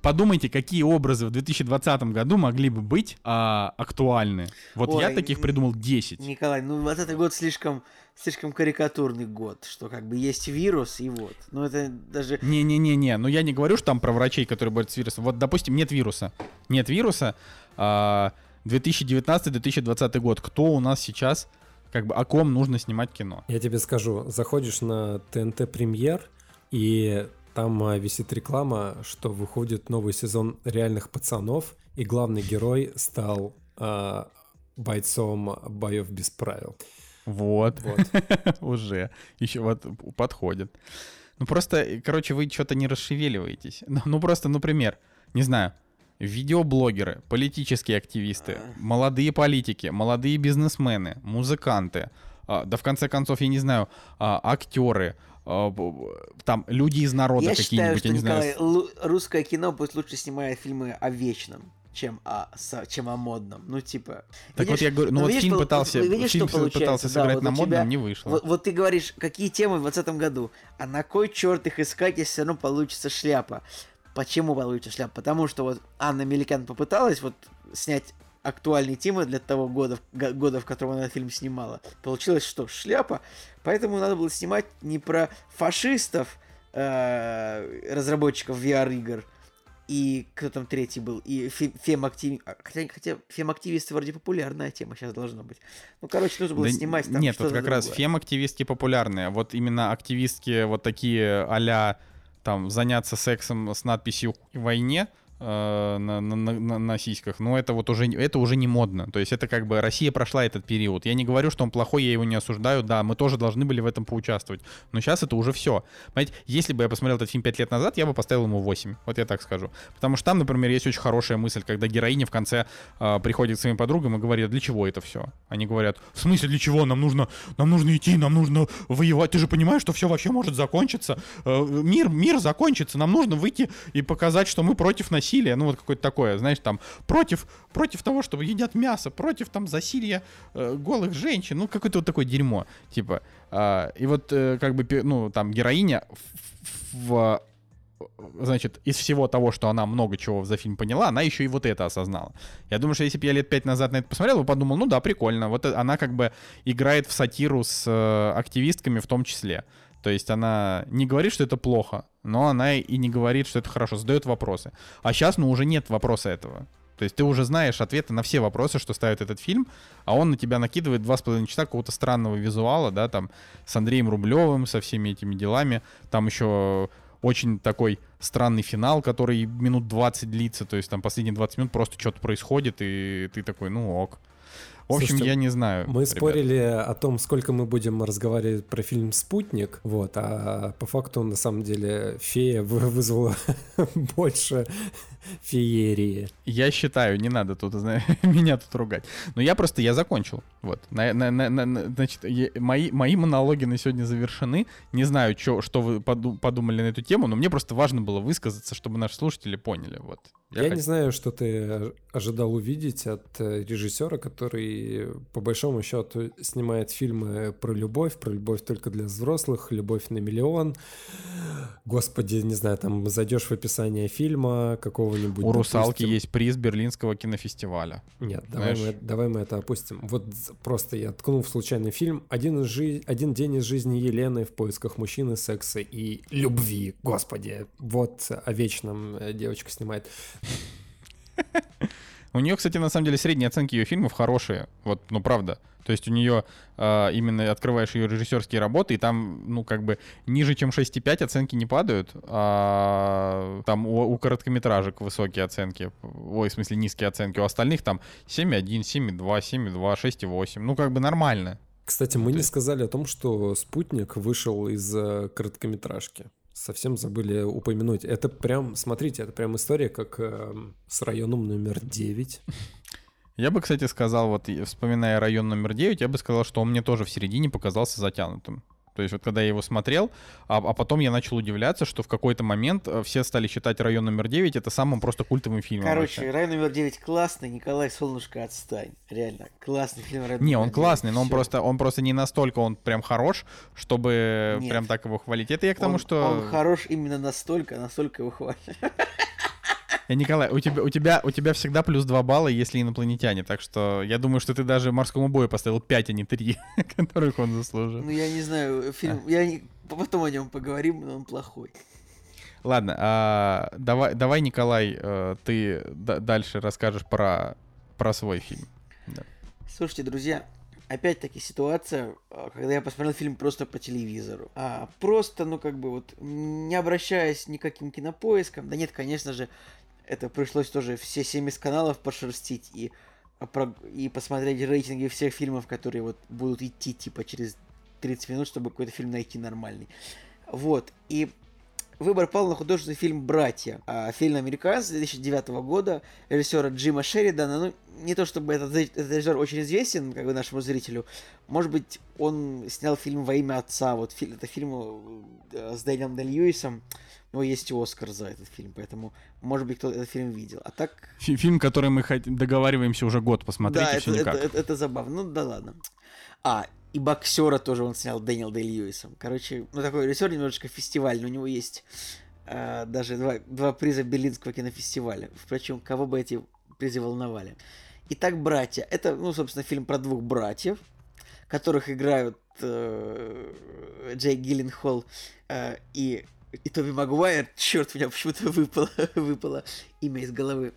подумайте, какие образы в 2020 году могли бы быть а, актуальны. Вот я Ой, таких н- придумал 10. Николай, ну вот этот год слишком, слишком карикатурный год, что как бы есть вирус и вот. Ну это даже... Не-не-не-не, ну я не говорю, что там про врачей, которые борются с вирусом. Вот, допустим, нет вируса. Нет вируса. а, 2019-2020 год. Кто у нас сейчас, как бы, о ком нужно снимать кино? Я тебе скажу, заходишь на ТНТ Премьер, и там а, висит реклама, что выходит новый сезон «Реальных пацанов», и главный герой стал а, бойцом боев без правил. Вот. Вот. (laughs) Уже. Еще вот подходит. Ну просто, э, короче, вы что-то не расшевеливаетесь. Ну, ну просто, например, не знаю, видеоблогеры, политические активисты, молодые политики, молодые бизнесмены, музыканты, а, да в конце концов, я не знаю, а, актеры, а, там люди из народа Я считаю, какие-нибудь, что я не Николай, знаю. русское кино пусть лучше снимает фильмы о вечном, чем о, со- чем о модном. Ну типа... Так вот видишь- я говорю, ну вот видишь, фильм пытался, видишь, фильм что пытался Да, сыграть вот на модном, тебя- не вышло. Вот, вот ты говоришь, какие темы в 2020 году, а на кой черт их искать, если все равно получится шляпа? Почему получится шляпа? Потому что вот Анна Меликян попыталась вот снять актуальные темы для того года, года, в котором она фильм снимала. Получилось что? Шляпа. Поэтому надо было снимать не про фашистов, э, разработчиков VR-игр, и кто там третий был, и фе- фем-актив... а, Хотя, хотя фем-активисты вроде популярная тема сейчас должна быть. Ну, короче, нужно было Да снимать там Нет, вот как раз другое. фем-активистки популярные. Вот именно активистки вот такие а там заняться сексом с надписью «войне», на, на, на- на- на сиськах, но это вот уже, это уже не модно. То есть это как бы Россия прошла этот период. Я не говорю, что он плохой, я его не осуждаю. Да, мы тоже должны были в этом поучаствовать. Но сейчас это уже все. Понимаете, если бы я посмотрел этот фильм 5 лет назад, я бы поставил ему 8. Вот я так скажу. Потому что там, например, есть очень хорошая мысль, когда героиня в конце э, приходит к своим подругам и говорит, для чего это все? Они говорят, в смысле для чего? Нам нужно, нам нужно идти, нам нужно воевать. Ты же понимаешь, что все вообще может закончиться. Э, мир, мир закончится. Нам нужно выйти и показать, что мы против насилия. Ну вот какое-то такое, знаешь, там против, против того, чтобы едят мясо, против там засилья э, голых женщин. Ну какое-то вот такое дерьмо. Типа. А, и вот э, как бы, ну там героиня в, в значит, из всего того, что она много чего за фильм поняла, она еще и вот это осознала. Я думаю, что если бы я лет пять назад на это посмотрел, бы подумал, ну да, прикольно. Вот э- она как бы играет в сатиру с э, активистками в том числе. То есть она не говорит, что это плохо, но она и не говорит, что это хорошо, задает вопросы. А сейчас, ну, уже нет вопроса этого. То есть ты уже знаешь ответы на все вопросы, что ставит этот фильм, а он на тебя накидывает два с половиной часа какого-то странного визуала, да, там, с Андреем Рублевым, со всеми этими делами. Там еще очень такой странный финал, который минут 20 длится, то есть там последние 20 минут просто что-то происходит, и ты такой, ну ок. В общем, Слушайте, я не знаю. Мы ребят. спорили о том, сколько мы будем разговаривать про фильм «Спутник», вот, а по факту, на самом деле, «Фея» вы- вызвала (laughs) больше феерии. Я считаю, не надо тут, (laughs) меня тут ругать. Но я просто, я закончил. Вот. На- на- на- на- на- значит, е- мои, мои монологи на сегодня завершены. Не знаю, чё, что вы поду- подумали на эту тему, но мне просто важно было высказаться, чтобы наши слушатели поняли. Вот. Я, хот- не знаю, что ты ожидал увидеть от э, режиссера, который, по большому счету, снимает фильмы про любовь, про любовь только для взрослых, любовь на миллион. Господи, не знаю, там зайдешь в описание фильма какого-нибудь. У «Русалки» допустим, есть приз Берлинского кинофестиваля. Нет, давай мы, давай мы это опустим. Вот просто я ткнул в случайный фильм «Один, из жи- «Один день из жизни Елены в поисках мужчины, секса и любви». Господи, вот о вечном э, девочка снимает. (laughs) У нее, кстати, на самом деле средние оценки ее фильмов хорошие. Вот, ну правда. То есть у нее а, именно открываешь ее режиссерские работы, и там, ну, как бы ниже, чем 6,5 оценки не падают, а там у, у короткометражек высокие оценки, ой, в смысле низкие оценки, у остальных там 7,1, 7,2, 7,2, 6,8. Ну, как бы нормально. Кстати, мы не сказали о том, что «Спутник» вышел из э, короткометражки. Совсем забыли упомянуть. Это прям, смотрите, это прям история, как эм, с районом номер 9. Я бы, кстати, сказал, вот вспоминая район номер 9, я бы сказал, что он мне тоже в середине показался затянутым. То есть вот когда я его смотрел, а, а потом я начал удивляться, что в какой-то момент э, все стали считать район номер 9 это самым просто культовым фильмом. Короче, вообще. район номер 9 классный, Николай Солнышко отстань. Реально, классный фильм район Не, он 9, классный, но он всё. просто, он просто не настолько он прям хорош, чтобы Нет. прям так его хвалить. Это я к тому, Он- что... Он хорош именно настолько, настолько его хвалят. (laughs) Э, Николай, у тебя, у, тебя, у тебя всегда плюс 2 балла, если инопланетяне. Так что я думаю, что ты даже морскому бою поставил 5, а не 3, (laughs) которых он заслужил. Ну, я не знаю, фильм... Я не... Потом о нем поговорим, но он плохой. Ладно, а, давай, давай, Николай, э, ты дальше расскажешь про, про свой фильм. Слушайте, друзья, опять-таки ситуация, а, когда я посмотрел фильм просто по телевизору. А, просто, ну, как бы вот, не обращаясь никаким кинопоиском. Да нет, конечно же, это пришлось тоже все 70 каналов пошерстить и, а, и посмотреть рейтинги всех фильмов, которые вот будут идти, типа, через 30 минут, чтобы какой-то фильм найти нормальный. Вот, и выбор пал на художественный фильм «Братья». А, фильм американский 2009 года режиссера Джима Шеридана. Ну, не то чтобы этот, этот режиссер очень известен, как бы нашему зрителю. Может быть, он снял фильм «Во имя отца». Вот фи- это фильм э, с Дэниелом Дэ Льюисом. Него есть Оскар за этот фильм, поэтому, может быть, кто этот фильм видел. А так, Фи- Фильм, который мы договариваемся уже год посмотреть, да, и это, все это, никак. это- это забавно. Ну да ладно. А, и боксера тоже он снял Дэниел Дэй Льюисом. Короче, ну такой режиссер немножечко фестивальный. У него есть э, даже два, два приза Берлинского кинофестиваля. Впрочем, кого бы эти призы волновали. Итак, братья. Это, ну, собственно, фильм про двух братьев, которых играют э, Джей Гилленхолл э, и, и Тоби Магуайр. Черт, у меня почему-то выпало, (laughs) выпало имя из головы.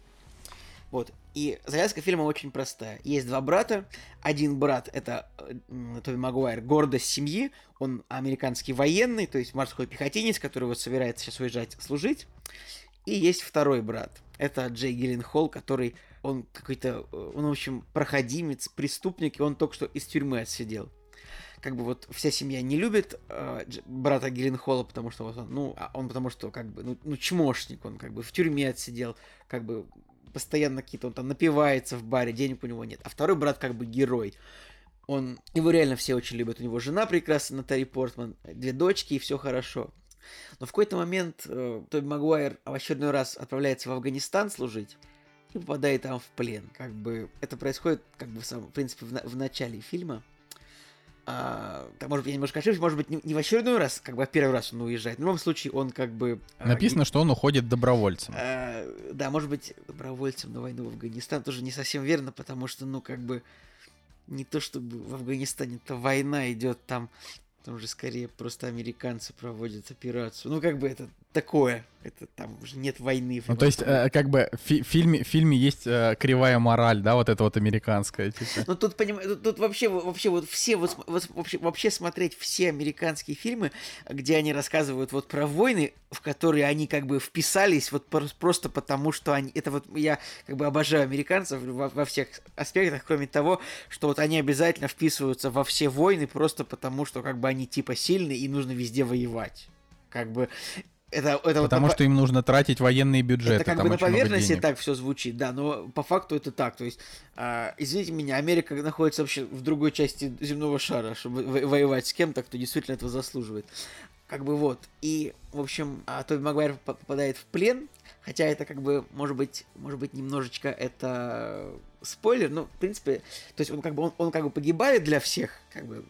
Вот. И завязка фильма очень простая. Есть два брата. Один брат это э, Тоби Магуайр, гордость семьи. Он американский военный, то есть морской пехотинец, который вот собирается сейчас уезжать служить. И есть второй брат. Это Джей Гилленхолл, который он какой-то, э, он, в общем, проходимец, преступник, и он только что из тюрьмы отсидел. Как бы вот вся семья не любит э, брата Гилленхолла, потому что вот он, ну, а он потому что как бы, ну, ну, чмошник, он как бы в тюрьме отсидел, как бы постоянно какие-то, он там напивается в баре, денег у него нет. А второй брат как бы герой. Он, его реально все очень любят. У него жена прекрасная, Натали Портман, две дочки, и все хорошо. Но в какой-то момент э, Тоби Магуайр в очередной раз отправляется в Афганистан служить и попадает там в плен. Как бы это происходит, как бы, в, самом, в принципе, в, на- в начале фильма. А, может быть, я немножко ошибся, может быть, не, не в очередной раз, как бы, а первый раз он уезжает. В любом случае, он как бы... а, Написано, что он уходит добровольцем. Э, да, может быть, добровольцем на войну в Афганистан тоже не совсем верно, потому что, ну, как бы, не то чтобы в Афганистане-то война идет там Там же скорее просто американцы проводят операцию. Ну, как бы это такое. Это там уже нет войны. Ну, то есть, э, как бы в фи- фильме, в фильме есть э, кривая мораль, да, вот это вот американская. типа. Ну тут, понимаешь, тут, тут вообще, вообще вот все, вот, вообще, вообще смотреть все американские фильмы, где они рассказывают вот про войны, в которые они как бы вписались вот просто потому, что они, это вот я как бы обожаю американцев во, во всех аспектах, кроме того, что вот они обязательно вписываются во все войны просто потому, что как бы они типа сильные и нужно везде воевать. Как бы это, это вот Потому на- что им нужно тратить военные бюджеты. это как бы на поверхности так все звучит, да, но по факту это так. То есть, а, извините меня, Америка находится вообще в другой части земного шара, чтобы во- воевать с кем-то, кто действительно этого заслуживает. Как бы вот. И, в общем, а, Тоби Магуайр по- попадает в плен, хотя это как бы, может быть, может быть, немножечко это спойлер, но, в принципе, то есть он как бы, он, он как бы погибает для всех, как бы,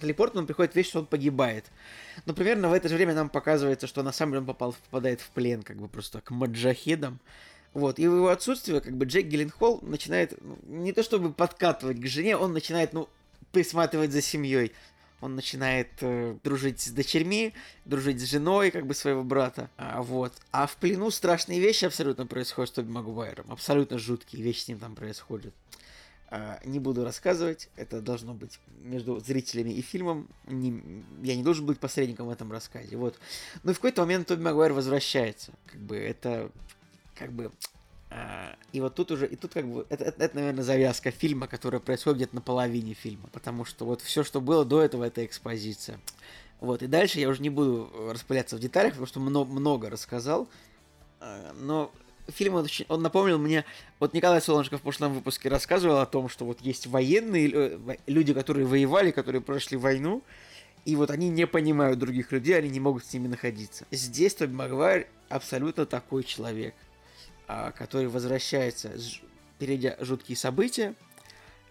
телепорту он приходит вещь, что он погибает. Но примерно в это же время нам показывается, что на самом деле он попал, попадает в плен, как бы просто к маджахедам. Вот, и в его отсутствие, как бы Джек Гилленхолл начинает, ну, не то чтобы подкатывать к жене, он начинает, ну, присматривать за семьей. Он начинает э, дружить с дочерьми, дружить с женой, как бы своего брата. А, вот. А в плену страшные вещи абсолютно происходят с Тоби Магуайром. Абсолютно жуткие вещи с ним там происходят. А, не буду рассказывать, это должно быть между зрителями и фильмом. Не- я не должен быть посредником в этом рассказе. Вот. Ну и в какой-то момент Тоби Магуайр возвращается. Как бы это как бы а, и вот тут уже, и тут как бы, это, это, это, наверное, завязка фильма, которая происходит где-то на половине фильма, потому что вот все, что было до этого, это экспозиция. Вот, и дальше я уже не буду распыляться в деталях, потому что много, много рассказал, А, но фильм, он, очень- он напомнил мне, вот Николай Солонжиков в прошлом выпуске рассказывал о том, что вот есть военные, э, люди, которые воевали, которые прошли войну, и вот они не понимают других людей, они не могут с ними находиться. Здесь Тоби Магуайр абсолютно такой человек а, который возвращается, перейдя жуткие события,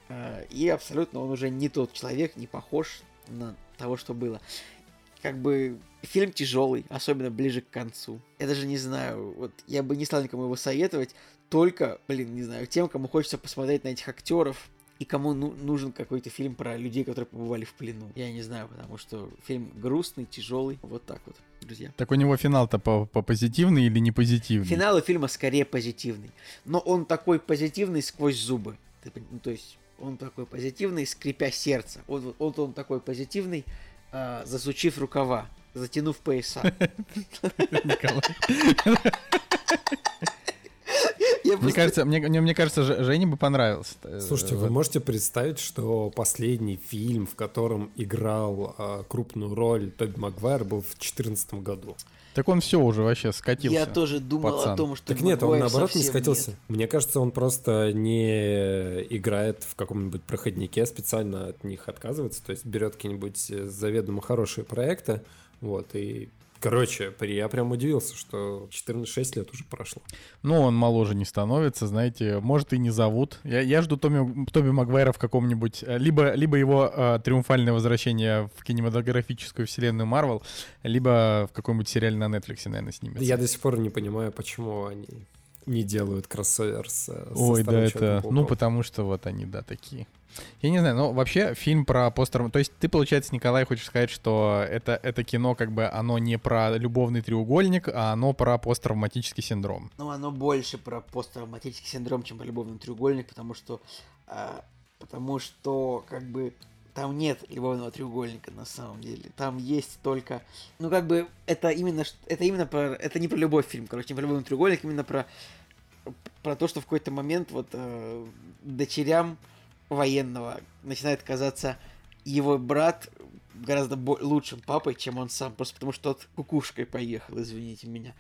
а, и абсолютно он уже не тот человек, не похож на того, что было. Как бы фильм тяжелый, особенно ближе к концу. Я даже не знаю, вот я бы не стал никому его советовать, только, блин, не знаю, тем, кому хочется посмотреть на этих актеров, и кому ну- нужен какой-то фильм про людей, которые побывали в плену. Я не знаю, потому что фильм грустный, тяжелый, вот так вот, друзья. Так у него финал-то по, по позитивный или не позитивный? Финал у фильма скорее позитивный. Но он такой позитивный сквозь зубы. Ну, то есть он такой позитивный, скрипя сердце. Вот, вот- вот он такой позитивный, а, засучив рукава, затянув пояса. Мне кажется, мне, мне, мне кажется, Жене бы понравилось. э, Слушайте, вы можете представить, что последний фильм, в котором играл а, крупную роль Тоби Магуайр, был в 2014 году? Так он все уже вообще скатился. Я тоже думал пацан. о том, что Так нет, он наоборот не скатился. нет. Мне кажется, он просто не играет в каком-нибудь проходнике, специально от них отказывается, то есть берет какие-нибудь э, заведомо хорошие проекты, вот, и... Короче, я прям удивился, что 14-6 лет уже прошло. Ну, он моложе не становится, знаете, может и не зовут. Я, я жду Томи, Тоби Магуайра в каком-нибудь... э, Либо, либо его э, триумфальное возвращение в кинематографическую вселенную Марвел, либо в какой-нибудь сериале на Netflix, наверное, снимется. Я до сих пор не понимаю, почему они не делают кроссовер с, со Ой, да это... Ну, потому что вот они, да, такие. Я не знаю, но вообще фильм про постер... То есть ты, получается, Николай, хочешь сказать, что это, это кино, как бы, оно не про любовный треугольник, а оно про посттравматический синдром. Ну, оно больше про посттравматический синдром, чем про любовный треугольник, потому что, а, потому что, как бы, там нет любовного треугольника на самом деле. Там есть только, ну, как бы, это именно, это именно про, это не про любовь фильм, короче, не про любовный треугольник, именно про, про то, что в какой-то момент вот э, дочерям военного начинает казаться его брат гораздо лучшим папой, чем он сам, просто потому что тот кукушкой поехал, извините меня.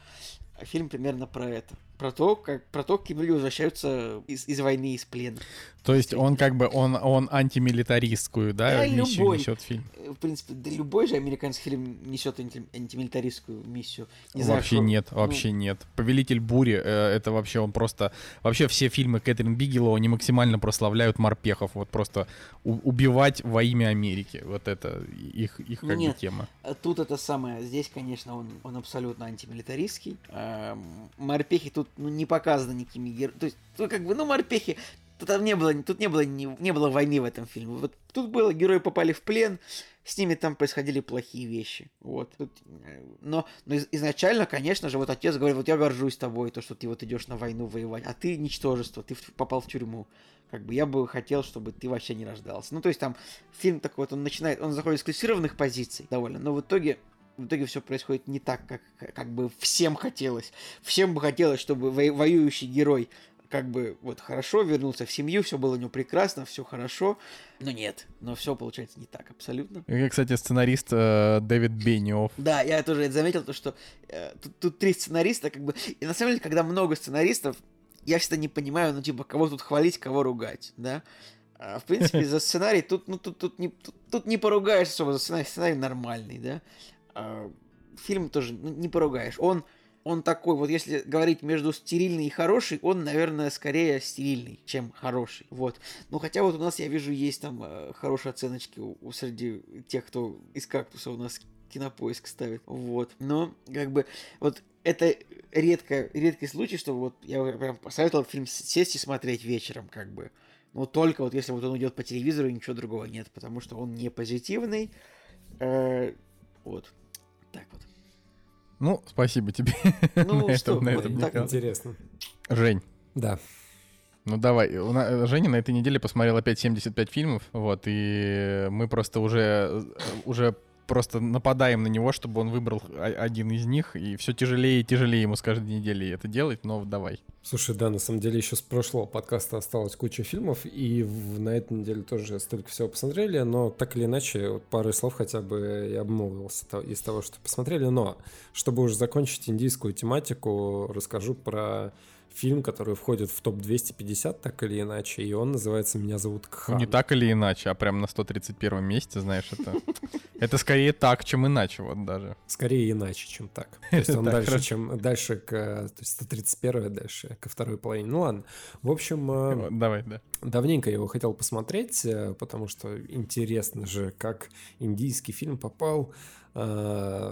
А фильм примерно про это. Про то, как, про то, какие люди возвращаются из, из войны, из плена. То есть он как бы, он, он антимилитаристскую, да, Да, миссию любой. несет фильм. Э, В принципе, да любой же американский фильм несет анти- антимилитаристскую миссию. Не знаю, вообще что- нет, ну, вообще нет. Повелитель бури, э, это вообще он просто... Вообще все фильмы Кэтрин Бигелоу, они максимально прославляют морпехов. Вот просто у- убивать во имя Америки. Вот это их, их как бы Нет. тема. А Тут это самое, здесь, конечно, он, он абсолютно антимилитаристский. Эм, Морпехи тут ну, не показаны никакими героями. То есть, ну, как бы, ну, морпехи, тут там не было, тут не было, не, не было войны в этом фильме. Вот тут было, герои попали в плен, с ними там происходили плохие вещи. Вот. Тут, э, но, но из- изначально, конечно же, вот отец говорит, вот я горжусь тобой, то, что ты вот идешь на войну воевать, а ты ничтожество, ты в- попал в тюрьму. Как бы я бы хотел, чтобы ты вообще не рождался. Ну, то есть там фильм такой вот, он начинает, он заходит с классированных позиций довольно, но в итоге в итоге все происходит не так, как, как бы всем хотелось. Всем бы хотелось, чтобы во- воюющий герой как бы вот хорошо вернулся в семью, все было у него прекрасно, все хорошо. Но нет, но все получается не так абсолютно. И, Кстати, сценарист э, Дэвид Бенниофф. Да, я тоже это заметил, то, что э, тут, тут три сценариста, как бы. И на самом деле, когда много сценаристов, я всегда не понимаю, ну, типа, кого тут хвалить, кого ругать, да. А, в принципе, (laughs) за сценарий тут, ну, тут, тут, не, тут, тут не поругаешь особо за сценарий, сценарий нормальный, да. А, фильм тоже не поругаешь. Он, он такой, вот если говорить между стерильный и хороший, он, наверное, скорее стерильный, чем хороший. Вот. Ну, хотя вот у нас, я вижу, есть там э, хорошие оценочки у, у среди тех, кто из кактуса у нас кинопоиск ставит. Вот. Но, как бы, вот это редко, редкий случай, что вот я прям посоветовал фильм сесть и смотреть вечером, как бы. Но только вот если вот он идет по телевизору, ничего другого нет, потому что он не позитивный. Э, вот. Так вот. Ну, спасибо тебе. Ну, На (laughs) что, этом- на этом, так. Интересно. Жень, Да. ну давай. Женя на этой неделе посмотрел опять 75 фильмов, вот, и мы просто уже, уже просто нападаем на него, чтобы он выбрал один из них, и все тяжелее и тяжелее ему с каждой неделей это делать, но давай. Слушай, да, на самом деле еще с прошлого подкаста осталась куча фильмов, и в- на этой неделе тоже столько всего посмотрели, но так или иначе, вот пару слов хотя бы я обмолвился из того, что посмотрели. Но, чтобы уже закончить индийскую тематику, расскажу про фильм, который входит в топ-250, так или иначе, и он называется «Меня зовут Кхан». не так или иначе, а прям на 131 месте, знаешь, это... Это скорее так, чем иначе, вот даже. Скорее иначе, чем так. (laughs) То есть он дальше, чем дальше к... То есть 131 дальше ко второй половине. Ну ладно. В общем, э, Давай, да. Давненько я его хотел посмотреть, э, потому что интересно же, как индийский фильм попал э,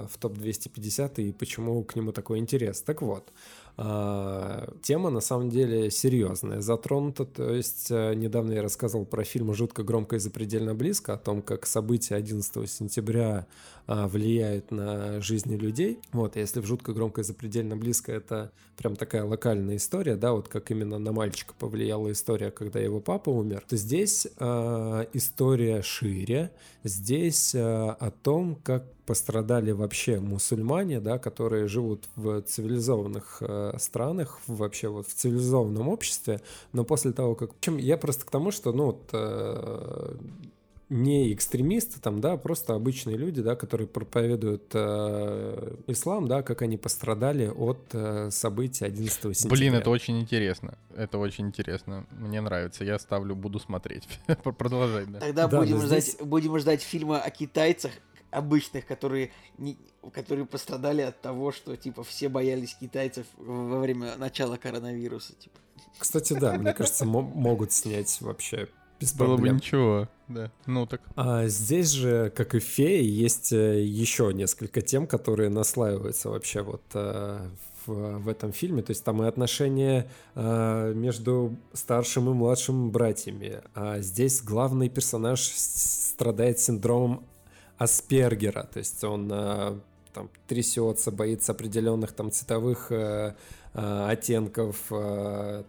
в топ-250 и почему к нему такой интерес. Так вот, э, тема на самом деле серьезная, затронута. То есть э, недавно я рассказывал про фильм «Жутко громко и запредельно близко», о том, как события 11 сентября э, влияют на жизни людей. Вот, если в «Жутко громко и запредельно близко» это прям такая локальная история, да, вот как именно на мальчика повлияла история, когда его папа умер, то здесь э, история шире. Здесь э, о том, как пострадали вообще мусульмане, да, которые живут в цивилизованных э, странах, вообще вот в цивилизованном обществе, но после того, как... В общем, я просто к тому, что, ну, вот, э, не экстремисты там, да, просто обычные люди, да, которые проповедуют э, ислам, да, как они пострадали от э, событий 11 сентября. Блин, это очень интересно. Это очень интересно. Мне нравится. Я ставлю, буду смотреть. (laughs) Продолжай, да. Тогда Да, будем, ждать, здесь- будем ждать фильма о китайцах обычных, которые, не, которые пострадали от того, что типа все боялись китайцев во время начала коронавируса. Типа. Кстати, да, мне кажется, мо- могут снять вообще без Было бы ничего. Да. Ну так. А здесь же, как и в «Фее», есть э, еще несколько тем, которые наслаиваются вообще вот э, в, в этом фильме. То есть там и отношения э, между старшим и младшим братьями. А здесь главный персонаж страдает синдромом Аспергера. То есть он э, там трясется, боится определенных там цветовых э, э, оттенков,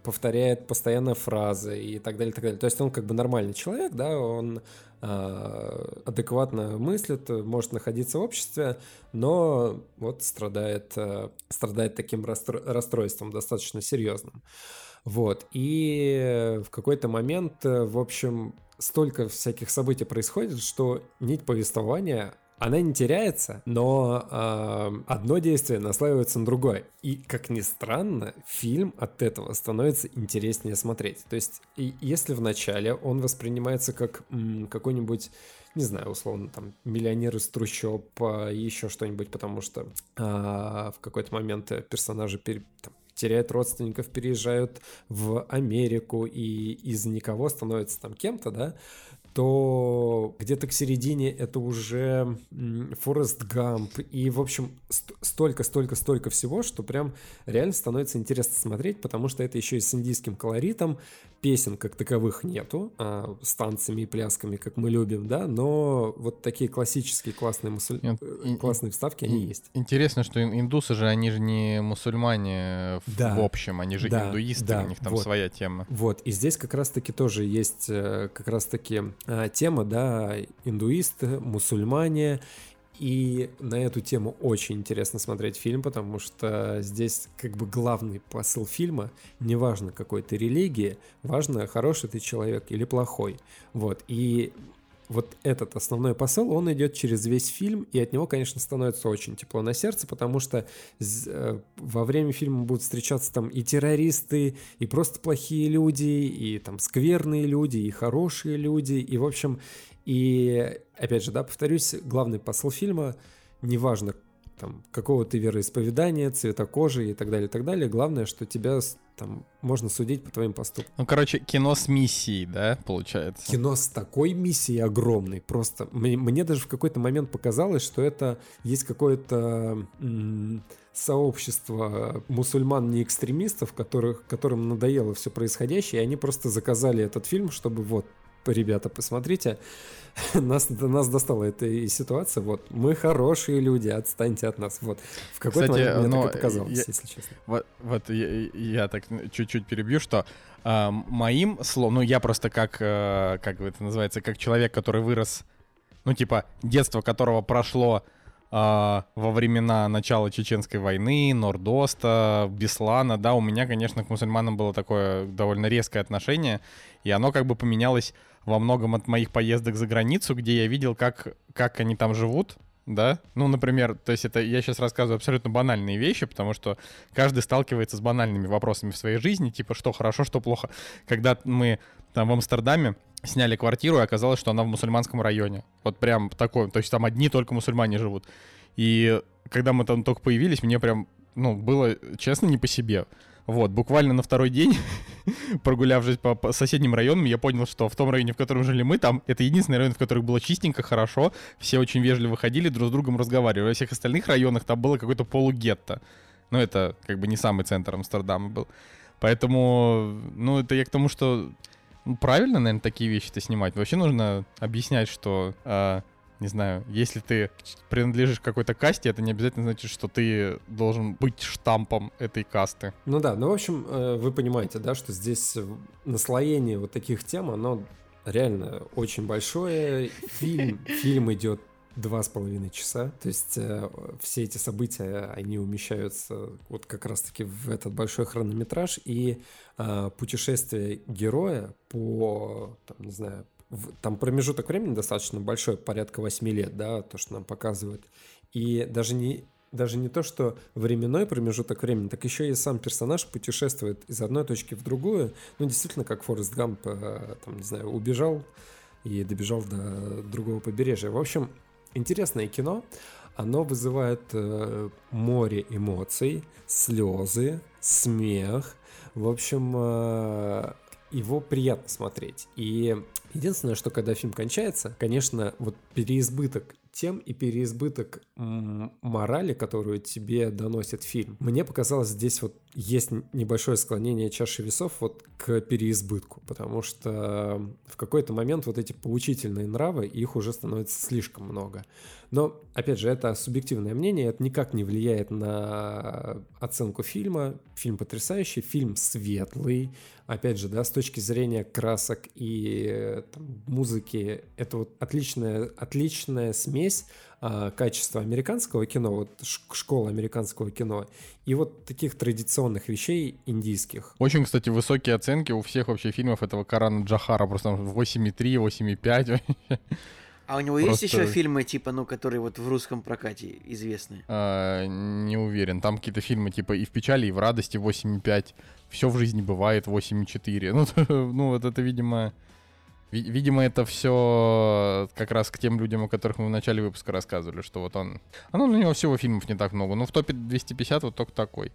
повторяет постоянно фразы и так далее, так далее. То есть он как бы нормальный человек, да, он адекватно мыслит, может находиться в обществе, но вот страдает, страдает таким расстрой- расстройством достаточно серьезным. Вот. И в какой-то момент, в общем, столько всяких событий происходит, что нить повествования она не теряется, но э, одно действие наслаивается на другое. И, как ни странно, фильм от этого становится интереснее смотреть. То есть, и если в начале он воспринимается как м, какой-нибудь не знаю, условно, там, миллионер из трущоб, а, еще что-нибудь, потому что а, в какой-то момент э, персонажи пере- там, теряют родственников, переезжают в Америку и из никого становятся там кем-то, да, то где-то к середине это уже Форест Гамп. И, в общем, ст- столько-столько-столько всего, что прям реально становится интересно смотреть, потому что это еще и с индийским колоритом. Песен как таковых нету, а, с танцами и плясками, как мы любим, да, но вот такие классические классные, мусуль... Э, классные вставки, они есть. Интересно, что ин- индусы же, они же не мусульмане в, Да. в общем, они же Да, индуисты, да, у них там вот. своя тема. Вот, и здесь как раз-таки тоже есть э, как раз-таки э, тема, да, индуисты, мусульмане, и на эту тему очень интересно смотреть фильм, потому что здесь как бы главный посыл фильма, неважно какой ты религии, важно, хороший ты человек или плохой. Вот, и вот этот основной посыл, он идет через весь фильм, и от него, конечно, становится очень тепло на сердце, потому что э, во время фильма будут встречаться там и террористы, и просто плохие люди, и там скверные люди, и хорошие люди, и, в общем, и, опять же, да, повторюсь, главный посыл фильма, неважно, там, какого ты вероисповедания, цвета кожи и так далее, и так далее, главное, что тебя там можно судить по твоим поступкам. Ну, короче, кино с миссией, да, получается? Кино с такой миссией огромной, просто мне, мне даже в какой-то момент показалось, что это есть какое-то м, сообщество мусульман не экстремистов, которых, которым надоело все происходящее, и они просто заказали этот фильм, чтобы вот ребята, посмотрите, (laughs) нас, нас достала эта ситуация, вот, мы хорошие люди, отстаньте от нас, вот. В какой-то Кстати, момент мне ну, так и показалось, я- если честно. Вот, вот я, я так чуть-чуть перебью, что а, моим словом, ну я просто как, э, как это называется, как человек, который вырос, ну типа детство которого прошло а, во времена начала Чеченской войны, Нордоста, Беслана, да, у меня, конечно, к мусульманам было такое довольно резкое отношение, и оно как бы поменялось во многом от моих поездок за границу, где я видел, как, как они там живут, да, ну, например, то есть это я сейчас рассказываю абсолютно банальные вещи, потому что каждый сталкивается с банальными вопросами в своей жизни, типа, что хорошо, что плохо. Когда мы там в Амстердаме сняли квартиру, и оказалось, что она в мусульманском районе. Вот прям такой, то есть там одни только мусульмане живут. И когда мы там только появились, мне прям, ну, было, честно, не по себе. Вот, буквально на второй день, (laughs) прогулявшись по, по соседним районам, я понял, что в том районе, в котором жили мы, там это единственный район, в котором было чистенько, хорошо, все очень вежливо ходили, друг с другом разговаривали. Во всех остальных районах там было какое-то полугетто. Ну, это как бы не самый центр Амстердама был. Поэтому, ну, это я к тому, что ну, правильно, наверное, такие вещи-то снимать. Вообще нужно объяснять, что, а, не знаю, если ты принадлежишь какой-то касте, это не обязательно значит, что ты должен быть штампом этой касты. Ну да, ну в общем, э, вы понимаете, да, что здесь э, наслоение вот таких тем, оно реально очень большое. Фильм, (laughs) фильм идет два с половиной часа, то есть э, все эти события, они умещаются вот как раз-таки в этот большой хронометраж, и э, путешествие героя по, там, не знаю, там промежуток времени достаточно большой, порядка 8 лет, да, то, что нам показывают. И даже не, даже не то, что временной промежуток времени, так еще и сам персонаж путешествует из одной точки в другую. Ну, действительно, как Форест Гамп, э, там, не знаю, убежал и добежал до другого побережья. В общем, интересное кино. Оно вызывает э, море эмоций, слезы, смех. В общем, э, его приятно смотреть. И единственное, что когда фильм кончается, конечно, вот переизбыток тем и переизбыток морали, которую тебе доносит фильм. Мне показалось, здесь вот есть небольшое склонение чаши весов вот к переизбытку, потому что в какой-то момент вот эти поучительные нравы, их уже становится слишком много. Но, опять же, это субъективное мнение, это никак не влияет на оценку фильма. Фильм потрясающий, фильм светлый. Опять же, да, с точки зрения красок и э, там, музыки, это вот отличная, отличная смесь а, качества американского кино, вот школа американского кино, и вот таких традиционных вещей индийских. Очень, кстати, высокие оценки у всех вообще фильмов этого Карана Джахара, просто там 8,3, 8,5. А у него есть Просто- еще фильмы, типа, ну, которые вот в русском прокате известны? А, Не уверен. Там какие-то фильмы типа и в печали, и в радости 8,5. Все в жизни бывает 8,4. Ну, (laughs) ну вот это, видимо... ви- Видимо, это все как раз к тем людям, о которых мы в начале выпуска рассказывали, что вот он... А ну, у него всего фильмов не так много. Ну, в топе 250 вот только такой.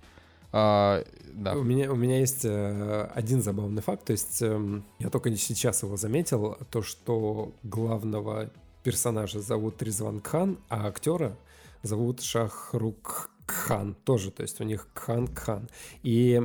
А, да. У меня, у меня есть э, один забавный факт, то есть эм, я только сейчас его заметил, то, что главного персонажа зовут Ризван Кхан, а актера зовут Шахрук Кхан тоже, то есть у них Кхан Кхан. И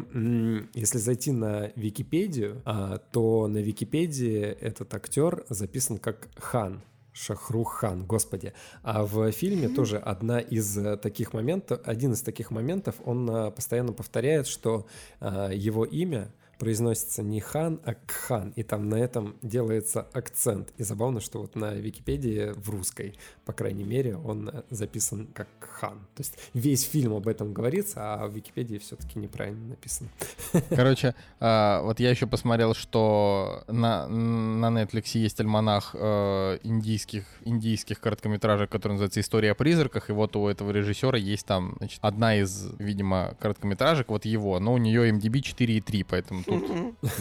если зайти на Википедию, а, то на Википедии этот актер записан как Хан. Шахрух Хан, господи. А в фильме тоже одна из э, таких моментов, один из таких моментов, он а, постоянно повторяет, что а, его имя произносится не хан, а кхан, и там на этом делается акцент. И забавно, что вот на Википедии в русской, по крайней мере, он записан как хан. То есть весь фильм об этом говорится, а в Википедии все-таки неправильно написано. (laughs) Короче, а, вот я еще посмотрел, что на, на Netflix есть альманах э, индийских, индийских короткометражек, который называется «История о призраках», и вот у этого режиссера есть там значит, одна из, видимо, короткометражек, вот его, но у нее MDB 4,3, поэтому тут,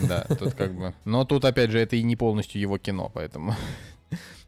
да, тут как бы... Но тут, опять же, это и не полностью его кино, поэтому... (laughs)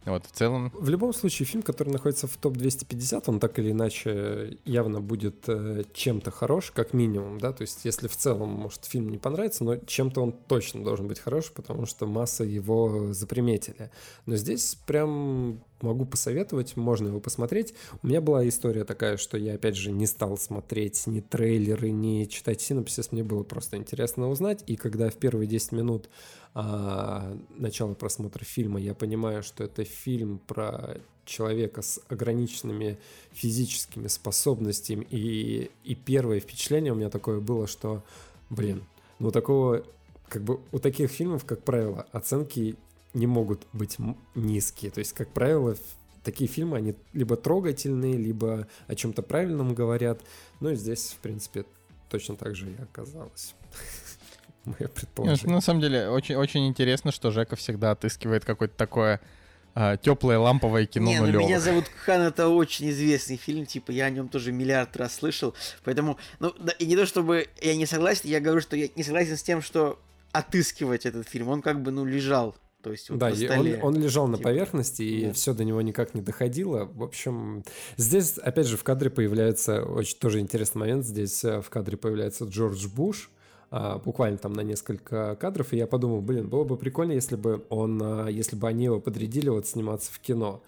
Вот, в целом, В любом случае, фильм, который находится в топ-250, он так или иначе явно будет э, чем-то хорош, как минимум, да, то есть если в целом, может, фильм не понравится, но чем-то он точно должен быть хорош, потому что масса его заприметили. Но здесь прям могу посоветовать, можно его посмотреть. У меня была история такая, что я, опять же, не стал смотреть ни трейлеры, ни читать синопсис, мне было просто интересно узнать, и когда в первые 10 минут а, начала просмотра фильма я понимаю, что это фильм про человека с ограниченными физическими способностями, и, и первое впечатление у меня такое было, что, блин, ну такого, как бы у таких фильмов, как правило, оценки не могут быть низкие, то есть, как правило, такие фильмы, они либо трогательные, либо о чем-то правильном говорят, ну и здесь, в принципе, точно так же и оказалось. (laughs) Мое предположение. на самом деле, очень, очень интересно, что Жека всегда отыскивает какое-то такое теплое ламповое кино Не, ну меня зовут Хан, это очень известный фильм, типа я о нем тоже миллиард раз слышал, поэтому, ну, да, и не то чтобы я не согласен, я говорю, что я не согласен с тем, что отыскивать этот фильм, он как бы, ну, лежал, то есть вот Да, на столе. он, он лежал на Типа, поверхности, и да. все до него никак не доходило. В общем, здесь, опять же, в кадре появляется очень тоже интересный момент. Здесь э, в кадре появляется Джордж Буш, а, буквально там на несколько кадров, и я подумал, блин, было бы прикольно, если бы он, а, если бы они его подрядили вот сниматься в кино.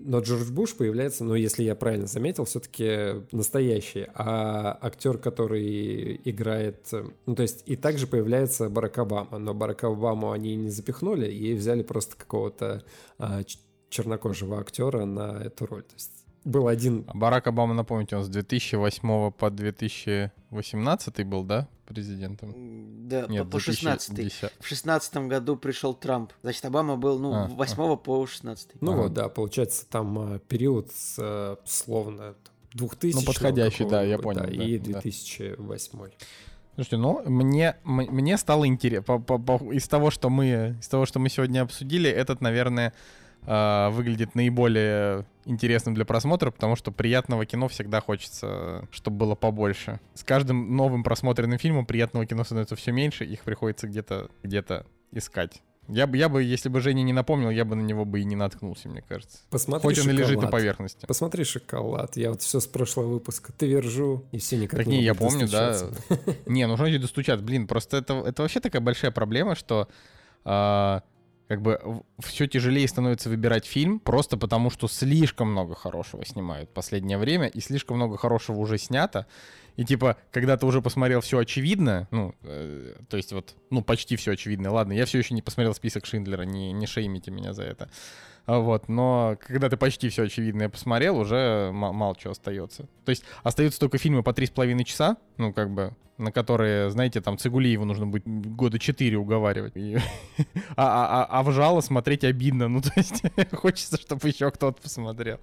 Но Джордж Буш появляется, ну, если я правильно заметил, все-таки настоящий. А актер, который играет... Ну, то есть и также появляется Барак Обама. Но Барака Обаму они не запихнули и взяли просто какого-то а, чернокожего актера на эту роль. То есть был один... А Барак Обама, напомните, он с 2008 по 2018 был, да, президентом? Да, Нет, по, по 16 2010. В шестнадцатом году пришел Трамп. Значит, Обама был, ну, А, с 8 по 16 Ну Ага. вот, да, получается, там а, период с, а, словно 2000 Ну, подходящий, да, я понял, и да, да. 2008. Слушайте, ну, мне, мне стало интересно. Из того, что мы, из того, что мы сегодня обсудили, этот, наверное, а, выглядит наиболее интересным для просмотра, потому что приятного кино всегда хочется, чтобы было побольше. С каждым новым просмотренным фильмом приятного кино становится все меньше, их приходится где-то где искать. Я бы, я бы, если бы Женя не напомнил, я бы на него бы и не наткнулся, мне кажется. Посмотри Хоть он и лежит на «Шоколад». поверхности. Посмотри шоколад. Я вот все с прошлого выпуска ты вержу, и все никак Так не не, я помню, да. (laughs) Не, ну что значит достучаться? Блин, просто это, это вообще такая большая проблема, что а, как бы все тяжелее становится выбирать фильм, просто потому что слишком много хорошего снимают в последнее время, и слишком много хорошего уже снято. И типа, когда ты уже посмотрел все очевидно, ну, э, то есть вот, ну, почти все очевидно. Ладно, я все еще не посмотрел список Шиндлера, не, не шеймите меня за это. А Вот, но когда ты почти все очевидное посмотрел, уже ма- мало чего остается. То есть остаются только фильмы по три с половиной часа, ну, как бы, на которые, знаете, там Цигулиеву нужно будет года четыре уговаривать. И- (laughs) А, а, а, а в жало смотреть обидно. Ну, (laughs) то есть хочется, чтобы еще кто-то посмотрел.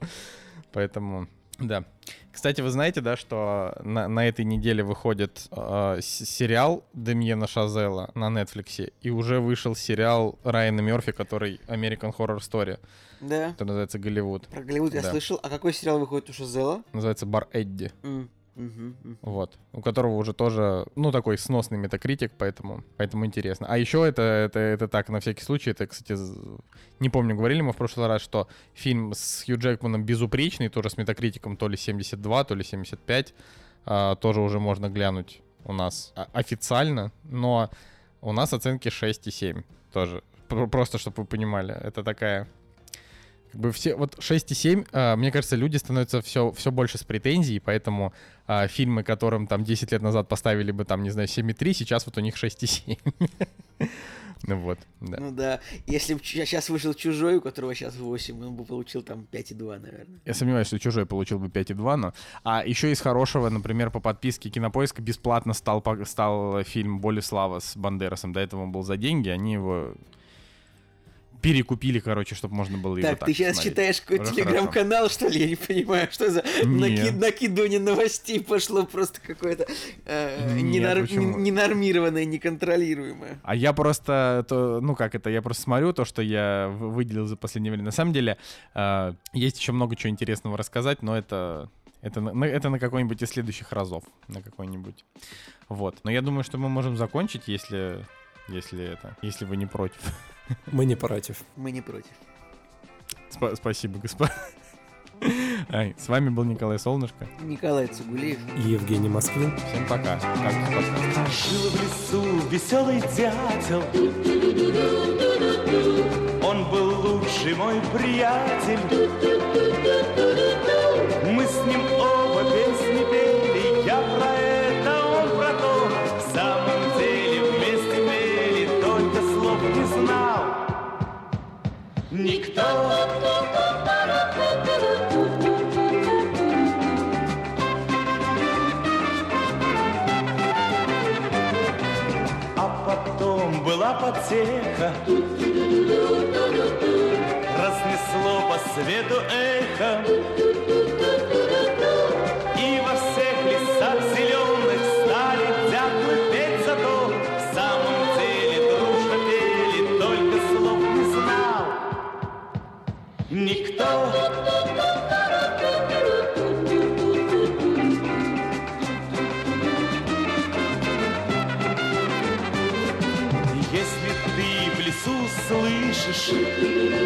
Поэтому, да. Кстати, вы знаете, да, что на, на этой неделе выходит э, сериал Демьена Шазела на Netflix, и уже вышел сериал Райана Мерфи, который American Horror Story, Да. который называется Голливуд. Про Голливуд я Да. слышал. А какой сериал выходит у Шазела? Называется Бар Эдди. М, Вот. У которого уже тоже, ну, такой сносный метакритик, поэтому, поэтому интересно. А еще это, это, это так, на всякий случай, это, кстати, не помню, говорили мы в прошлый раз, что фильм с Хью Джекманом безупречный, тоже с метакритиком то ли 72, то ли 75, а, тоже уже можно глянуть у нас о- официально, но у нас оценки 6,7 тоже. Пр- Просто, чтобы вы понимали, это такая Как бы все, вот 6,7, а, мне кажется, люди становятся все, все больше с претензией, поэтому а, фильмы, которым там 10 лет назад поставили бы там, не знаю, 7,3, сейчас вот у них 6,7. (laughs) Ну вот, да. Ну да. Если бы сейчас вышел чужой, у которого сейчас 8, он бы получил там 5,2, наверное. Я сомневаюсь, что чужой получил бы 5,2, но... А еще из хорошего, например, по подписке Кинопоиска бесплатно стал, стал фильм «Болеслава» с Бандерасом. До этого он был за деньги, они его перекупили, короче, чтобы можно было его Так, так ты сейчас посмотреть. читаешь какой-то телеграм-канал, (laughs) что ли? Я не понимаю, что за накид- накидывание новостей пошло просто какое-то э, Нет, ненор- ненормированное, неконтролируемое. А я просто, то, ну как это, я просто смотрю то, что я выделил за последнее время. На самом деле, э, есть еще много чего интересного рассказать, но это, это, на- это на какой-нибудь из следующих разов, на какой-нибудь. Вот. Но я думаю, что мы можем закончить, если, если это, если вы не против. (laughs) Мы не против. Мы не против. Спа- спасибо, господа. С вами был Николай Солнышко. Николай Цугулиев. И Евгений Москвин. Всем пока. Жил в лесу веселый дятел Он был лучший мой приятель Никто А потом была потеха Разнесло по свету эхо слышишь Или